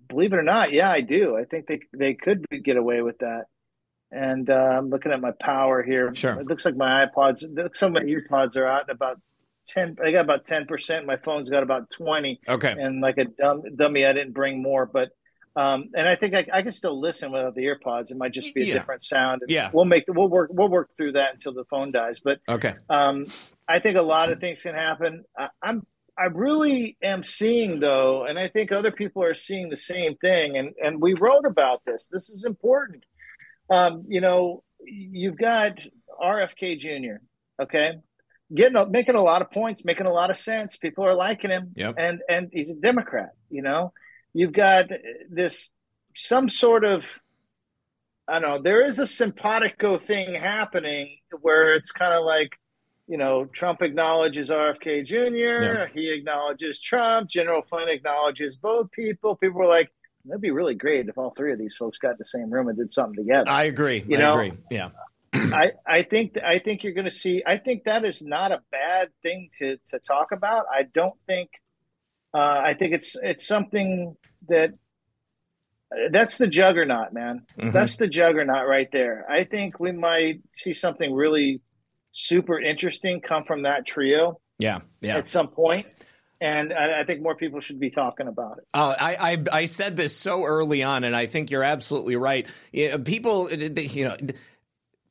Believe it or not, yeah, I do. I think they they could get away with that. And uh, I'm looking at my power here. Sure. It looks like my iPods, looks like my earpods are out about ten. I got about ten percent. My phone's got about twenty. Okay. And like a dumb, dummy, I didn't bring more, but um, and I think I, I, can still listen without the earpods. It might just be a yeah. different sound. Yeah, we'll make we'll work we'll work through that until the phone dies. But okay, um, I think a lot of things can happen. I, I'm I really am seeing though, and I think other people are seeing the same thing. And and we wrote about this. This is important. Um, you know, you've got RFK Jr. Okay, getting making a lot of points, making a lot of sense. People are liking him. Yep. and and he's a Democrat. You know you've got this some sort of I don't know. There is a simpatico thing happening where it's kind of like, you know, Trump acknowledges RFK Jr. Yeah. He acknowledges Trump. General Flynn acknowledges both people. People were like, "That'd be really great if all three of these folks got in the same room and did something together." I agree. You I know, agree. Yeah. *clears throat* I, I think I think you're going to see. I think that is not a bad thing to to talk about. I don't think uh, I think it's it's something that that's the juggernaut, man. Mm-hmm. That's the juggernaut right there. I think we might see something really super interesting come from that trio. Yeah, yeah. At some point and I, think more people should be talking about it. Uh, I, I, I said this so early on, and I think you're absolutely right. people, you know,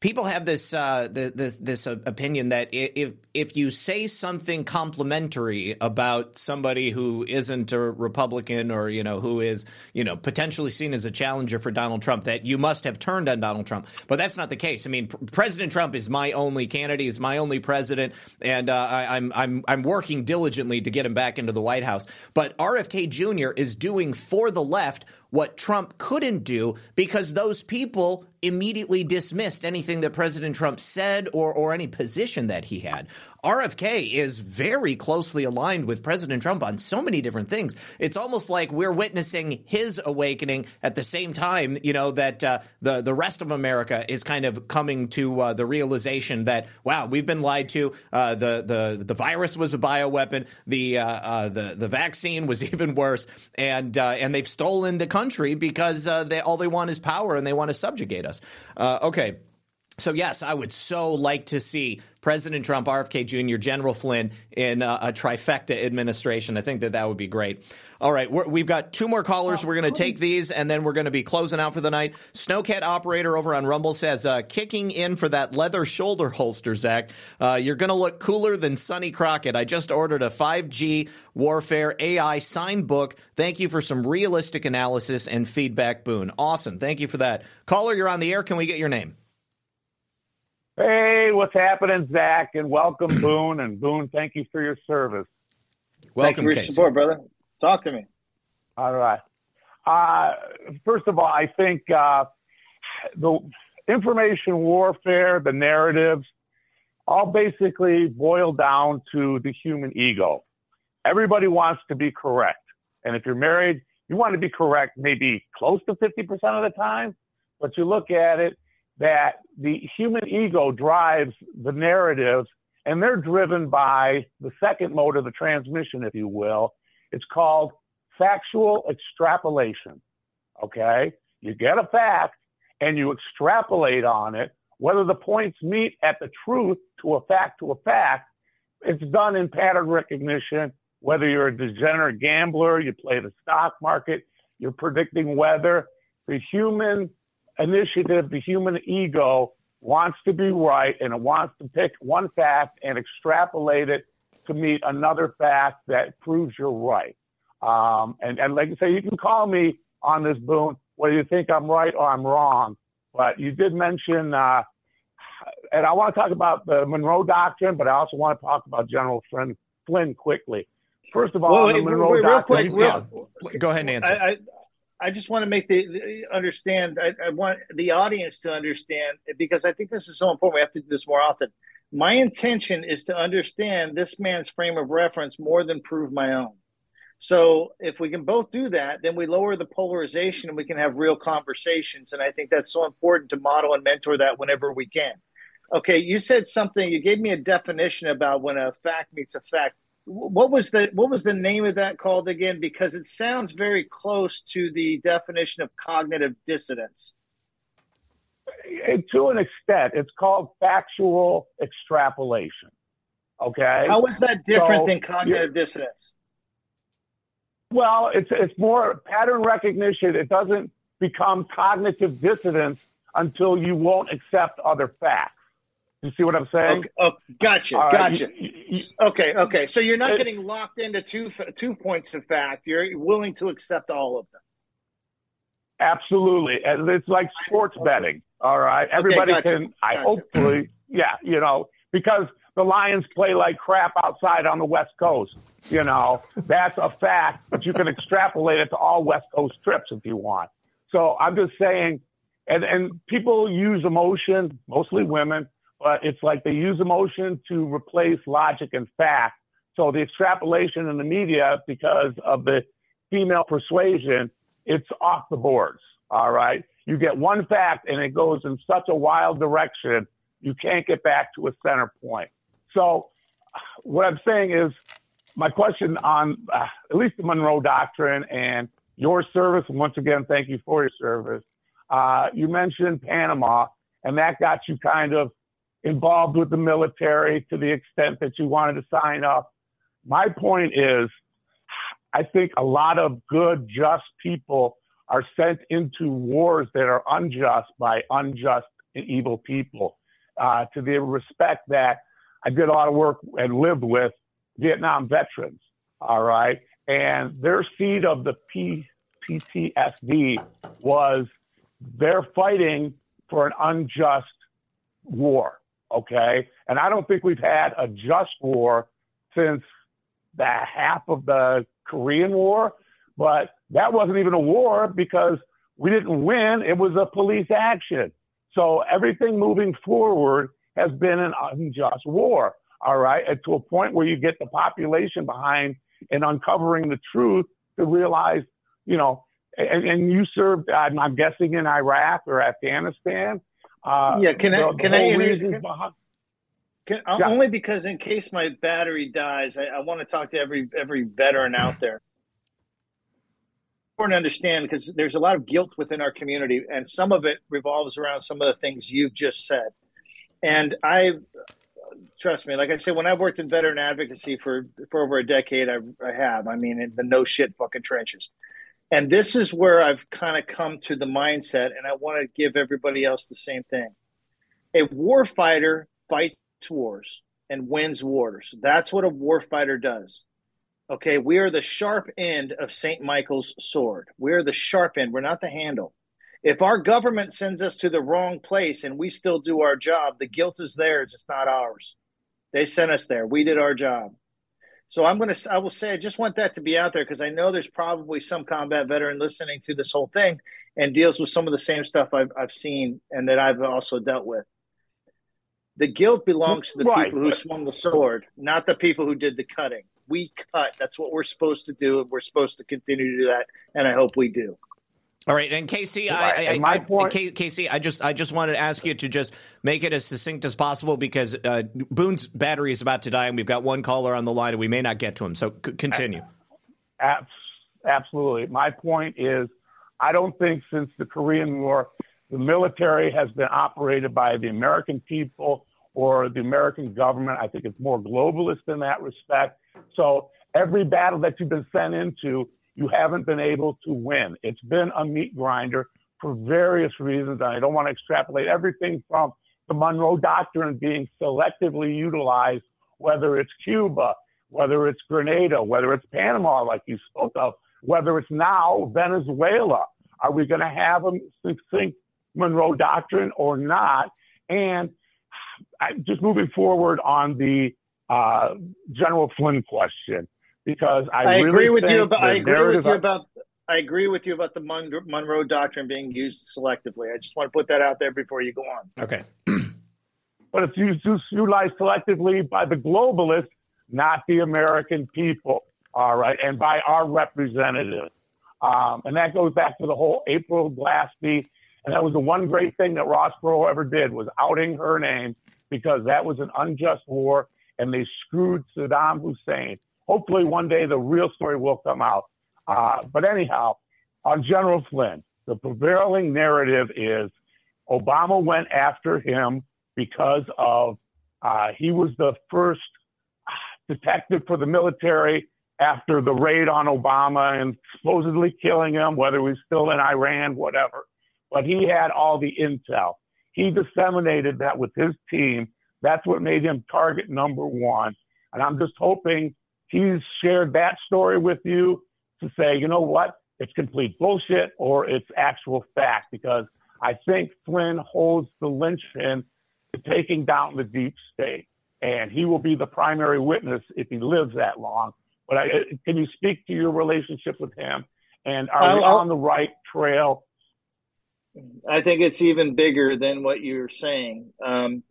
people have this uh, this this opinion that if if you say something complimentary about somebody who isn't a Republican or you know who is you know potentially seen as a challenger for Donald Trump, that you must have turned on Donald Trump. But that's not the case. I mean, President Trump is my only candidate, is my only president, and uh, I, I'm I'm I'm working diligently to get him back into the White House. But RFK Jr. is doing for the left what Trump couldn't do because those people immediately dismissed anything that President Trump said or, or any position that he had. RFK is very closely aligned with President Trump on so many different things. It's almost like we're witnessing his awakening at the same time, you know, that uh, the the rest of America is kind of coming to uh, the realization that wow, we've been lied to. Uh, the the the virus was a bioweapon. The uh, uh, the the vaccine was *laughs* even worse, and uh, and they've stolen the country because they all they want is power and they want to subjugate us. Uh, okay. So yes, I would so like to see President Trump, RFK Jr., General Flynn in a, a trifecta administration. I think that that would be great. All right, we've got two more callers. We're going to take these, and then we're going to be closing out for the night. Snowcat operator over on Rumble says, uh, "Kicking in for that leather shoulder holster, Zak. Uh, you're going to look cooler than Sonny Crockett. I just ordered a 5G warfare AI sign book. Thank you for some realistic analysis and feedback, Boone. Awesome. Thank you for that. Caller, you're on the air. Can we get your name?" Hey, what's happening, Zak? And welcome, *clears throat* Boone. And Boone, thank you for your service. Welcome, thank you for your support, brother. Talk to me. All right. Uh, first of all, I think uh, the information warfare, the narratives, all basically boil down to the human ego. Everybody wants to be correct. And if you're married, you want to be correct maybe close to 50% of the time, but you look at it that the human ego drives the narratives and they're driven by the second mode of the transmission, if you will. It's called factual extrapolation. Okay? You get a fact and you extrapolate on it. Whether the points meet at the truth to a fact to a fact, it's done in pattern recognition. Whether you're a degenerate gambler, you play the stock market, you're predicting weather, the human initiative, the human ego wants to be right and it wants to pick one fact and extrapolate it to meet another fact that proves you're right. Um, and, and like I say, you can call me on this, Boone, whether you think I'm right or I'm wrong. But you did mention, uh, and I want to talk about the Monroe Doctrine, but I also want to talk about General Flynn, Flynn quickly. First of all, well, wait, the Monroe wait, Doctrine. Real quick, real, yeah. Go ahead and answer. I, I, I just want to make the, the understand. I, I, want the audience to understand because I think this is so important. We have to do this more often. My intention is to understand this man's frame of reference more than prove my own. So if we can both do that, then we lower the polarization and we can have real conversations. And I think that's so important to model and mentor that whenever we can. Okay, you said something. You gave me a definition about when a fact meets a fact what was the what was the name of that called again? Because it sounds very close to the definition of cognitive dissonance. To an extent, it's called factual extrapolation. Okay. How is that different so, than cognitive dissonance? Well, it's it's more pattern recognition. It doesn't become cognitive dissonance until you won't accept other facts. You see what I'm saying? Okay, oh, gotcha, uh, gotcha. You, you, okay, okay. So you're not it, getting locked into two two points of fact. You're willing to accept all of them. Absolutely, and it's like sports betting. All right, everybody okay, gotcha, can. I gotcha. hopefully, *clears throat* yeah, you know, because the Lions play like crap outside on the West Coast. You know, that's a fact, but you can extrapolate it to all West Coast trips if you want. So I'm just saying, and, and people use emotion, mostly women, but it's like they use emotion to replace logic and fact. So the extrapolation in the media, because of the female persuasion, it's off the boards. All right. You get one fact and it goes in such a wild direction, you can't get back to a center point. So, what I'm saying is, my question on uh, at least the Monroe Doctrine and your service, and once again, thank you for your service. Uh, you mentioned Panama, and that got you kind of involved with the military to the extent that you wanted to sign up. My point is, I think a lot of good, just people are sent into wars that are unjust by unjust and evil people. Uh, to the respect that I did a lot of work and lived with Vietnam veterans, all right? And their seed of the P- PTSD was they're fighting for an unjust war, okay? And I don't think we've had a just war since the half of the Korean War, but that wasn't even a war because we didn't win. It was a police action. So everything moving forward has been an unjust war. All right. And to a point where you get the population behind and uncovering the truth to realize, you know, and, and you served, I'm, I'm, guessing in Iraq or Afghanistan. Uh, yeah. Can I, can I, behind, can, yeah. only because in case my battery dies, I, I want to talk to every, every veteran out there important to understand because there's a lot of guilt within our community, and some of it revolves around some of the things you've just said. And I, trust me, like I said, when I've worked in veteran advocacy for for over a decade, I, I have. I mean, in the no shit fucking trenches. And this is where I've kind of come to the mindset, and I want to give everybody else the same thing. A war fighter fights wars and wins wars. That's what a war fighter does. Okay, we are the sharp end of St. Michael's sword. We're the sharp end. We're not the handle. If our government sends us to the wrong place and we still do our job, the guilt is theirs. It's not ours. They sent us there. We did our job. So I'm going to, I will say, I just want that to be out there because I know there's probably some combat veteran listening to this whole thing and deals with some of the same stuff I've, I've seen and that I've also dealt with. The guilt belongs to the right. people who swung the sword, not the people who did the cutting we cut. That's what we're supposed to do, and we're supposed to continue to do that. And I hope we do. All right, and Casey, I, I, my I, point, Casey, I just, I just wanted to ask you to just make it as succinct as possible because uh, Boone's battery is about to die, and we've got one caller on the line, and we may not get to him. So c- continue. Absolutely, my point is, I don't think since the Korean War, the military has been operated by the American people or the American government. I think it's more globalist in that respect. So every battle that you've been sent into, you haven't been able to win. It's been a meat grinder for various reasons. And I don't want to extrapolate everything from the Monroe Doctrine being selectively utilized, whether it's Cuba, whether it's Grenada, whether it's Panama, like you spoke of, whether it's now Venezuela. Are we going to have a succinct Monroe Doctrine or not? And just moving forward on the uh, General Flynn question because I, I really agree with you about I agree with you about I agree with you about the Monroe Doctrine being used selectively. I just want to put that out there before you go on. Okay. *clears throat* but it's used, utilized selectively by the globalists, not the American people. All right, and by our representatives. Um, and that goes back to the whole April Glaspie. And that was the one great thing that Ross Perot ever did was outing her name because that was an unjust war and they screwed Saddam Hussein. Hopefully, one day the real story will come out. Uh, but anyhow, on General Flynn, the prevailing narrative is Obama went after him because of uh, he was the first detective for the military after the raid on Osama and supposedly killing him, whether he was still in Iran, whatever. But he had all the intel. He disseminated that with his team. That's what made him target number one. And I'm just hoping he's shared that story with you to say, you know what, it's complete bullshit or it's actual fact, because I think Flynn holds the linchpin to taking down the deep state. And he will be the primary witness if he lives that long. But I, can you speak to your relationship with him? And are I'll, we on the right trail? I think it's even bigger than what you're saying. Um,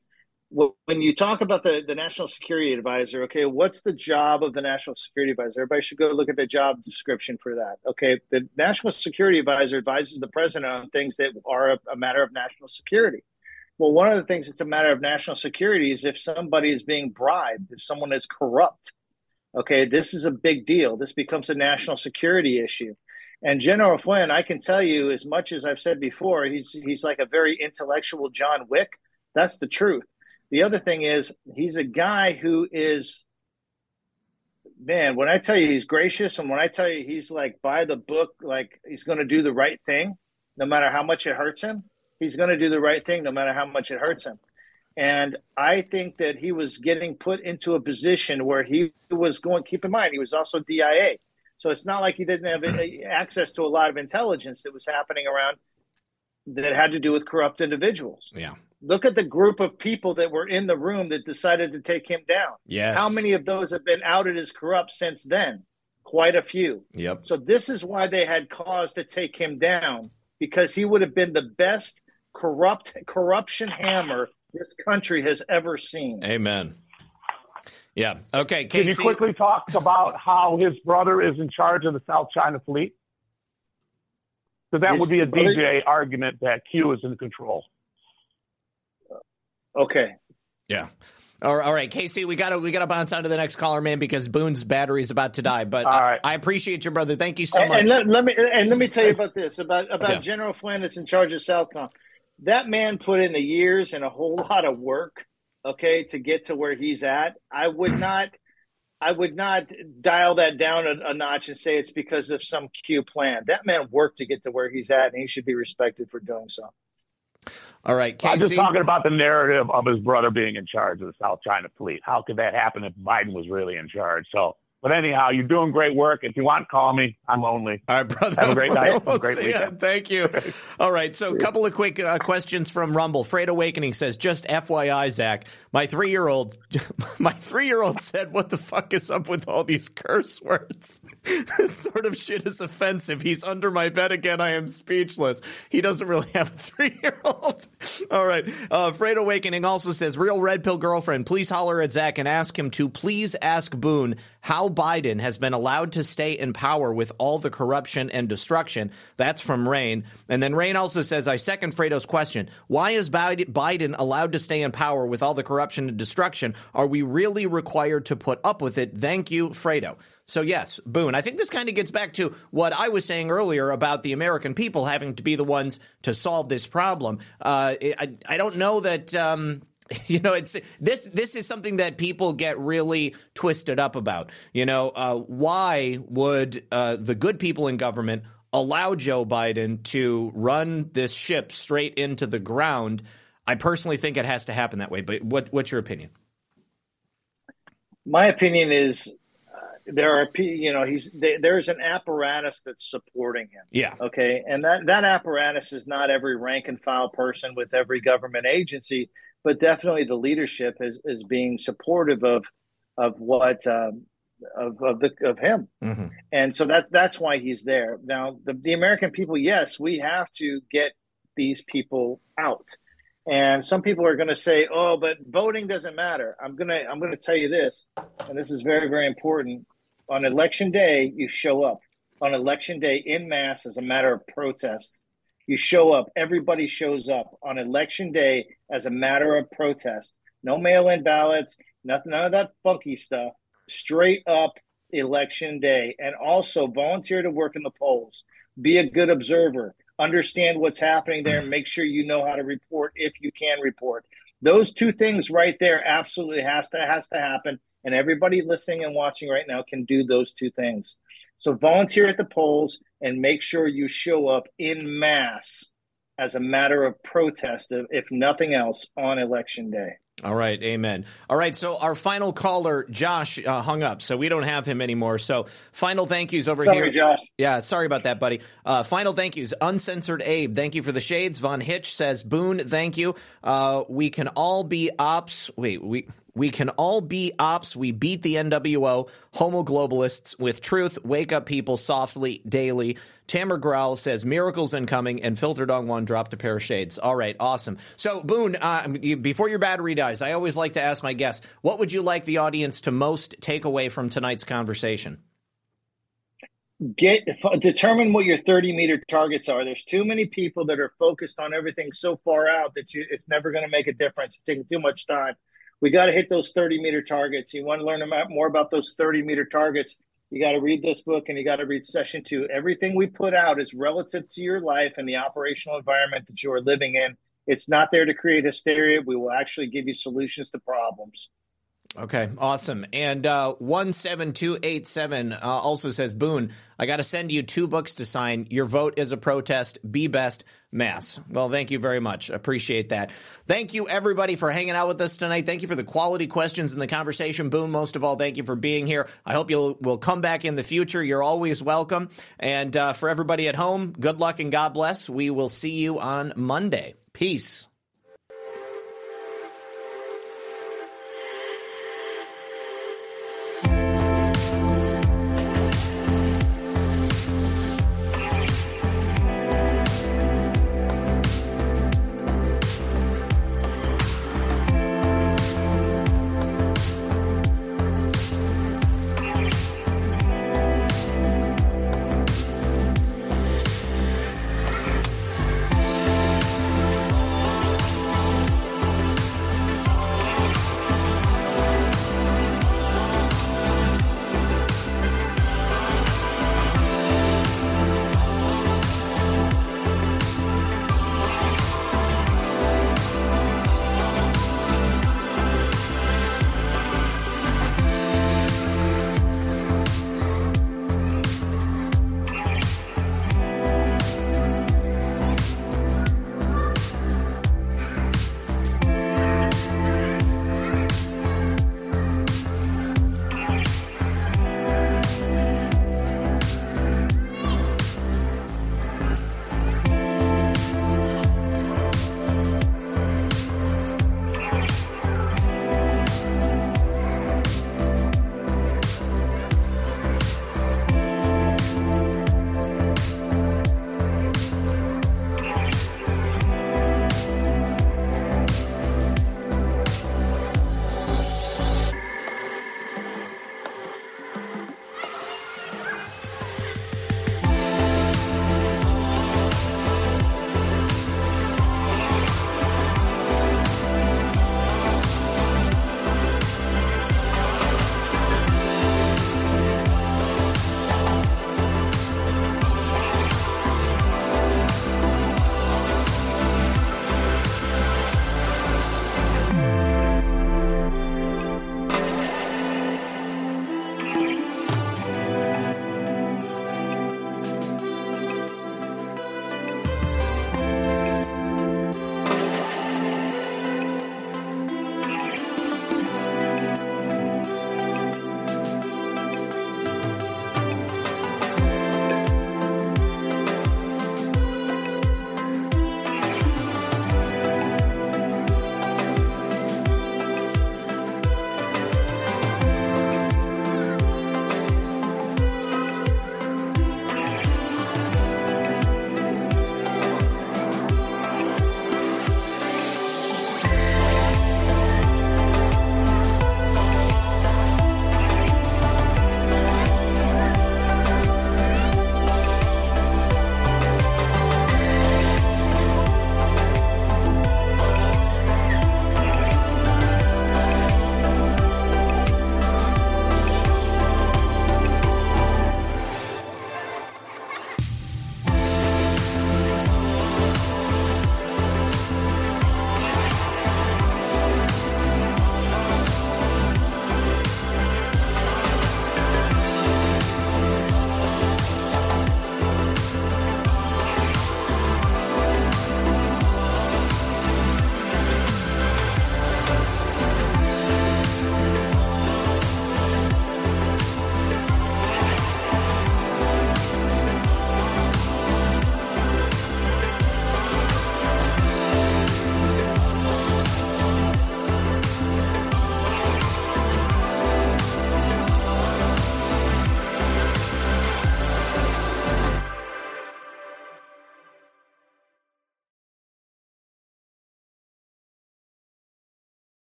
when you talk about the, the national security advisor, okay, what's the job of the national security advisor? Everybody should go look at the job description for that. Okay, the national security advisor advises the president on things that are a, a matter of national security. Well, one of the things that's a matter of national security is if somebody is being bribed, if someone is corrupt. Okay, this is a big deal. This becomes a national security issue. And General Flynn, I can tell you, as much as I've said before, he's he's like a very intellectual John Wick. That's the truth. The other thing is he's a guy who is man, when I tell you he's gracious and when I tell you he's like by the book, like he's going to do the right thing, no matter how much it hurts him, he's going to do the right thing no matter how much it hurts him. And I think that he was getting put into a position where he was going, keep in mind, he was also DIA. So it's not like he didn't have access to a lot of intelligence that was happening around that had to do with corrupt individuals. Yeah. Look at the group of people that were in the room that decided to take him down. Yes. How many of those have been outed as corrupt since then? Quite a few. Yep. So this is why they had cause to take him down because he would have been the best corrupt corruption hammer this country has ever seen. Amen. Yeah. Okay. Casey. Can you quickly talk about how his brother is in charge of the South China Fleet? So that would be a DJ argument that Q is in control. Okay. Yeah. All right, Casey, we got to we got to bounce on to the next caller, man, because Boone's battery is about to die. But I, I, appreciate you, brother. Thank you so much. And let, let, me and let me tell you about this about about yeah. General Flynn that's in charge of Southcom. That man put in the years and a whole *laughs* lot of work, okay, to get to where he's at. I would *clears throat* not, I would not dial that down a, a notch and say it's because of some Q plan. That man worked to get to where he's at, and he should be respected for doing so. All right, Casey. I'm just talking about the narrative of his brother being in charge of the South China Fleet. How could that happen if Biden was really in charge? So but anyhow, you're doing great work. If you want, call me. I'm lonely. All right, brother. Have a great *laughs* night. We'll great weekend. Thank you. *laughs* All right. So, a couple of quick uh, questions from Rumble. Freight Awakening says, "Just FYI, Zak, my three year old, *laughs* my three year old said, what the fuck is up with all these curse words? this sort of shit is offensive. He's under my bed again. I am speechless. He doesn't really have a three year old. All right. Uh, Freight Awakening also says, real red pill girlfriend, please holler at Zak and ask him to please ask Boone how Biden has been allowed to stay in power with all the corruption and destruction. That's from Rain. And then Rain also says, I second Fredo's question. Why is Biden allowed to stay in power with all the corruption and destruction? Are we really required to put up with it? Thank you, Fredo. So, yes, Boone, I think this kind of gets back to what I was saying earlier about the American people having to be the ones to solve this problem. Uh, I, I don't know that. Um, *laughs* you know it's this this is something that people get really twisted up about. You know uh, why would uh, the good people in government allow joe biden to run this ship straight into the ground? I personally think it has to happen that way but what, what's your opinion? My opinion is uh, there are you know he's there's an apparatus that's supporting him. Yeah. Okay? And that that apparatus is not every rank and file person with every government agency but definitely the leadership is is being supportive of of what um, of of the of him, mm-hmm. and so that's that's why he's there. Now, the, the American people, yes, we have to get these people out, and some people are going to say, "Oh, but voting doesn't matter." I'm gonna I'm gonna tell you this, and this is very very important. On election day, you show up on election day in mass as a matter of protest you show up. Everybody shows up on election day as a matter of protest. No mail-in ballots, nothing, none of that funky stuff. Straight up election day, and also volunteer to work in the polls. Be a good observer. Understand what's happening there. Make sure you know how to report if you can report. Those two things right there absolutely has to has to happen. And everybody listening and watching right now can do those two things. So volunteer at the polls and make sure you show up in mass as a matter of protest, if nothing else, on election day. All right, amen. All right, so our final caller, Josh, uh, hung up, so we don't have him anymore. So, final thank yous over sorry, here. Josh. Yeah, sorry about that, buddy. Uh, final thank yous. Uncensored Abe, thank you for the shades. Von Hitch says, Boone, thank you. Uh, we can all be ops. Wait, we we can all be ops. We beat the NWO, homo globalists with truth. Wake up people softly daily. Tamer Growl says miracles incoming, and Filter Dong One dropped a pair of shades. All right, awesome. So Boone, uh, before your battery dies, I always like to ask my guests, what would you like the audience to most take away from tonight's conversation? Get determine what your 30 meter targets are. There's too many people that are focused on everything so far out that you, it's never going to make a difference. You're taking too much time we got to hit those 30 meter targets. You want to learn about, more about those 30 meter targets. You got to read this book and you got to read session two. Everything we put out is relative to your life and the operational environment that you are living in. It's not there to create hysteria. We will actually give you solutions to problems. Okay, awesome. And uh, 17287 uh, also says, Boone, I got to send you two books to sign. Your vote is a protest. Be best, Mass. Well, thank you very much. Appreciate that. Thank you, everybody, for hanging out with us tonight. Thank you for the quality questions and the conversation. Boone, most of all, thank you for being here. I hope you will come back in the future. You're always welcome. And uh, for everybody at home, good luck and God bless. We will see you on Monday. Peace.